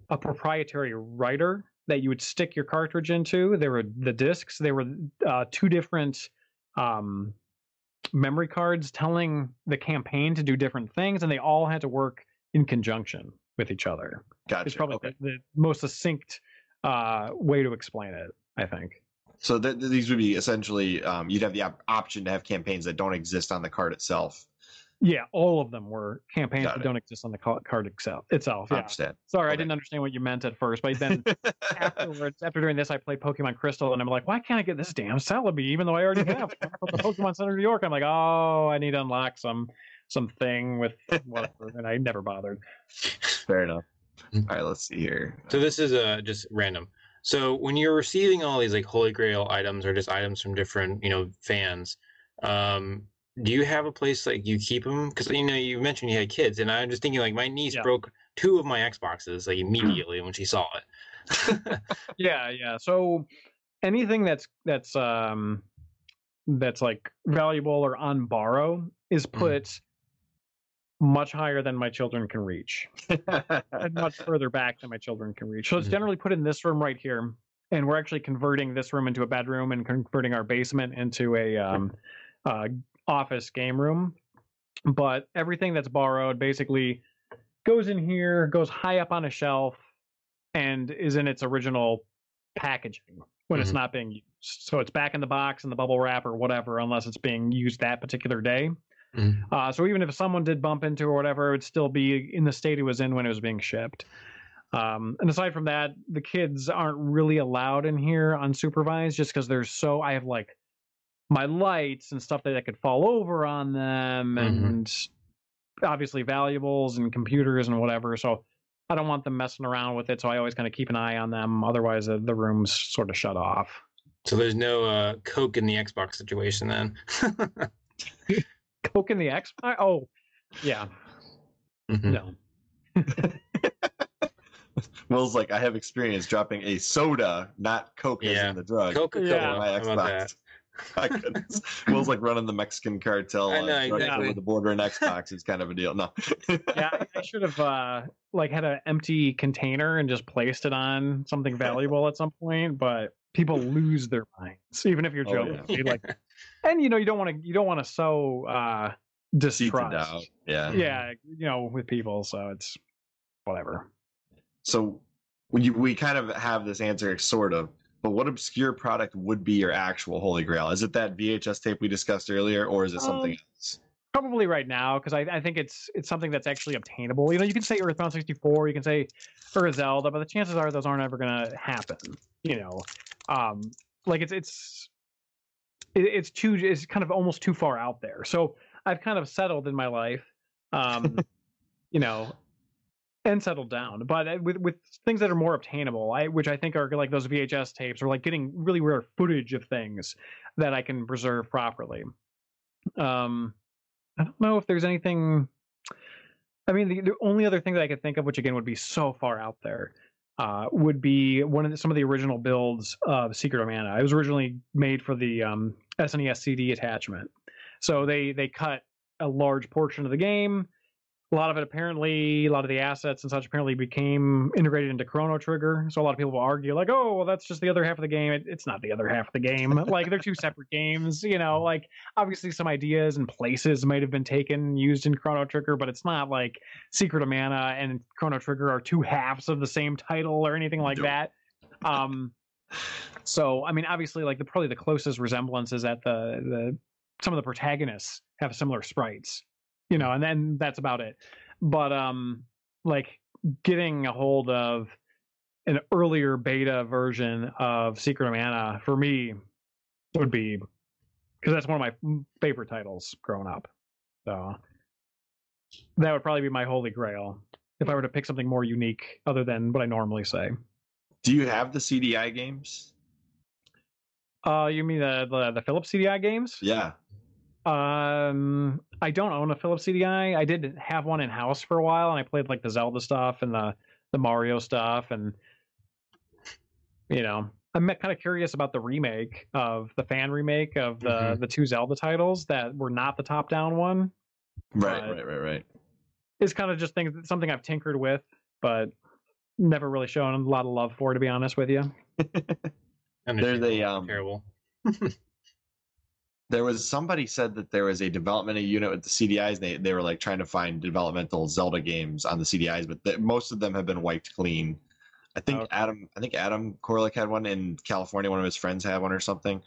C: a proprietary writer that you would stick your cartridge into. There were the discs. There were uh, two different um, memory cards telling the campaign to do different things, and they all had to work in conjunction with each other.
A: Gotcha.
C: It's probably
A: okay.
C: the, the most succinct uh, way to explain it. I think.
A: So th- th- these would be essentially um, you'd have the op- option to have campaigns that don't exist on the card itself.
C: Yeah, all of them were campaigns
A: Got
C: that
A: it.
C: don't exist on the card itself. Itself.
A: I understand.
C: Sorry, I didn't understand what you meant at first, but then afterwards, after doing this, I played Pokemon Crystal, and I'm like, why can't I get this damn Celebi, even though I already have the Pokemon Center of New York? I'm like, oh, I need to unlock some something with whatever, and I never bothered.
A: Fair enough. All right, let's see here.
B: So this is uh, just random. So when you're receiving all these like Holy Grail items or just items from different you know fans, um, do you have a place like you keep them? Because you know you mentioned you had kids, and I'm just thinking like my niece
C: Yeah.
B: broke two of my Xboxes like immediately when she saw it.
C: Yeah, yeah. So anything that's that's um that's like valuable or on borrow is put much higher than my children can reach. and much further back than my children can reach. So it's
B: Mhm.
C: generally put in this room right here, and we're actually converting this room into a bedroom and converting our basement into a um, uh, office game room. But everything that's borrowed basically goes in here, goes high up on a shelf, and is in its original packaging when it's
B: Mhm.
C: not being used. So it's back in the box in the bubble wrap or whatever, unless it's being used that particular day.
B: Mhm.
C: Uh, so even if someone did bump into or whatever, it would still be in the state it was in when it was being shipped. Um, and aside from that, the kids aren't really allowed in here unsupervised just because there's so I have like my lights and stuff that, that could fall over on them
B: Mhm.
C: and obviously valuables and computers and whatever. So I don't want them messing around with it. So I always kind of keep an eye on them. Otherwise, the, the room's sort of shut off.
B: So there's no uh, Coke in the Xbox situation then.
C: Coke in the Xbox? Oh, yeah.
B: Mhm.
C: No.
A: Will's like, I have experience dropping a soda, not Coke as in the drug.
B: Coca Cola.
C: Yeah.
A: on my
B: How about that?
A: Xbox. My goodness. Will's like running the Mexican cartel
B: I
A: uh,
B: know,
A: drug deal
B: exactly.
A: with the border and Xbox is kind of a deal. No.
C: yeah, I- I should have uh like had an empty container and just placed it on something valuable at some point, but people lose their minds, even if you're
A: Oh,
C: joking.
A: yeah.
C: Like, and you know, you don't want to you don't want to sow uh
A: Seeds
C: distrust.
A: doubt. Yeah.
C: Yeah, you know, with people, so it's whatever.
A: So we we kind of have this answer, sort of. But what obscure product would be your actual holy grail? Is it that VHS tape we discussed earlier, or is it something
C: Um,
A: else?
C: Probably right now, because I, I think it's it's something that's actually obtainable. You know, you can say Earthbound 64, you can say Ura Zelda, but the chances are those aren't ever gonna happen. You know, um, like it's it's it's too it's kind of almost too far out there. So I've kind of settled in my life, um, you know, and settled down. But with with things that are more obtainable, I which I think are like those VHS tapes or like getting really rare footage of things that I can preserve properly. Um, I don't know if there's anything. I mean, the, the only other thing that I could think of, which again would be so far out there, uh, would be one of the, some of the original builds of Secret of Mana. It was originally made for the um, SNES CD attachment, so they they cut a large portion of the game, a lot of it apparently, a lot of the assets and such apparently became integrated into Chrono Trigger. So a lot of people will argue, like, oh, well, that's just the other half of the game. It, it's not the other half of the game. like, they're two separate games. You know, like, obviously some ideas and places might have been taken, used in Chrono Trigger, but it's not like Secret of Mana and Chrono Trigger are two halves of the same title or anything like
A: Nope.
C: that. Um, so, I mean, obviously, like, the probably the closest resemblance is that the, the, some of the protagonists have similar sprites you know and then that's about it but um like getting a hold of an earlier beta version of secret of mana for me would be because that's one of my favorite titles growing up so that would probably be my holy grail if i were to pick something more unique other than what i normally say
A: Do you have the CDI games?
C: uh you mean the the, the philips cdi games
A: Yeah.
C: Um, I don't own a Philips CDI. I did have one in house for a while, and I played like the Zelda stuff and the the Mario stuff, and you know, I'm kind of curious about the remake of the fan remake of the
B: Mhm.
C: the two Zelda titles that were not the top down one.
A: Right, right, right, right.
C: It's kind of just things something I've tinkered with, but never really shown a lot of love for, to be honest with you.
B: Understandable,
A: a, um,
B: terrible.
A: There was somebody said that there was a developmental unit with the CDIs. And they they were like trying to find developmental Zelda games on the CDIs, but the, most of them have been wiped clean. I think
C: Okay.
A: Adam, I think Adam Koralik had one in California. One of his friends had one or something,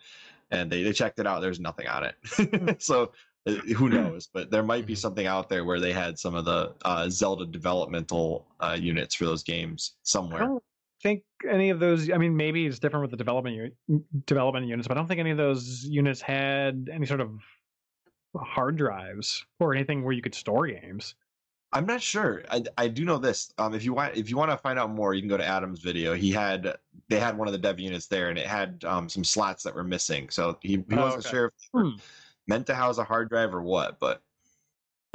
A: and they, they checked it out. There's nothing on it. so uh, who knows? But there might be
B: Mhm.
A: something out there where they had some of the uh, Zelda developmental uh, units for those games somewhere.
C: Don't think any of those. I mean, maybe it's different with the development uni- development units, but I don't think any of those units had any sort of hard drives or anything where you could store games.
A: I'm not sure. I, I do know this. Um, if you want if you want to find out more, you can go to Adam's video. He had they had one of the dev units there, and it had um, some slots that were missing. So he, he
C: Oh,
A: wasn't
C: okay.
A: sure if they were
C: Hmm.
A: meant to house a hard drive or what. But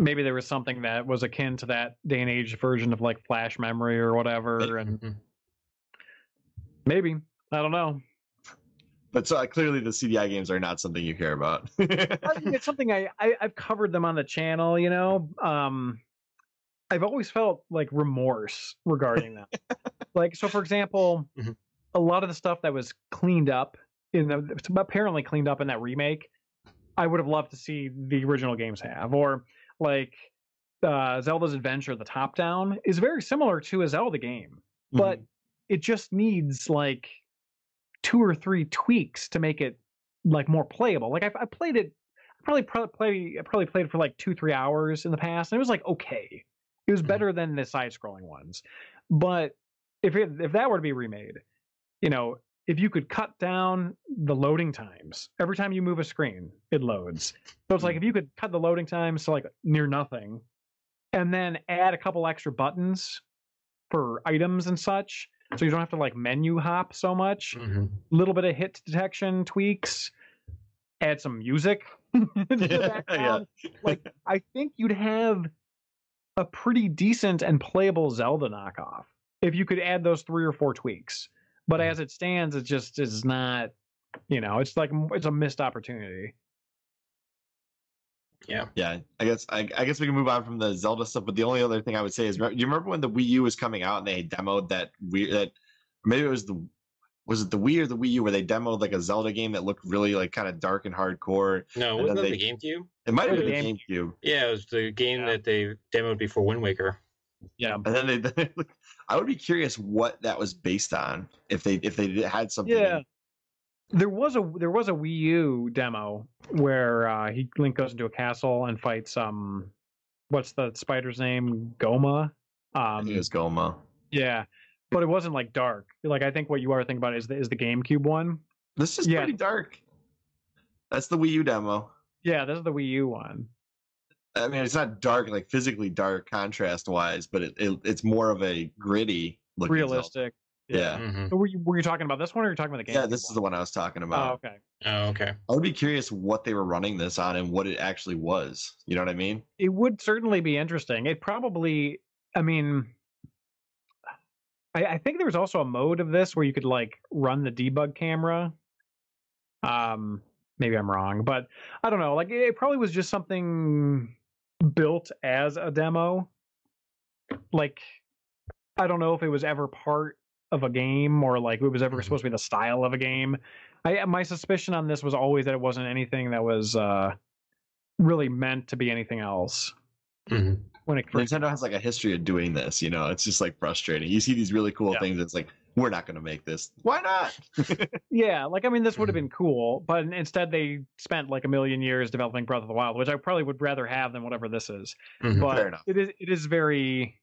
C: Maybe there was something that was akin to that day and age version of like flash memory or whatever, and
B: Mhm.
C: Maybe I don't know.
A: but so uh, clearly the CDI games are not something you care about.
C: It's something I, I I've covered them on the channel. You know, um, I've always felt like remorse regarding them. like, so for example,
B: Mhm.
C: a lot of the stuff that was cleaned up in the apparently cleaned up in that remake, I would have loved to see the original games have, or like uh, Zelda's Adventure, the top down is very similar to a Zelda game, but it just needs like two or three tweaks to make it like more playable. Like I've, I played it, I probably pro- play, I probably played it for like two three hours in the past, and it was like okay, it was
B: Mhm.
C: better than the side scrolling ones. But if it, if that were to be remade, you know, if you could cut down the loading times every time you move a screen, it loads. So it's like if you could cut the loading times to like near nothing, and then add a couple extra buttons for items and such, so you don't have to like menu hop so much.
B: Mhm.
C: little bit of hit detection tweaks, add some music. to
A: Yeah.
C: Like I think you'd have a pretty decent and playable Zelda knockoff if you could add those three or four tweaks. But
B: Mhm.
C: as it stands, it just is not. You know, it's like it's a missed opportunity.
B: Yeah.
A: yeah, I guess I, I guess we can move on from the Zelda stuff. But the only other thing I would say is, do you remember when the Wii U was coming out and they demoed that weird that maybe it was the was it the Wii or the Wii U where they demoed like a Zelda game that looked really like kind of dark and hardcore.
B: No,
A: And
B: wasn't that
A: they-
B: the GameCube?
A: It might have been
C: the
A: the GameCube.
B: Yeah, it was the game
C: Yeah.
B: that they demoed before Wind Waker.
C: Yeah.
A: And then they, I would be curious what that was based on if they if they had something.
C: Yeah. There was a there was a Wii U demo where uh, he Link goes into a castle and fights um, what's the spider's name?
A: Gohma.
C: Um,
A: it Gohma.
C: Yeah, but it wasn't like dark. Like I think what you are thinking about is the is the GameCube one.
A: This is
C: Yeah.
A: pretty dark. That's the Wii U demo.
C: Yeah, this is the Wii U one.
A: I mean, it's not dark, like physically dark contrast wise, but it, it it's more of a gritty.
C: Realistic.
A: Yeah.
B: Mhm.
C: So were you were you talking about this one or were you talking about the game?
A: Yeah, this is the one I was talking
C: Oh,
A: about.
C: okay.
B: Oh, okay.
A: I would be curious what they were running this on and what it actually was. You know what I mean?
C: It would certainly be interesting. It probably. I mean. I, I think there was also a mode of this where you could like run the debug camera. Um, maybe I'm wrong, but I don't know. Like it probably was just something built as a demo like I don't know if it was ever part of a game or like it was ever
B: Mhm.
C: supposed to be the style of a game. I my suspicion on this was always that it wasn't anything that was uh really meant to be anything else
B: Mhm.
C: when it
A: Nintendo has like a history of doing this. You know, it's just like frustrating. You see these really cool
C: Yeah.
A: things. It's like we're not going to make this. Why not?
C: Yeah, like I mean, this would have
B: Mhm.
C: been cool, but instead they spent like a million years developing Breath of the Wild, which I probably would rather have than whatever this is.
B: Mhm.
C: But it is it is very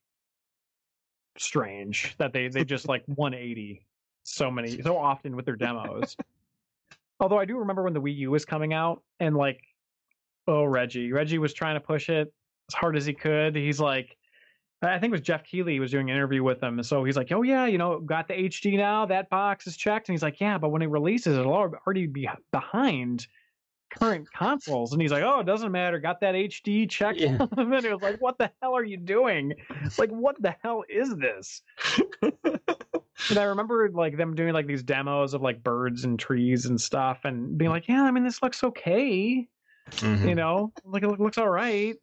C: strange that they they just like 180 so many so often with their demos. Although I do remember when the Wii U was coming out and like oh Reggie, Reggie was trying to push it as hard as he could. He's like I think it was Geoff Keighley was doing an interview with him. And so he's like, Oh, yeah, you know, got the HD now. That box is checked. And he's like, Yeah, but when it releases, it'll already be behind current consoles. And he's like, Oh, it doesn't matter. Got that HD check.
B: Yeah.
C: and it was like, What the hell are you doing? Like, what the hell is this? And I remember like them doing like these demos of like birds and trees and stuff and being like, Yeah, I mean, this looks okay.
B: Mhm.
C: You know, like it looks all right.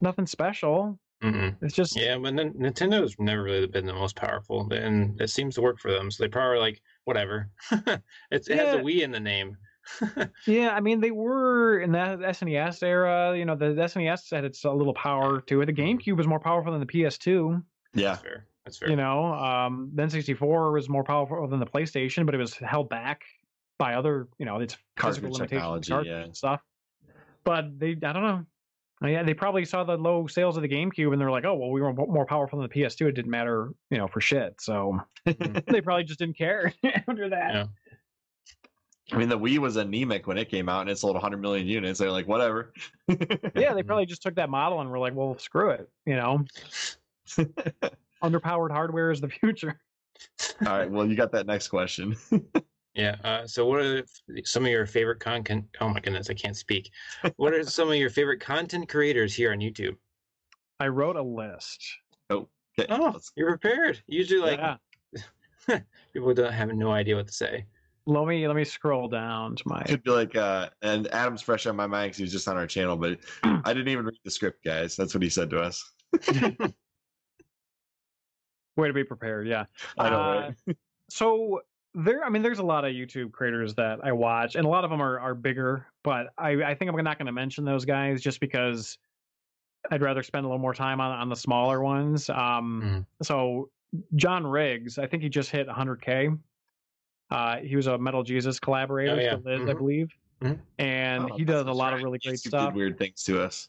C: Nothing special.
B: Mhm.
C: It's just
B: Yeah, but Nin- Nintendo's never really been the most powerful, and it seems to work for them. So they probably like whatever. it's, it has
C: Yeah.
B: a Wii in the name.
C: Yeah, I mean they were in that SNES era. You know, the SNES had its a little power to it. The GameCube was more powerful than the PS2.
A: yeah.
B: That's fair. That's fair.
C: You know, um, then 64 was more powerful than the PlayStation, but it was held back by other, you know, its physical limitations,
A: yeah.
C: and stuff. But they, I don't know. Uh, Yeah, they probably saw the low sales of the GameCube and they're like, oh well, we were more powerful than the PS2. It didn't matter, you know, for shit. So they probably just didn't care after that.
B: Yeah.
A: I mean, the Wii was anemic when it came out, and it sold 100 million units. They're like, whatever.
C: yeah, they probably just took that model and were like, well, screw it. You know, underpowered hardware is the future.
A: All right. Well, you got that next question.
B: Yeah. Uh, so, what are the- some of your favorite content? Oh my goodness, I can't speak. What are some of your favorite content creators here on YouTube?
C: I wrote a list.
A: Okay,
B: Oh, you're prepared. Usually, like
C: yeah.
B: people don't have no idea what to say.
C: Let me let me scroll down to my.
A: could be like, uh, and Adam's fresh on my mind because he was just on our channel, but I didn't even read the script, guys. That's what he said to us.
C: Way to be prepared. Yeah.
A: I know,
C: Uh,
A: right?
C: so there i mean there's a lot of youtube creators that i watch and a lot of them are, are bigger but i i think i'm not going to mention those guys just because i'd rather spend a little more time on on the smaller ones um
B: Mhm.
C: so john riggs i think he just hit 100k uh he was a metal jesus collaborator
B: Oh, yeah.
C: still is, i believe
B: Mhm.
C: and
A: Oh,
C: he does a lot of really great
A: YouTube
C: stuff
A: Did weird things to us.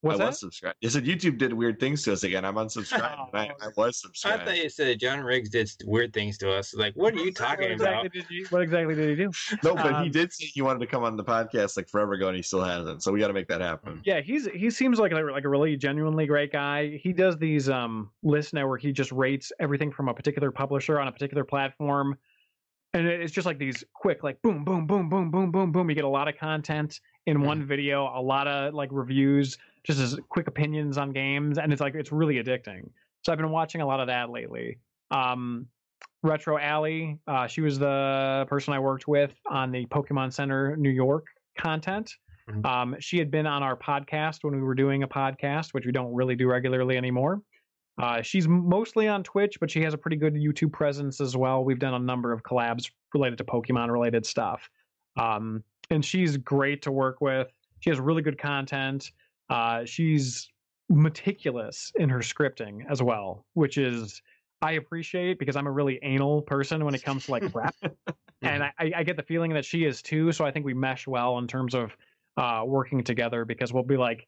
C: what's
A: I
C: that
A: was subscribed. You said YouTube did weird things to us again. I'm unsubscribed. and I, I was subscribed.
B: I thought you said John Riggs did weird things to us. Like, what are you
C: what
B: talking
C: exactly
B: about?
C: did you what exactly did he do
A: No, but he
C: Um,
A: did say he wanted to come on the podcast like forever ago, and he still hasn't. So we got to make that happen.
C: Yeah, he's he seems like a, like a really genuinely great guy. He does these um lists now where he just rates everything from a particular publisher on a particular platform, and it's just like these quick like boom boom boom boom boom boom boom. You get a lot of content in one video, a lot of like reviews, just as quick opinions on games, and it's like it's really addicting. So I've been watching a lot of that lately. Um, Retro Alley, uh, she was the person I worked with on the Pokemon Center New York content.
B: Mhm.
C: Um, she had been on our podcast when we were doing a podcast, which we don't really do regularly anymore. Uh, she's mostly on Twitch, but she has a pretty good YouTube presence as well. We've done a number of collabs related to Pokemon related stuff. Um, and she's great to work with. She has really good content. Uh, she's meticulous in her scripting as well, which is I appreciate because I'm a really anal person when it comes to like prep, and I, I get the feeling that she is too. So I think we mesh well in terms of uh, working together because we'll be like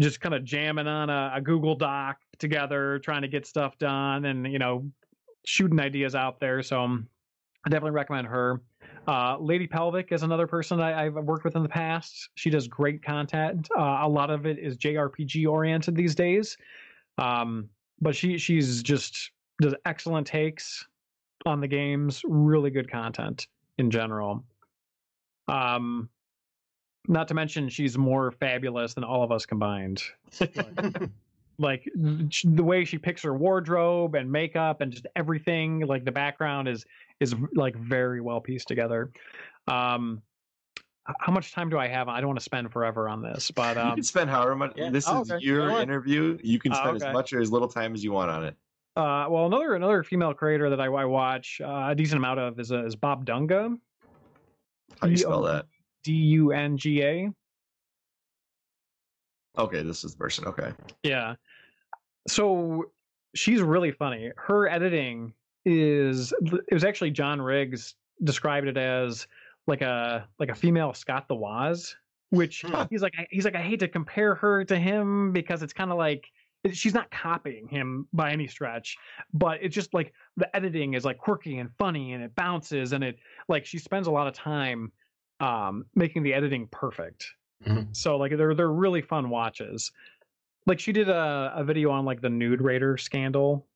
C: just kind of jamming on a, a Google Doc together, trying to get stuff done, and you know shooting ideas out there. So um, I definitely recommend her. Uh, Lady Pelvic is another person I, I've worked with in the past. She does great content. Uh, a lot of it is JRPG oriented these days, um, but she she's just does excellent takes on the games. Really good content in general. Um, not to mention she's more fabulous than all of us combined. like the way she picks her wardrobe and makeup and just everything like the background is is like very well pieced together um how much time do I have? I don't want to spend forever on this, but
A: you
C: um,
A: can spend however much.
B: yeah.
A: This
C: Oh,
A: is
C: okay.
A: your
C: Go
A: interview. You can
C: Oh,
A: spend
C: okay.
A: as much or as little time as you want on it.
C: uh, well, another another female creator that I, I watch uh, a decent amount of is uh, is Bob Dunga.
A: How do you spell that?
C: D U N G A.
A: Okay, this is the person. Okay.
C: Yeah. So she's really funny. Her editing is it was actually John Riggs described it as like a like a female Scott the Woz, which
A: Huh.
C: he's like I- he's like I hate to compare her to him because it's kind of like she's not copying him by any stretch, but it's just like the editing is like quirky and funny and it bounces and it like she spends a lot of time um making the editing perfect.
B: Mhm.
C: So like they're they're really fun watches. Like she did a, a video on like the nude raider scandal.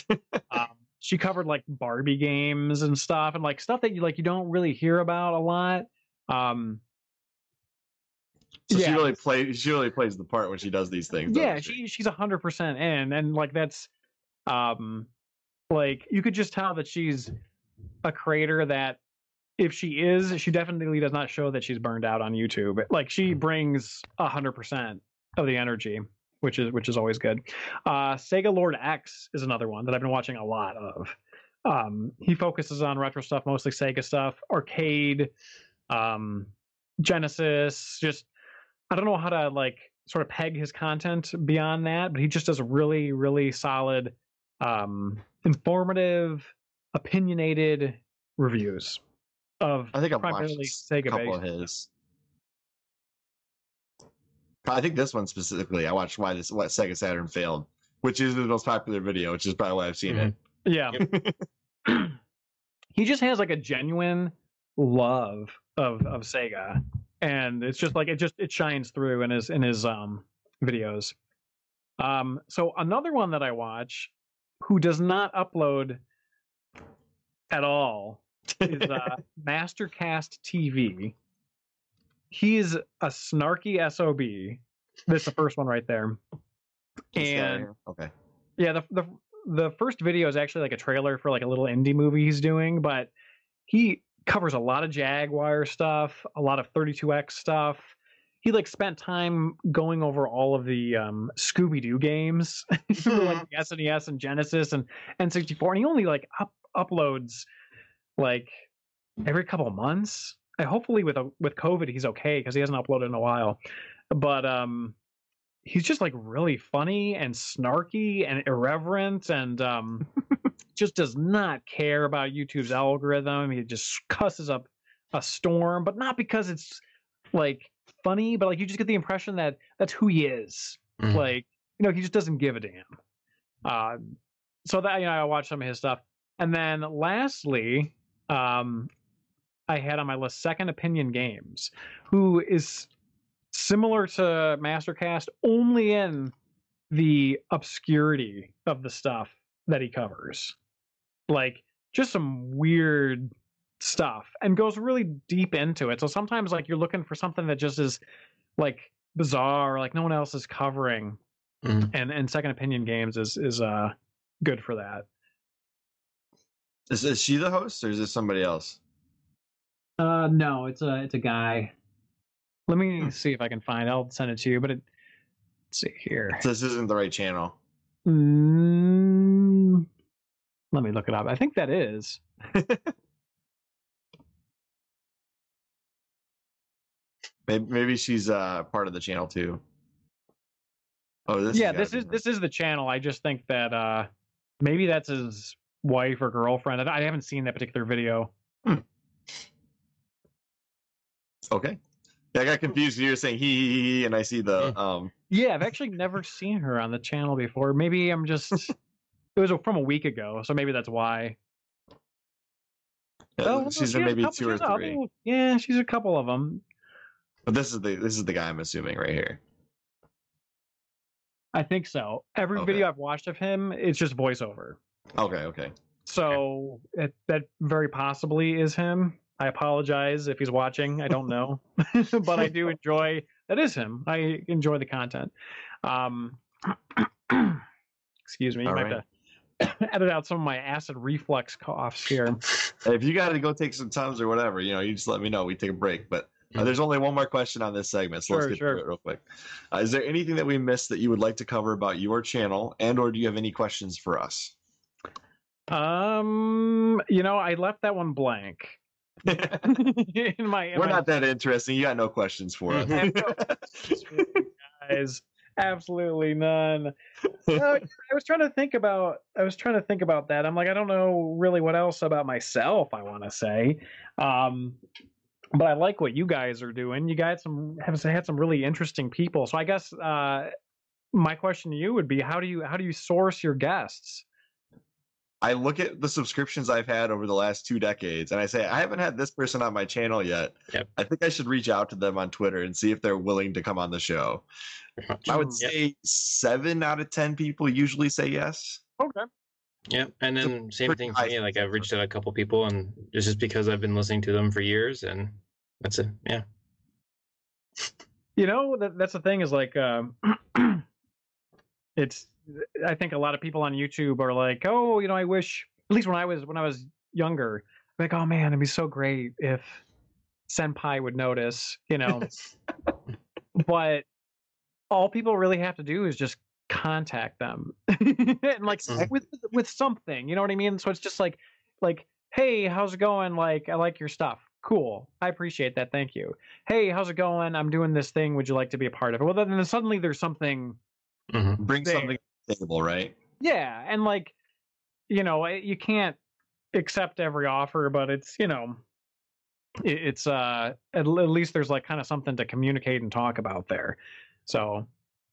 C: um, she covered like Barbie games and stuff and like stuff that you like you don't really hear about a lot. Um
A: So she really plays. She really plays the part when she does these things.
C: yeah,
A: doesn't
C: she she's a hundred percent in and like that's um like you could just tell that she's a creator that if she is, she definitely does not show that she's burned out on YouTube. Like she brings a hundred percent of the energy, which is which is always good. Uh Sega Lord X is another one that I've been watching a lot of. Um he focuses on retro stuff, mostly Sega stuff, arcade, um Genesis, just I don't know how to like sort of peg his content beyond that, but he just does really, really solid, um, informative, opinionated reviews of
A: I think I've watched
C: primarily
A: a couple
C: based.
A: of his. I think this one specifically. I watched why this what Sega Saturn failed, which is the most popular video, which is probably why I've seen it.
C: Yeah. he just has like a genuine love of of Sega. And it's just like it just it shines through in his in his um videos. Um so another one that I watch who does not upload at all is uh Mastercast TV. He's a snarky SOB. That's the first one right there. And
A: okay,
C: yeah, the the the first video is actually like a trailer for like a little indie movie he's doing, but he covers a lot of Jaguar stuff, a lot of 32X stuff. He like spent time going over all of the um, Scooby Doo games, like the SNES and Genesis and N64, and he only like up, uploads like every couple months. I, hopefully with a, with COVID he's okay because he hasn't uploaded in a while. But um, he's just like really funny and snarky and irreverent and um just does not care about YouTube's algorithm. He just cusses up a storm, but not because it's like funny, but like you just get the impression that that's who he is.
B: Mhm.
C: Like, you know, he just doesn't give a damn. Uh, so that you know, I watched some of his stuff. And then lastly, um I had on my list Second Opinion Games, who is similar to Mastercast only in the obscurity of the stuff that he covers. Like just some weird stuff and goes really deep into it. So sometimes like you're looking for something that just is like bizarre, like no one else is covering.
B: Mhm.
C: And and second opinion games is is uh good for that.
A: Is, is she the host or is this somebody else?
C: Uh no, it's a it's a guy. Let me
A: Hmm.
C: see if I can find. I'll send it to you, but it let's see here.
A: This isn't the right channel.
C: Mm, let me look it up. I think that is.
A: Maybe, maybe she's uh part of the channel too. Oh, this
C: yeah,
A: gotta
C: this is
A: her.
C: this is the channel. I just think that uh maybe that's his wife or girlfriend. I I haven't seen that particular video. Hmm.
A: okay. Yeah, I got hmm. confused. You were saying he, he, he, and I see the hmm. um.
C: Yeah, I've actually never seen her on the channel before. Maybe I'm just it was from a week ago, so maybe that's why.
A: yeah,
C: Oh,
A: she's
C: she
A: maybe
C: couple-
A: two or three.
C: Yeah, she's a couple of them.
A: But this is the this is the guy I'm assuming right here.
C: I think so. Every
A: Okay.
C: video I've watched of him, it's just voiceover.
A: Okay, okay.
C: So it, that very possibly is him. I apologize if he's watching. I don't know, but I do enjoy. That is him. I enjoy the content. Um, excuse me. You
A: All
C: might have to edit out some of my acid reflux coughs here.
A: If you got to go take some tums or whatever, you know, you just let me know. We take a break. But Uh, there's only one more question on this segment, so
C: Sure,
A: let's get
C: sure.
A: through it real quick. Uh, is there anything that we missed that you would like to cover about your channel, and or do you have any questions for us?
C: Um, you know, I left that one blank. in my, in
A: We're
C: my
A: not that interesting. You got no questions for us.
C: guys. Absolutely none. Uh, I was trying to think about. I was trying to think about that. I'm like, I don't know really what else about myself I want to say. Um, but I like what you guys are doing. You guys some have had some really interesting people. So I guess uh, my question to you would be, how do you how do you source your guests?
A: I look at the subscriptions I've had over the last two decades and I say, I haven't had this person on my channel yet.
B: Yep.
A: I think I should reach out to them on Twitter and see if they're willing to come on the show. I would
C: Mm,
B: Yep.
A: say seven out of 10 people usually say yes.
C: Okay.
B: Yeah, and
A: It's
B: then same thing for me. Like I've reached out a couple people, and it's just because I've been listening to them for years, and that's it. Yeah,
C: You know, that, that's the thing is like, um, it's, I think a lot of people on YouTube are like, oh, you know, I wish, at least when I was, when I was younger, like, oh man, it'd be so great if Senpai would notice, you know, but all people really have to do is just contact them. And like
B: Mhm.
C: with with something you know what i mean? So it's just like like hey how's it going? Like i like your stuff. Cool. I appreciate that. Thank you. Hey how's it going? I'm doing this thing. Would you like to be a part of it? Well then then suddenly there's something
B: hmm
A: Bring
C: There.
A: something to the table, right?
C: yeah and like you know you can't accept every offer but it's you know it's uh at, least there's like kind of something to communicate and talk about there so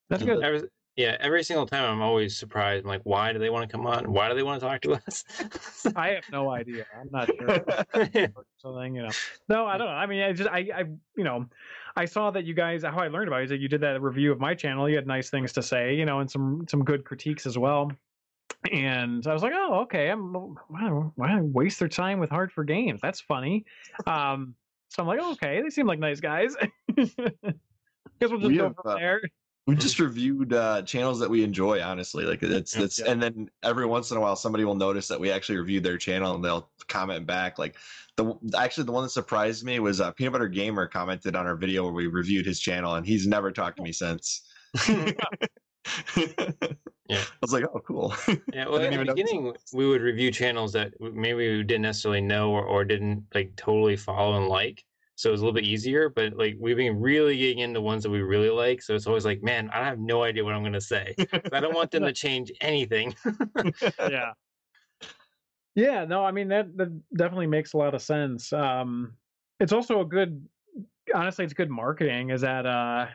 C: that's good
B: every, yeah. Every single time, I'm always surprised. I'm like, why do they want to come on? Why do they want to talk to us?
C: i have no idea. I'm not sure. Something you know. No i don't know. I mean i just i i you know i saw that you guys how i learned about it is that you did that review of my channel. You had nice things to say you know and some some good critiques as well. And i was like oh okay. I'm wow why waste their time with Hard4Games? That's funny. Um so i'm like okay. They seem like nice guys. Guess we'll just
A: We
C: go
A: have,
C: from
A: uh,
C: there
A: we just reviewed uh, channels that we enjoy, honestly. Like it's
B: Yeah.
A: it's and then every once in a while somebody will notice that we actually reviewed their channel and they'll comment back. Like the actually the one that surprised me was uh, Peanut Butter Gamer commented on our video where we reviewed his channel and he's never talked to me since.
B: Yeah.
A: I was like, oh, cool.
B: Yeah, well, in the
A: even know this
B: beginning, we would review channels that maybe we didn't necessarily know or, or didn't like totally follow and like. So it was a little bit easier, but like we've been really getting into ones that we really like. So it's always like, man, I have no idea what I'm going to say. I don't want them to change anything.
C: yeah yeah no i mean that that definitely makes a lot of sense um it's also a good honestly it's good marketing is that uh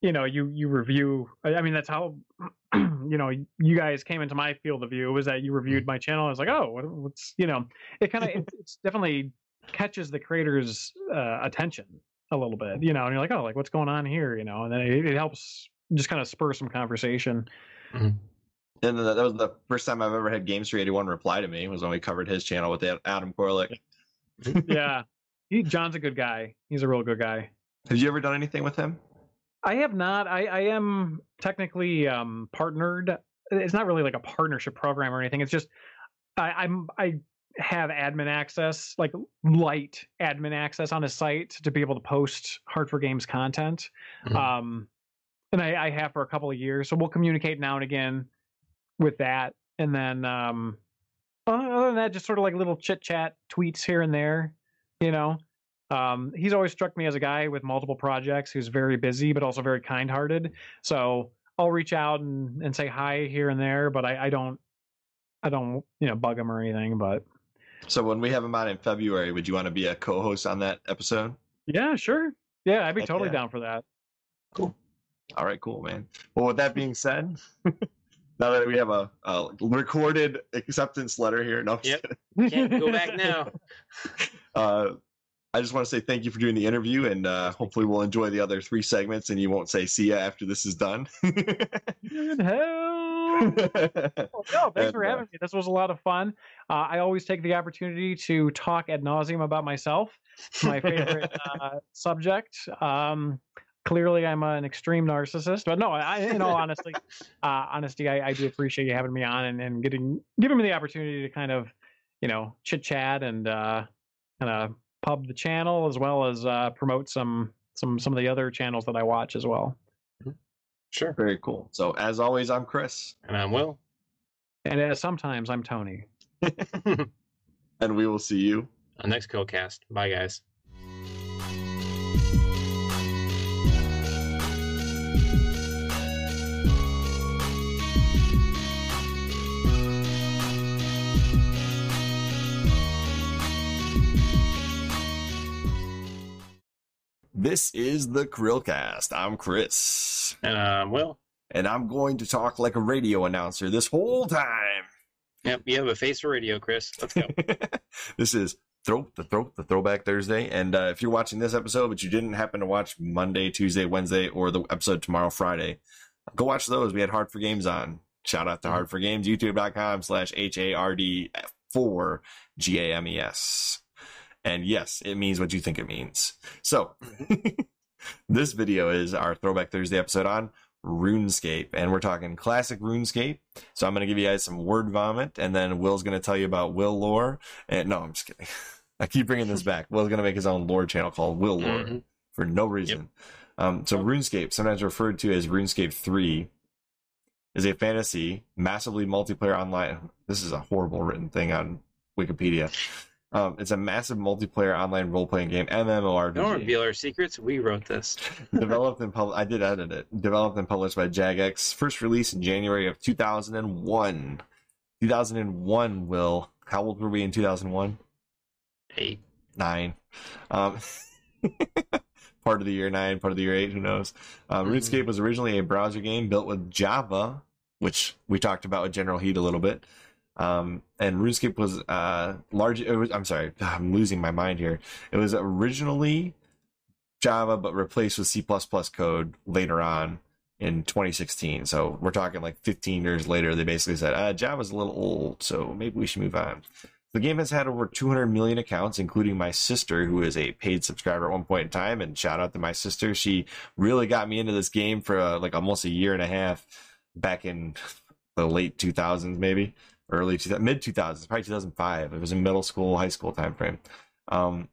C: you know you you review i I mean that's how you know you guys came into my field of view was that you reviewed my channel i was like oh what, what's you know it kind of it, it's definitely catches the creator's uh, attention a little bit you know and you're like oh like what's going on here you know and then it, it helps just kind of spur some conversation
A: And then that was the first time I've ever had Gamester81 reply to me was when we covered his channel with Adam Koralik.
C: yeah he, john's a good guy he's a real good guy
A: Have you ever done anything with him?
C: I have not. I, I am technically um, partnered. It's not really like a partnership program or anything. It's just I, I'm I have admin access, like light admin access on his site to be able to post Hard4Games content.
B: Mhm.
C: Um, and I, I have for a couple of years. So we'll communicate now and again with that. And then um, other than that, just sort of like little chit chat tweets here and there, you know. Um, he's always struck me as a guy with multiple projects who's very busy but also very kind-hearted. So I'll reach out and, and say hi here and there, but I, I don't I don't you know bug him or anything. But
A: So when we have him on in February, would you want to be a co-host on that episode?
C: yeah, sure, yeah, I'd be
A: Heck
C: totally
A: yeah.
C: down for that. Cool.
A: All right, cool, man. Well, with that being said, now that we have a, a recorded acceptance letter here, no, I'm
B: Yep. Can't go back now.
A: Uh, I just want to say thank you for doing the interview, and uh, hopefully we'll enjoy the other three segments, and you won't say "see ya" after this is done.
C: No, thanks for
A: uh,
C: having me. This was a lot of fun. Uh, I always take the opportunity to talk ad nauseum about myself, my favorite uh, subject. Um, clearly, I'm an extreme narcissist, but no, I, in all honesty, uh, honesty, I, I do appreciate you having me on and, and getting giving me the opportunity to kind of, you know, chit chat and uh, kind of pub the channel as well as uh, promote some some some of the other channels that I watch as well.
B: Sure.
A: Very cool. So as always, I'm Chris,
B: And I'm Will.
C: And uh, sometimes I'm Tony.
A: and we will see you
B: On next Chrillcast. Bye, guys.
A: This is the Chrillcast. I'm Chris,
B: And um, Will.
A: and I'm going to talk like a radio announcer this whole time.
B: Yep, you have a face for radio, Chris. Let's go.
A: this is throw the throw the throwback Thursday, and uh, if you're watching this episode but you didn't happen to watch Monday, Tuesday, Wednesday, or the episode tomorrow, Friday, go watch those. We had Hard4Games on. Shout out to
B: Mhm.
A: Hard4Games, YouTube.com slash H A R D four G A M E S. And yes, it means what you think it means. So this video is our Throwback Thursday episode on RuneScape, and we're talking classic RuneScape. So I'm going to give you guys some word vomit, and then Will's going to tell you about Will lore. And no, I'm just kidding. I keep bringing this back. Will's going to make his own lore channel called Will Lore
B: Mhm.
A: for no reason. Um, so RuneScape, sometimes referred to as RuneScape 3, is a fantasy, massively multiplayer online. This is a horrible written thing on Wikipedia. Um, it's a massive multiplayer online role playing game, MMORPG
B: Don't reveal our secrets. We wrote this.
A: developed and published. I did edit it. Developed and published by Jagex. First released in January of 2001. 2001. Will how old were we in 2001?
B: Eight.
A: Nine. Um, part of the year nine, part of the year eight. Who knows? Um,
B: Mhm.
A: RuneScape was originally a browser game built with Java, which we talked about with General Heat a little bit. Um, and RuneScape was uh, large. Was, I'm sorry, I'm losing my mind here. It was originally Java, but replaced with C code later on in 2016. So we're talking like 15 years later. They basically said, uh, Java's a little old, so maybe we should move on. The game has had over 200 million accounts, including my sister, who is a paid subscriber at one point in time. And shout out to my sister. She really got me into this game for uh, like almost a year and a half back in the late 2000s, maybe early 2000, mid 2000s, probably 2005. It was in middle school, high school time frame. Um,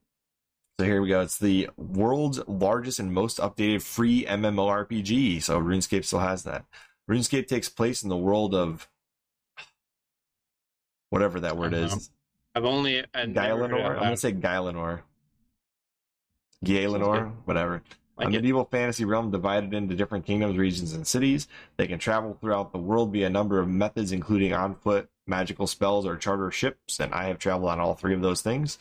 A: so here we go. It's the world's largest and most updated free MMORPG. So RuneScape still has that. RuneScape takes place in the world of whatever that word is.
B: I've only. I've never heard
A: Gailenor?
B: of
A: I'm gonna say Gailenor. Gaelenor, whatever.
B: Like
A: a
B: it.
A: medieval fantasy realm divided into different kingdoms, regions, and cities. They can travel throughout the world via a number of methods, including on foot, magical spells, or charter ships. And I have traveled on all three of those things.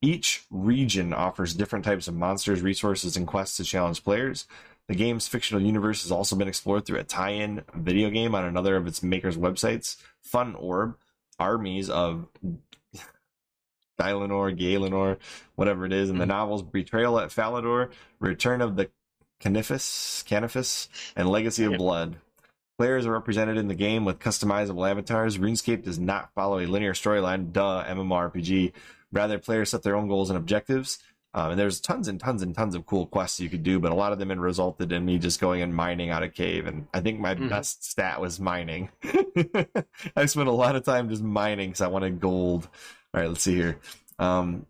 A: Each region offers different types of monsters, resources, and quests to challenge players. The game's fictional universe has also been explored through a tie in video game on another of its makers' websites, FunOrb. Armies of Dylanor, Galenor, whatever it is, and the
B: Mhm.
A: novels Betrayal at Falador, Return of the Canifis, Canifis, and Legacy of. Blood. Players are represented in the game with customizable avatars. RuneScape does not follow a linear storyline, duh, MMORPG. Rather, players set their own goals and objectives. Um, and there's tons and tons and tons of cool quests you could do, but a lot of them had resulted in me just going and mining out a cave. And I think my
B: Mhm.
A: best stat was mining. I spent a lot of time just mining because I wanted gold. All right, let's see here. Um,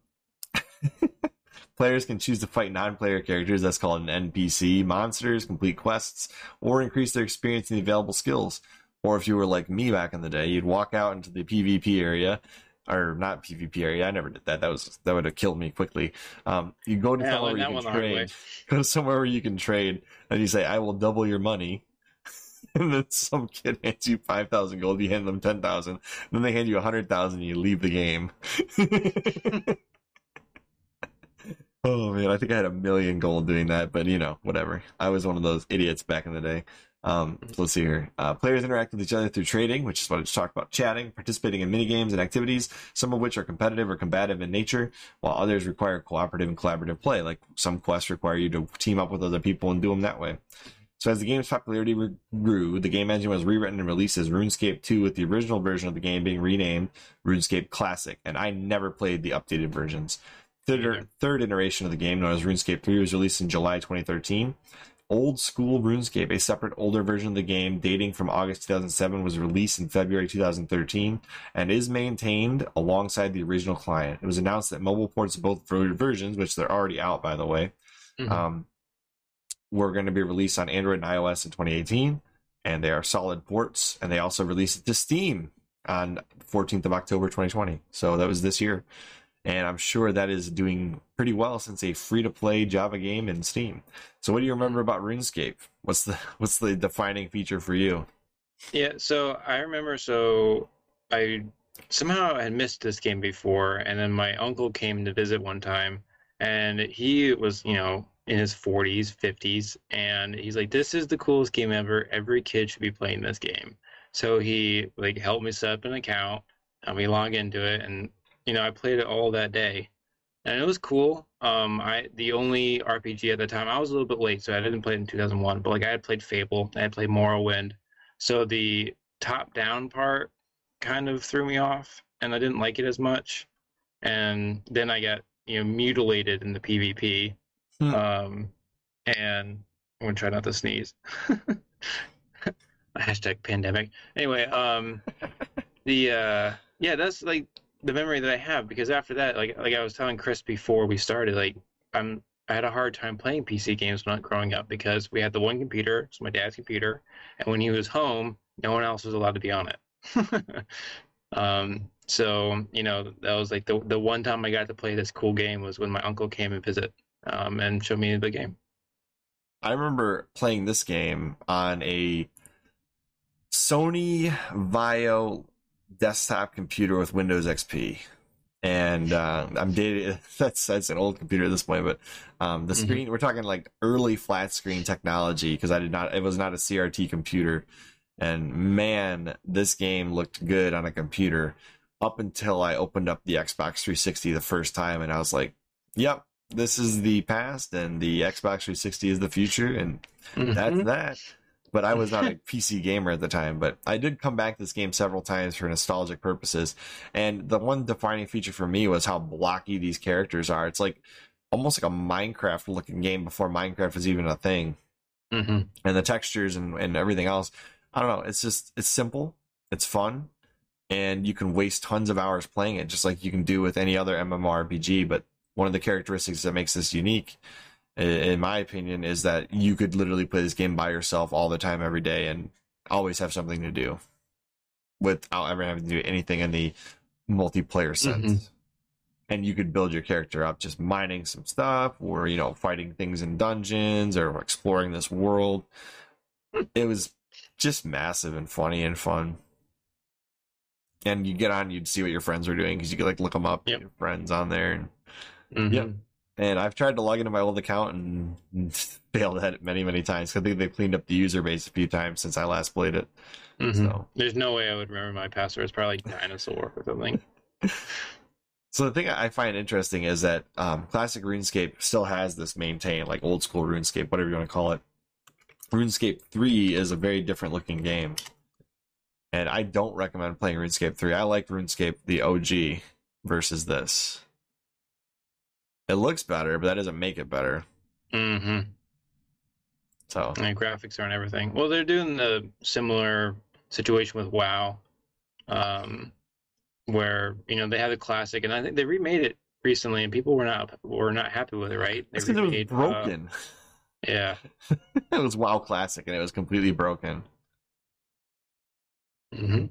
A: players can choose to fight non-player characters. That's called an NPC. Monsters, complete quests, or increase their experience in the available skills. Or if you were like me back in the day, you'd walk out into the PvP area, or not PvP area. I never did that. That was that would have killed me quickly. Um, you go to
B: Yeah,
A: somewhere where you can
B: the hard way.
A: trade. Go to somewhere where you can trade, and you say, "I will double your money." and then some kid hands you five thousand gold. You hand them ten thousand. Then they hand you a hundred thousand. You leave the game. Oh man, I think I had a million gold doing that, but you know, whatever. I was one of those idiots back in the day. Um, so let's see here. Uh, players interact with each other through trading, which is what I just talked about, chatting, participating in mini games and activities, some of which are competitive or combative in nature, while others require cooperative and collaborative play. Like some quests require you to team up with other people and do them that way. So as the game's popularity grew, the game engine was rewritten and released as RuneScape 2 with the original version of the game being renamed RuneScape Classic. And I never played the updated versions. Third, third iteration of the game, known as RuneScape 3, was released in July 2013. Old School RuneScape, a separate older version of the game dating from August 2007, was released in February 2013 and is maintained alongside the original client. It was announced that mobile ports of both versions, which they're already out by the way,
B: Mhm.
A: um, were going to be released on Android and iOS in 2018, and they are solid ports. And they also released it to Steam on 14th of October 2020. So that was this year, and I'm sure that is doing pretty well since a free-to-play Java game in Steam. So what do you hmm. remember about RuneScape? What's the what's the defining feature for you?
B: Yeah, so I remember so I somehow had missed this game before, and then my uncle came to visit one time, and he was, you know, in his 40s, 50s, and he's like, "This is the coolest game ever. Every kid should be playing this game." So he like helped me set up an account, helped me log into it, and you know, I played it all that day. And it was cool. Um, I the only RPG at the time I was a little bit late, so I didn't play it in 2001. But like I had played Fable, I had played Morrowind, so the top down part kind of threw me off and I didn't like it as much. And then I got, you know, mutilated in the PvP.
A: Hmm.
B: Um and I'm gonna try not to sneeze. Hashtag pandemic. Anyway, um the uh yeah, that's like the memory that I have because after that, like like I was telling Chris before we started, like I'm I had a hard time playing PC games when I was growing up because we had the one computer, it's my dad's computer, and when he was home, no one else was allowed to be on it. um, so you know that was like the the one time I got to play this cool game was when my uncle came and visit um, and showed me the game.
A: I remember playing this game on a Sony Vaio desktop computer with Windows XP. And uh, I'm dated. That's that's an old computer at this point, but um, the
B: Mhm.
A: screen we're talking like early flat screen technology because I did not. It was not a CRT computer, and man, this game looked good on a computer up until I opened up the Xbox 360 the first time, and I was like, "Yep, this is the past, and the Xbox 360 is the future, and that's
B: Mhm.
A: that. But I was not a PC gamer at the time, but I did come back to this game several times for nostalgic purposes. And the one defining feature for me was how blocky these characters are. It's like almost like a Minecraft looking game before Minecraft was even a thing.
B: Mhm.
A: And the textures and, and everything else. I don't know. It's just, it's simple, it's fun, and you can waste tons of hours playing it, just like you can do with any other MMORPG. But one of the characteristics that makes this unique in my opinion, is that you could literally play this game by yourself all the time, every day, and always have something to do without ever having to do anything in the multiplayer sense.
B: Mhm.
A: And you could build your character up just mining some stuff, or you know, fighting things in dungeons, or exploring this world. It was just massive and funny and fun. And you get on, you'd see what your friends were doing because you could like look them up,
B: Yep.
A: your friends on there, and
B: Mhm.
A: Yep. And I've tried to log into my old account and failed at it many, many times. I think they cleaned up the user base a few times since I last played it.
B: Mhm.
A: So,
B: There's no way I would remember my password. It's probably like dinosaur or something.
A: so the thing I find interesting is that um, classic RuneScape still has this maintained, like old school RuneScape, whatever you want to call it. RuneScape 3 is a very different looking game. And I don't recommend playing RuneScape 3. I like RuneScape, the OG, versus this. It looks better, but that doesn't make it better.
B: hmm
A: So,
B: And graphics aren't everything. Well, they're doing the similar situation with WoW, um, where you know they had the classic, and I think they remade it recently, and people were not were not happy with it. Right? They
A: it's it was
B: remade, uh,
A: broken.
B: yeah.
A: it was WoW Classic, and it was completely broken.
B: Mm-hmm.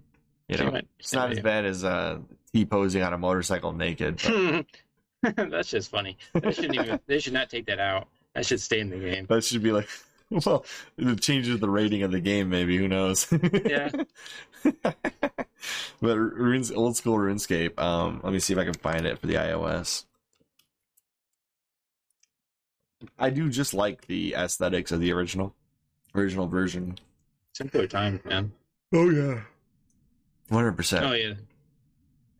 A: You know, it's not as bad as uh, T posing on a motorcycle naked. But
B: That's just funny. They shouldn't even. They should not take that out. That should stay in the game.
A: that should be like, well, it changes the rating of the game. Maybe who knows?
B: Yeah.
A: but Runes, old school RuneScape. Um, let me see if I can find it for the iOS. I do just like the aesthetics of the original, original version.
B: Simpler times, man.
A: Oh yeah, one hundred percent.
B: Oh yeah.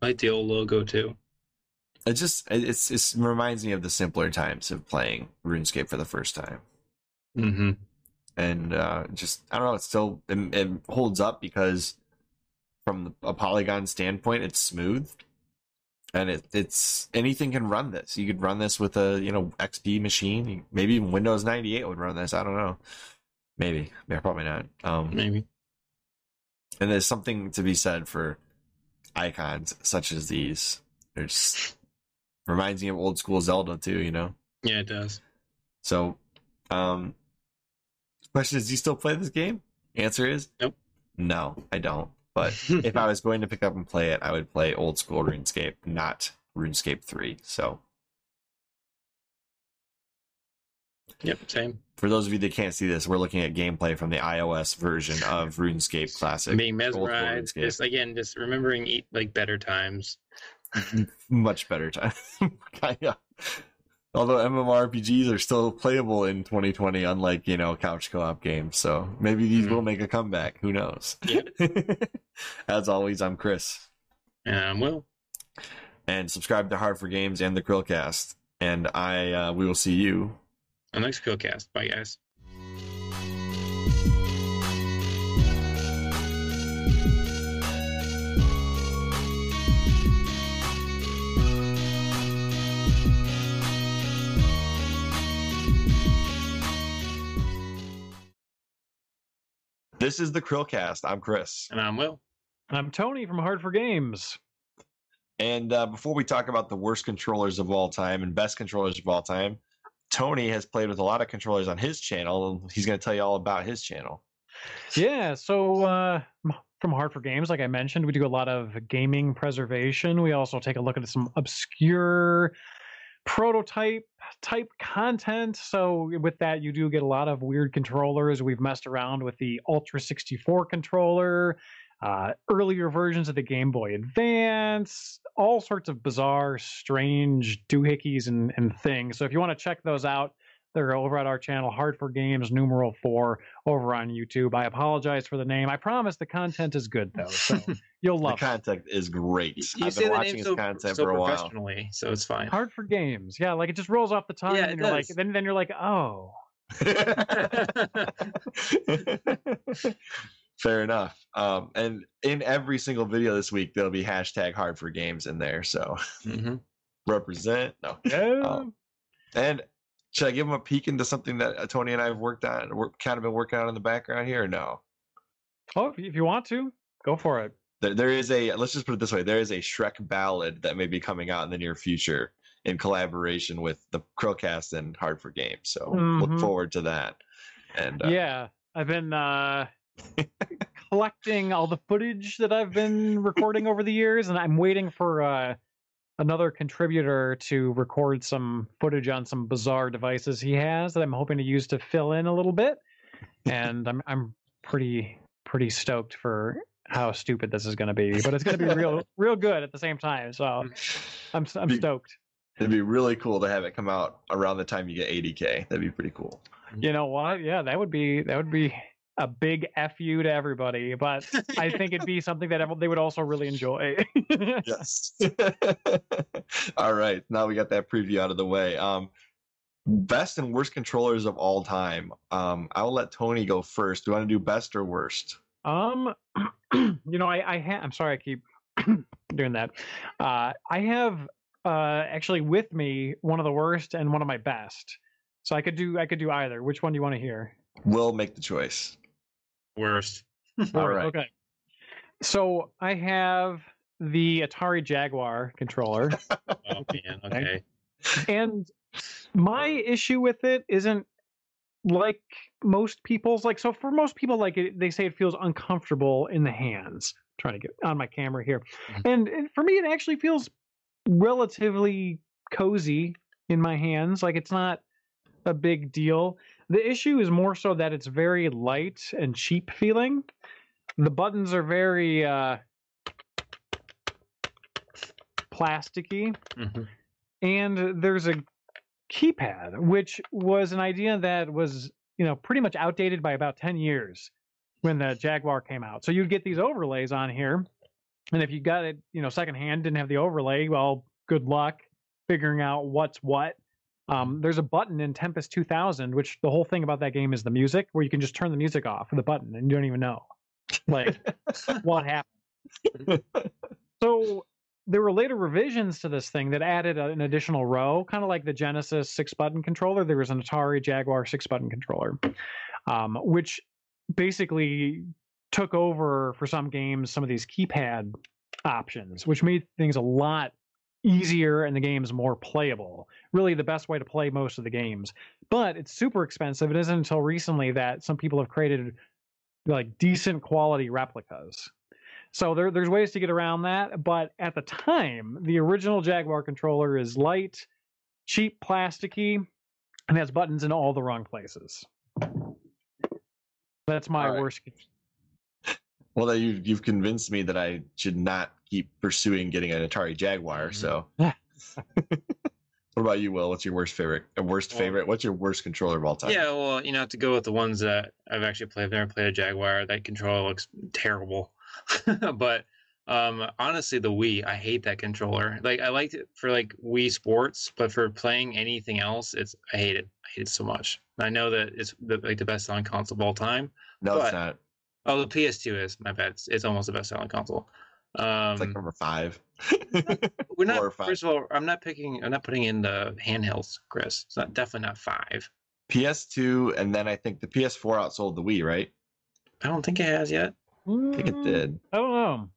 B: I like the old logo too.
A: It just it's it reminds me of the simpler times of playing RuneScape for the first time,
B: Mm-hmm.
A: and uh, just I don't know, it still it, it holds up because from a polygon standpoint, it's smooth, and it, it's anything can run this. You could run this with a you know XP machine, maybe even Windows 98 would run this. I don't know, maybe, yeah, probably not. Um,
B: Maybe.
A: and there's something to be said for icons such as these. There's reminds me of old school Zelda too, you know.
B: Yeah, it does.
A: So, um, question is, do you still play this game? Answer is
B: Nope.
A: No, I don't. But if I was going to pick up and play it, I would play old school RuneScape, not RuneScape 3. So,
B: Yep, same.
A: for those of you that can't see this, we're looking at gameplay from the iOS version of RuneScape Classic.
B: Being mesmerized. Just again, just remembering eat like better times.
A: Much better time. Kinda. Although MMORPGs are still playable in 2020, unlike, you know, couch co op games. So maybe these
B: Mhm.
A: will make a comeback. Who knows?
B: Yeah.
A: As always, I'm Chris.
B: Um, well,
A: And subscribe to Hard4Games and the Chrillcast. And I uh, we will see you
B: on next Chrillcast. Bye, guys.
A: This is the Chrillcast. I'm Chris.
B: And I'm Will.
C: And I'm Tony from Hard4Games.
A: And uh, before we talk about the worst controllers of all time and best controllers of all time, Tony has played with a lot of controllers on his channel, and he's going to tell you all about his channel.
C: Yeah, so uh, from Hard4Games, like I mentioned, we do a lot of gaming preservation. We also take a look at some obscure prototype type content. So with that, you do get a lot of weird controllers. We've messed around with the Ultra 64 controller, uh, earlier versions of the Game Boy Advance, all sorts of bizarre, strange doohickeys and, and things. So if you want to check those out, they're over at our channel, Hard4Games numeral four, over on YouTube. I apologize for the name. I promise the content is good though, so you'll
A: The
C: love the
A: content is great.
B: You
A: I've been watching his
B: so,
A: content
B: so
A: for a while.
B: professionally, so it's fine.
C: Hard4Games, yeah, like it just rolls off the tongue,
B: Yeah,
C: and you're like, then then you're like, oh,
A: Fair enough. Um, and in every single video this week, there'll be hashtag Hard4Games in there. So
B: hmm
A: represent. No.
C: yeah.
A: Um, And should I give them a peek into something that uh, Tony and I have worked on, we're kind of been working on in the background here, or no?
C: oh, if you- want to, go for it.
A: There, there is a, let's just put it this way there is a Shrek ballad that may be coming out in the near future in collaboration with the Chrillcast and Hard4Games. So look
C: Mhm.
A: forward to that. And uh,
C: Yeah, I've been uh, collecting all the footage that I've been recording over the years, and I'm waiting for uh, another contributor to record some footage on some bizarre devices he has that I'm hoping to use to fill in a little bit. And I'm I'm pretty pretty stoked for how stupid this is going to be, but it's going to be real real good at the same time. So I'm I'm stoked.
A: it'd be really cool to have it come out around the time you get 80K. That'd be pretty cool.
C: You know what? Yeah, that would be that would be a big fu to everybody. But I think it'd be something that they would also really enjoy.
A: Yes. all right. Now we got that preview out of the way. Um, best and worst controllers of all time. Um, I'll let Tony go first. Do you want to do best or worst?
C: um, you know, I I ha- I'm sorry, I keep doing that. Uh, I have uh actually with me one of the worst and one of my best. So I could do I could do either. Which one do you want to hear?
A: We'll make the choice.
B: Worst.
A: All
C: Or-
A: right.
C: Okay. So I have the Atari Jaguar controller.
B: Oh man. Okay.
C: and my issue with it isn't like most people's like so for most people like it, they say it feels uncomfortable in the hands trying to get on my camera here
B: Mhm.
C: and, and for me it actually feels relatively cozy in my hands like it's not a big deal the issue is more so that it's very light and cheap feeling. The buttons are very uh plasticky.
B: Hmm
C: and there's a keypad which was an idea that was you know pretty much outdated by about 10 years when the jaguar came out. So you'd get these overlays on here and if you got it you know secondhand didn't have the overlay well good luck figuring out what's what um, there's a button in tempest 2000 which the whole thing about that game is the music where you can just turn the music off with a button and you don't even know like what happened so there were later revisions to this thing that added an additional row, kind of like the Genesis six button controller. There was an Atari Jaguar six button controller, um, which basically took over for some games some of these keypad options, which made things a lot easier and the games more playable. Really, the best way to play most of the games. But it's super expensive. It isn't until recently that some people have created like decent quality replicas. So there, there's ways to get around that. But at the time, the original Jaguar controller is light, cheap, plasticky, and has buttons in all the wrong places. That's my
A: right.
C: worst.
A: Well, you you've convinced me that I should not keep pursuing getting an Atari Jaguar.
B: Mhm.
A: So, what about you, Will? What's your worst favorite? Uh, worst
B: Well-
A: favorite? What's your worst controller of all time?
B: Yeah, well, you know, to go with the ones that I've actually played. I've never played a Jaguar. That controller looks terrible. but um, honestly, the Wii, I hate that controller. Like, I liked it for like Wii Sports, but for playing anything else, it's I hate it. I hate it so much. I know that it's the, like the best selling console of all time.
A: no,
B: but-
A: it's not.
B: Oh, the PS2 is my bad. It's, it's almost the best selling console. Um,
A: It's like number five.
B: we're not.
A: four or five.
B: First of all, I'm not picking. I'm not putting in the handhelds, Chris. It's not definitely not five.
A: PS2, and then I think the PS4 outsold the Wii, right?
B: I don't think it has yet.
A: I think it did.
C: I don't know.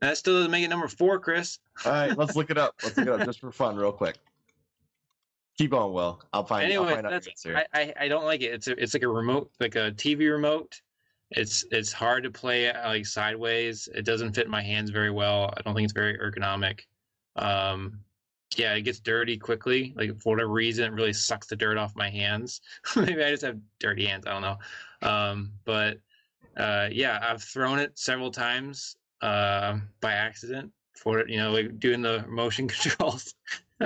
B: That still doesn't make it number four, Chris.
A: All right, let's look it up. Let's look it up just for fun, real quick. Keep going, Will. I'll find. I'll
B: anyway,
A: find
B: that's. I, I I don't like it. It's a, it's like a remote, like a TV remote. It's it's hard to play like sideways. It doesn't fit my hands very well. I don't think it's very ergonomic. Um, yeah, it gets dirty quickly. Like for whatever reason, it really sucks the dirt off my hands. Maybe I just have dirty hands. I don't know. Um, but uh, yeah, I've thrown it several times uh, by accident for you know like doing the motion controls.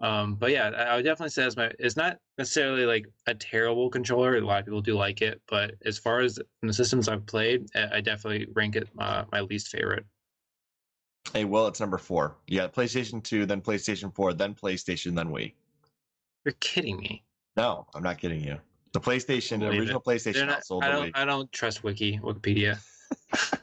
B: um, but yeah, I I would definitely say it's my. It's not necessarily like a terrible controller. A lot of people do like it, but as far as the systems I've played, I I definitely rank it uh, my least favorite.
A: Hey, well, it's number four. Yeah, PlayStation 2, then PlayStation 4, then PlayStation, then Wii.
B: You're kidding me.
A: No, I'm not kidding you. The PlayStation, the
B: Believe it.
A: original PlayStation
B: not,
A: outsold
B: I don't.
A: Wii.
B: I don't trust Wiki Wikipedia.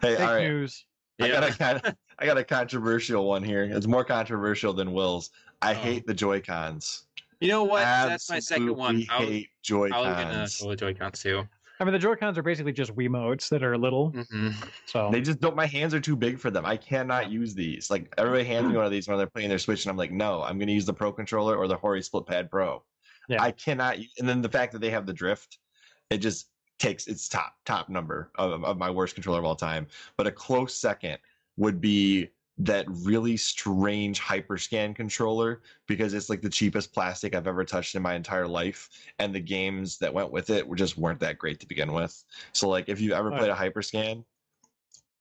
A: Hey,
C: Fake
A: all right.
C: news.
A: I got
B: Yeah.
A: a kind I got a controversial one here. It's more controversial than Will's. I
B: Oh.
A: hate the Joy Cons.
B: You know what? That's my second one.
A: I
B: I was,
A: hate Joy Cons.
B: I was gonna
A: Cons.
B: Joy Cons too.
C: I mean, the Joy Cons are basically just Wiimotes that are little.
B: hmm
C: So
A: They just don't. My hands are too big for them. I cannot use these. Like everybody hands me one of these when they're playing their Switch, and I'm like, no, I'm going to use the Pro controller or the Hori Split Pad Pro.
C: Yeah.
A: I cannot. And then the fact that they have the drift, it just takes its top top number of, of my worst controller of all time. But a close second would be that really strange hyperscan controller because it's like the cheapest plastic I've ever touched in my entire life, and the games that went with it were just weren't that great to begin with. So like if you ever
C: Right.
A: played a hyperscan,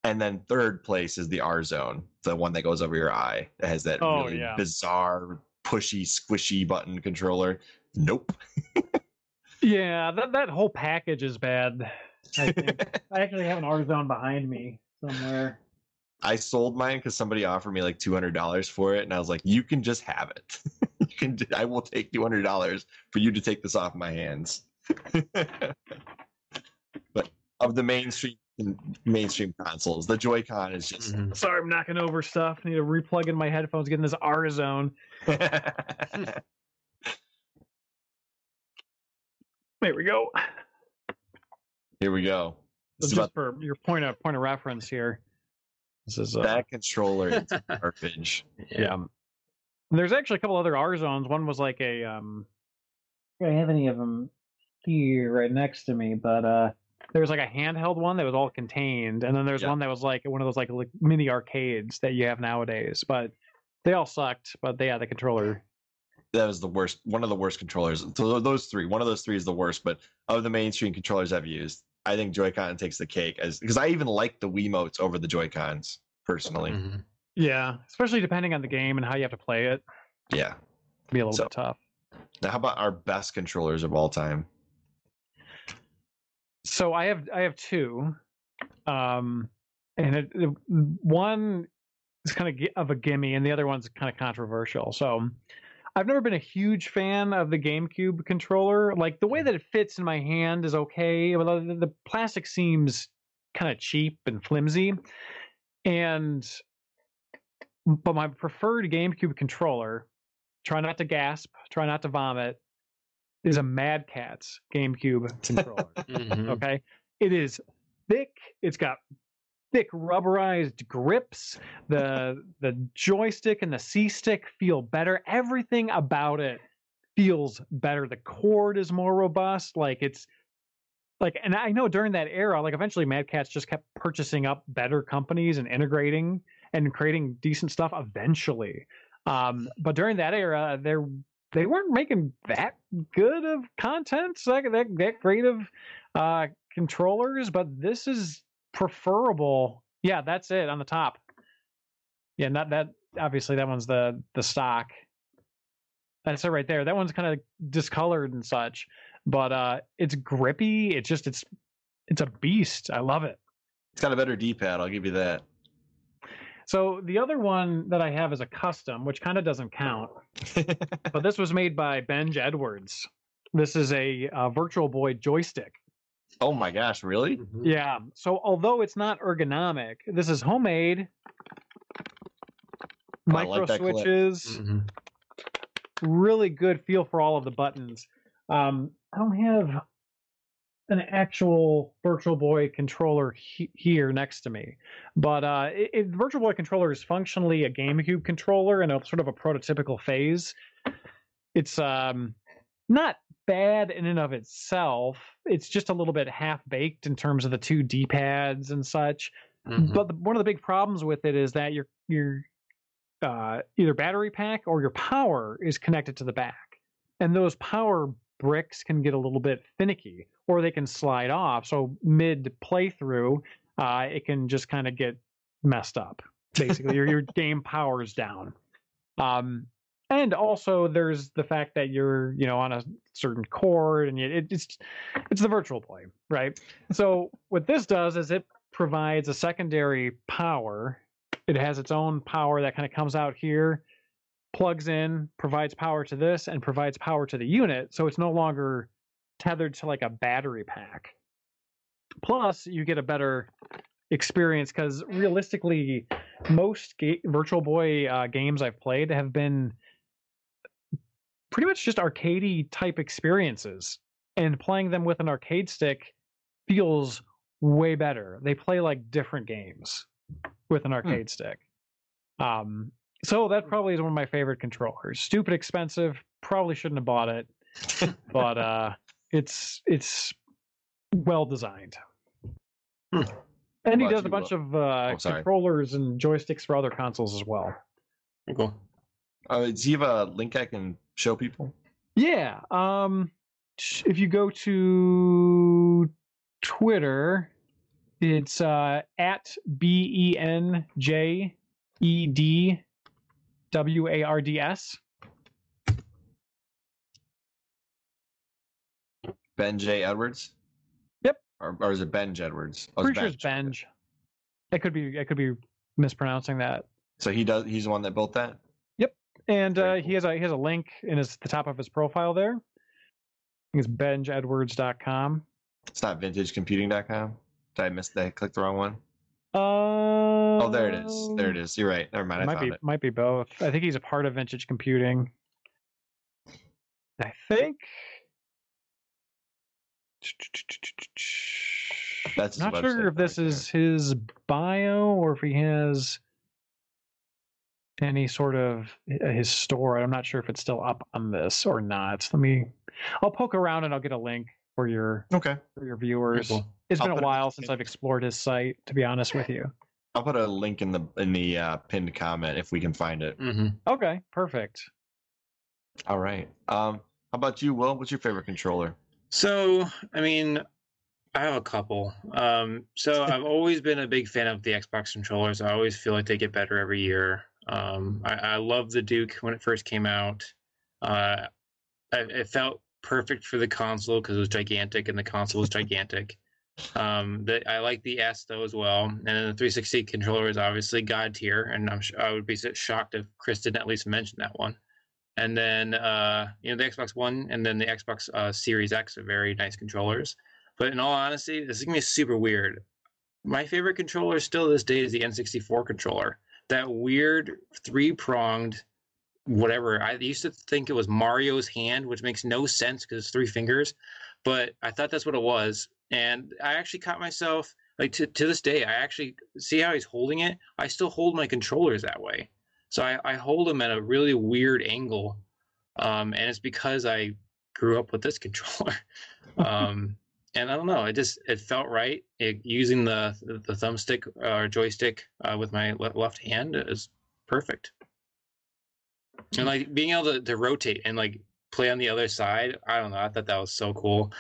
A: and then third place is the R Zone, the one that goes over your eye. That has that
C: Oh,
A: really
C: yeah.
A: bizarre, pushy, squishy button controller. Nope.
C: yeah, that that whole package is bad. I think I actually have an R zone behind me somewhere.
A: I sold mine because somebody offered me like two hundred dollars for it, and I was like, "You can just have it. you can. d- I will take two hundred dollars for you to take this off my hands." but of the mainstream mainstream consoles, the Joy-Con is just.
B: Mhm.
C: Sorry, I'm knocking over stuff. I Need to replug in my headphones, getting this R zone. There we go.
A: Here we go.
C: So just
A: about
C: for your point of point of reference here. This is uh,
A: that controller. It's garbage.
C: yeah. And There's actually a couple other R zones. One was like a um. I don't have any of them here right next to me, but uh, there was like a handheld one that was all contained, and then there's
A: Yeah.
C: one that was like one of those like, like mini arcades that you have nowadays. But they all sucked. But they had the controller.
A: That was the worst. One of the worst controllers. So those three. One of those three is the worst. But of the mainstream controllers I've used, I think Joy-Con takes the cake. As because I even like the Wiimotes over the Joy-Cons personally.
B: Mhm.
C: Yeah, especially depending on the game and how you have to play it,
A: Yeah.
C: be a little
A: So-
C: bit tough.
A: Now, how about our best controllers of all time?
C: So I have I have two, um, and it, it- one is kind of of a gimme, and the other one's kind of controversial. So I've never been a huge fan of the GameCube controller. Like the way that it fits in my hand is okay, but the, the plastic seems kind of cheap and flimsy, and but my preferred GameCube controller, try not to gasp, try not to vomit, is a Mad Catz GameCube controller.
B: Mhm.
C: Okay. It is thick. It's got thick rubberized grips. The the joystick and the C stick feel better. Everything about it feels better. The cord is more robust. Like it's like and I know during that era, like eventually Mad Catz just kept purchasing up better companies and integrating and creating decent stuff eventually. Um, but during that era, they're they weren't making that good of content, like that that great of uh controllers, but this is preferable. Yeah, that's it on the top. Yeah, not that obviously that one's the the stock. That's it right there. That one's kind of discolored and such, but uh it's grippy. It's just it's it's a beast. I love it.
A: It's got a better D-pad. I'll give you that.
C: So the other one that I have is a custom, which kind of doesn't count, but this was made by Benj Edwards. This is a, uh Virtual Boy joystick.
A: Oh my gosh, really?
B: Mhm.
C: Yeah. So although it's not ergonomic, this is homemade.
A: I like
C: Micro
A: that clip.
C: switches,
B: Mhm.
C: really good feel for all of the buttons. Um, I don't have an actual Virtual Boy controller he- here next to me, but uh, it, it, Virtual Boy controller is functionally a GameCube controller in a sort of a prototypical phase. It's um, not bad in and of itself. It's just a little bit half baked in terms of the two D pads and such.
B: Mhm.
C: But the, one of the big problems with it is that your your uh, either battery pack or your power is connected to the back, and those power bricks can get a little bit finicky, or they can slide off. So mid playthrough, uh, it can just kind of get messed up. Basically, your your game powers down. Um, and also, there's the fact that you're you know on a certain cord, and it, it's it's the virtual boy, right? So what this does is it provides a secondary power. It has its own power that kind of comes out here, plugs in, provides power to this, and provides power to the unit. So it's no longer tethered to like a battery pack. Plus, you get a better experience because realistically, most ga- Virtual Boy uh, games I've played have been pretty much just arcadey type experiences, and playing them with an arcade stick feels way better. They play like different games with an arcade stick. Um, so that probably is one of my favorite controllers. Stupid expensive. Probably shouldn't have bought it, but uh, it's it's well designed.
B: Hmm.
C: And he does a bunch of uh,
A: oh,
C: controllers and joysticks for other consoles as well.
B: Cool.
A: Uh, do you have a link I can show people?
C: Yeah. Um, if you go to Twitter, it's uh, at B E N J E D W A R D S.
A: Ben J. Edwards?
C: Yep.
A: Or, or is it Benj Edwards? Oh,
C: Pretty sure it's
A: Benj.
C: Benj. I could be I could be mispronouncing that.
A: So he does. He's the one that built that.
C: And uh, he has a he has a link in his the top of his profile there. I think it's benjedwards.com.
A: It's not vintagecomputing.com. Did I miss that? I clicked the wrong one.
C: Uh,
A: Oh, there it is. There it is. You're right. Never mind. I
C: might be
A: it.
C: might be both. I think he's a part of Vintage Computing. I think.
A: That's
C: not sure if this
A: right
C: is his bio or if he has any sort of uh, his store. I'm not sure if it's still up on this or not. Let me. I'll poke around and I'll get a link for your
A: Okay.
C: for your viewers.
B: cool.
C: It's
A: I'll
C: been a
A: put it in the
C: while since I've explored his site. To be honest with you.
A: I'll put a link in the in the uh, pinned comment if we can find it.
B: hmm
C: Okay, perfect.
A: All right. Um, how about you, Will? What's your favorite controller?
B: So, I mean, I have a couple. Um, so I've always been a big fan of the Xbox controllers. I always feel like they get better every year. Um, I, I love the Duke when it first came out. Uh, I, it felt perfect for the console because it was gigantic and the console was gigantic. Um, I like the S though as well, and the 360 controller is obviously god tier, and I'm sure I would be shocked if Chris didn't at least mention that one. And then uh, you know the Xbox One and then the Xbox uh, Series X are very nice controllers. But in all honesty, this is gonna be super weird. My favorite controller still to this day is the N64 controller that weird three pronged whatever. I used to think it was Mario's hand, which makes no sense because it's three fingers, but I thought that's what it was. And I actually caught myself like to, to this day, I actually see how he's holding it. I still hold my controllers that way. So I, I hold them at a really weird angle. Um, and it's because I grew up with this controller. um, and I don't know, it just it felt right. It, using the the thumbstick uh, or joystick uh, with my le- left hand is perfect. And like being able to, to rotate and like play on the other side, I don't know. I thought that was so cool.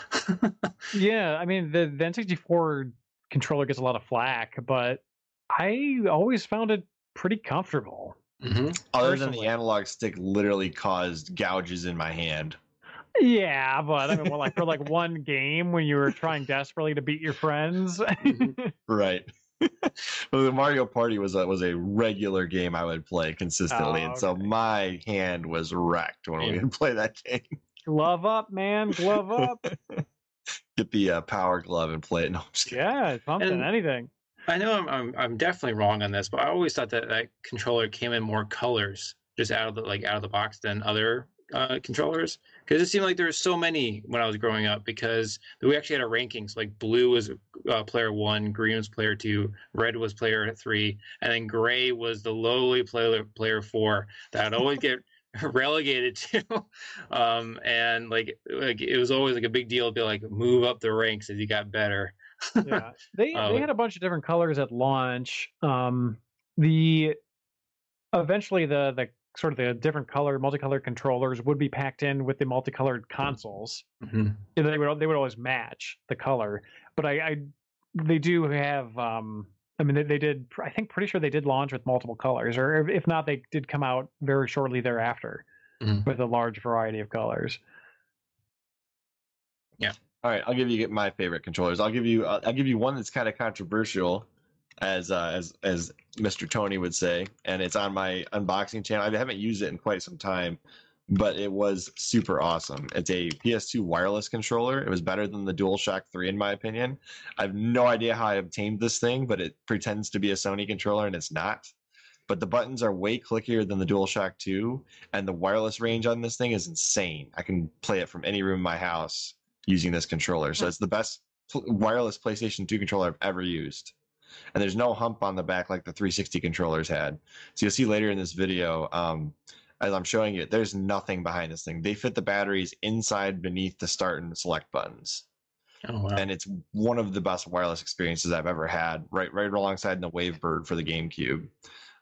C: yeah, I mean the, the N64 controller gets a lot of flack, but I always found it pretty comfortable.
A: Mm-hmm. Other than the analog stick literally caused gouges in my hand.
C: Yeah, but I mean, well, like for like one game when you were trying desperately to beat your friends,
A: mm-hmm. right? well, the Mario Party was a was a regular game I would play consistently, oh, and so my hand was wrecked when yeah. we would play that game.
C: Glove up, man! Glove up.
A: Get the uh, power glove and play it. No,
C: yeah, something, and anything.
B: I know I'm, I'm I'm definitely wrong on this, but I always thought that that controller came in more colors, just out of the like out of the box than other uh, controllers because it seemed like there were so many when I was growing up because we actually had our rankings like blue was uh, player one, green was player two, red was player three, and then gray was the lowly player player four that I'd always get relegated to. Um, and like like it was always like a big deal to be like move up the ranks as you got better.
C: yeah, they they had a bunch of different colors at launch. Um, the eventually the the sort of the different color, multicolored controllers would be packed in with the multicolored consoles. Mm-hmm. They would they would always match the color, but I, I they do have. Um, I mean, they, they, did. I think pretty sure they did launch with multiple colors, or if not, they did come out very shortly thereafter mm-hmm. with a large variety of colors.
B: Yeah.
A: All right, I'll give you my favorite controllers. I'll give you I'll give you one that's kind of controversial as uh, as as Mr. Tony would say, and it's on my unboxing channel. I haven't used it in quite some time, but it was super awesome. It's a PS2 wireless controller. It was better than the DualShock 3 in my opinion. I have no idea how I obtained this thing, but it pretends to be a Sony controller and it's not. But the buttons are way clickier than the DualShock 2, and the wireless range on this thing is insane. I can play it from any room in my house using this controller. So it's the best wireless PlayStation 2 controller I've ever used and there's no hump on the back like the 360 controllers had. So you'll see later in this video, um, as I'm showing you, there's nothing behind this thing. They fit the batteries inside beneath the start and select buttons. Oh, wow. And it's one of the best wireless experiences I've ever had, right right alongside the Wavebird for the GameCube.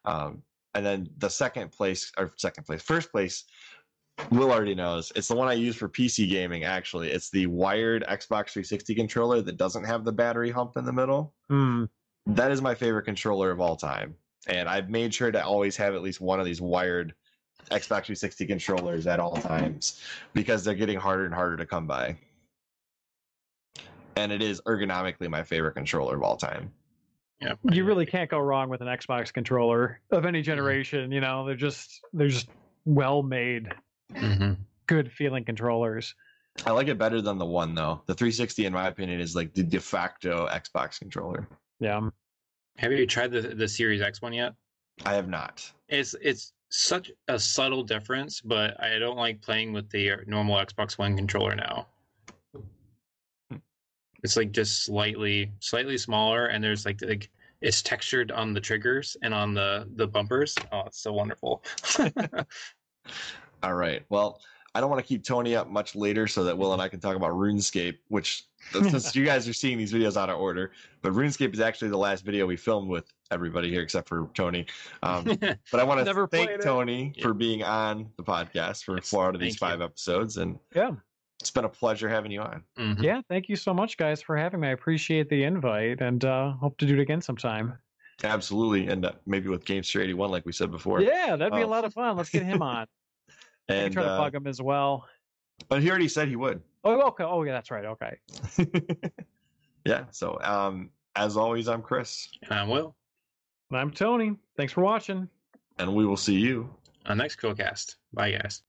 A: Um, and then the second place, or second place, first place, Will already knows. It's the one I use for PC gaming, actually. It's the wired Xbox 360 controller that doesn't have the battery hump in the middle.
C: Mm
A: that is my favorite controller of all time. And I've made sure to always have at least one of these wired Xbox 360 controllers at all times because they're getting harder and harder to come by. And it is ergonomically my favorite controller of all time.
C: Yeah, you really can't go wrong with an Xbox controller of any mm-hmm. generation. You know, they're just they're just well made, mm-hmm. good feeling controllers.
A: I like it better than the one though. The 360, in my opinion, is like the de facto Xbox controller.
C: Yeah.
B: Have you tried the the Series X one yet?
A: I have not.
B: It's it's such a subtle difference, but I don't like playing with the uh, normal Xbox One controller now. Hmm. It's like just slightly slightly smaller, and there's like like it's textured on the triggers and on the the bumpers. Oh, it's so wonderful.
A: All right. Well, I don't want to keep Tony up much later so that Will and I can talk about RuneScape, which since you guys are seeing these videos out of order, but RuneScape is actually the last video we filmed with everybody here except for Tony. Um, but I want to thank Tony for being on the podcast for four out of these five you. episodes, and
C: yeah,
A: it's been a pleasure having you on.
C: Mm-hmm. Yeah, thank you so much, guys, for having me. I appreciate the invite, and uh, hope to do it again sometime.
A: Absolutely, and uh, maybe with Gamester eighty one, like we said before.
C: Yeah, that'd be um, a lot of fun. Let's get him on. and I can try to uh, bug him as well.
A: But he already said he would.
C: Oh, okay. Oh, yeah, that's right. Okay.
A: yeah. So, um, as always, I'm Chris.
B: And I'm Will.
C: And I'm Tony. Thanks for watching.
A: And we will see you
B: on next Chrillcast. Bye, guys.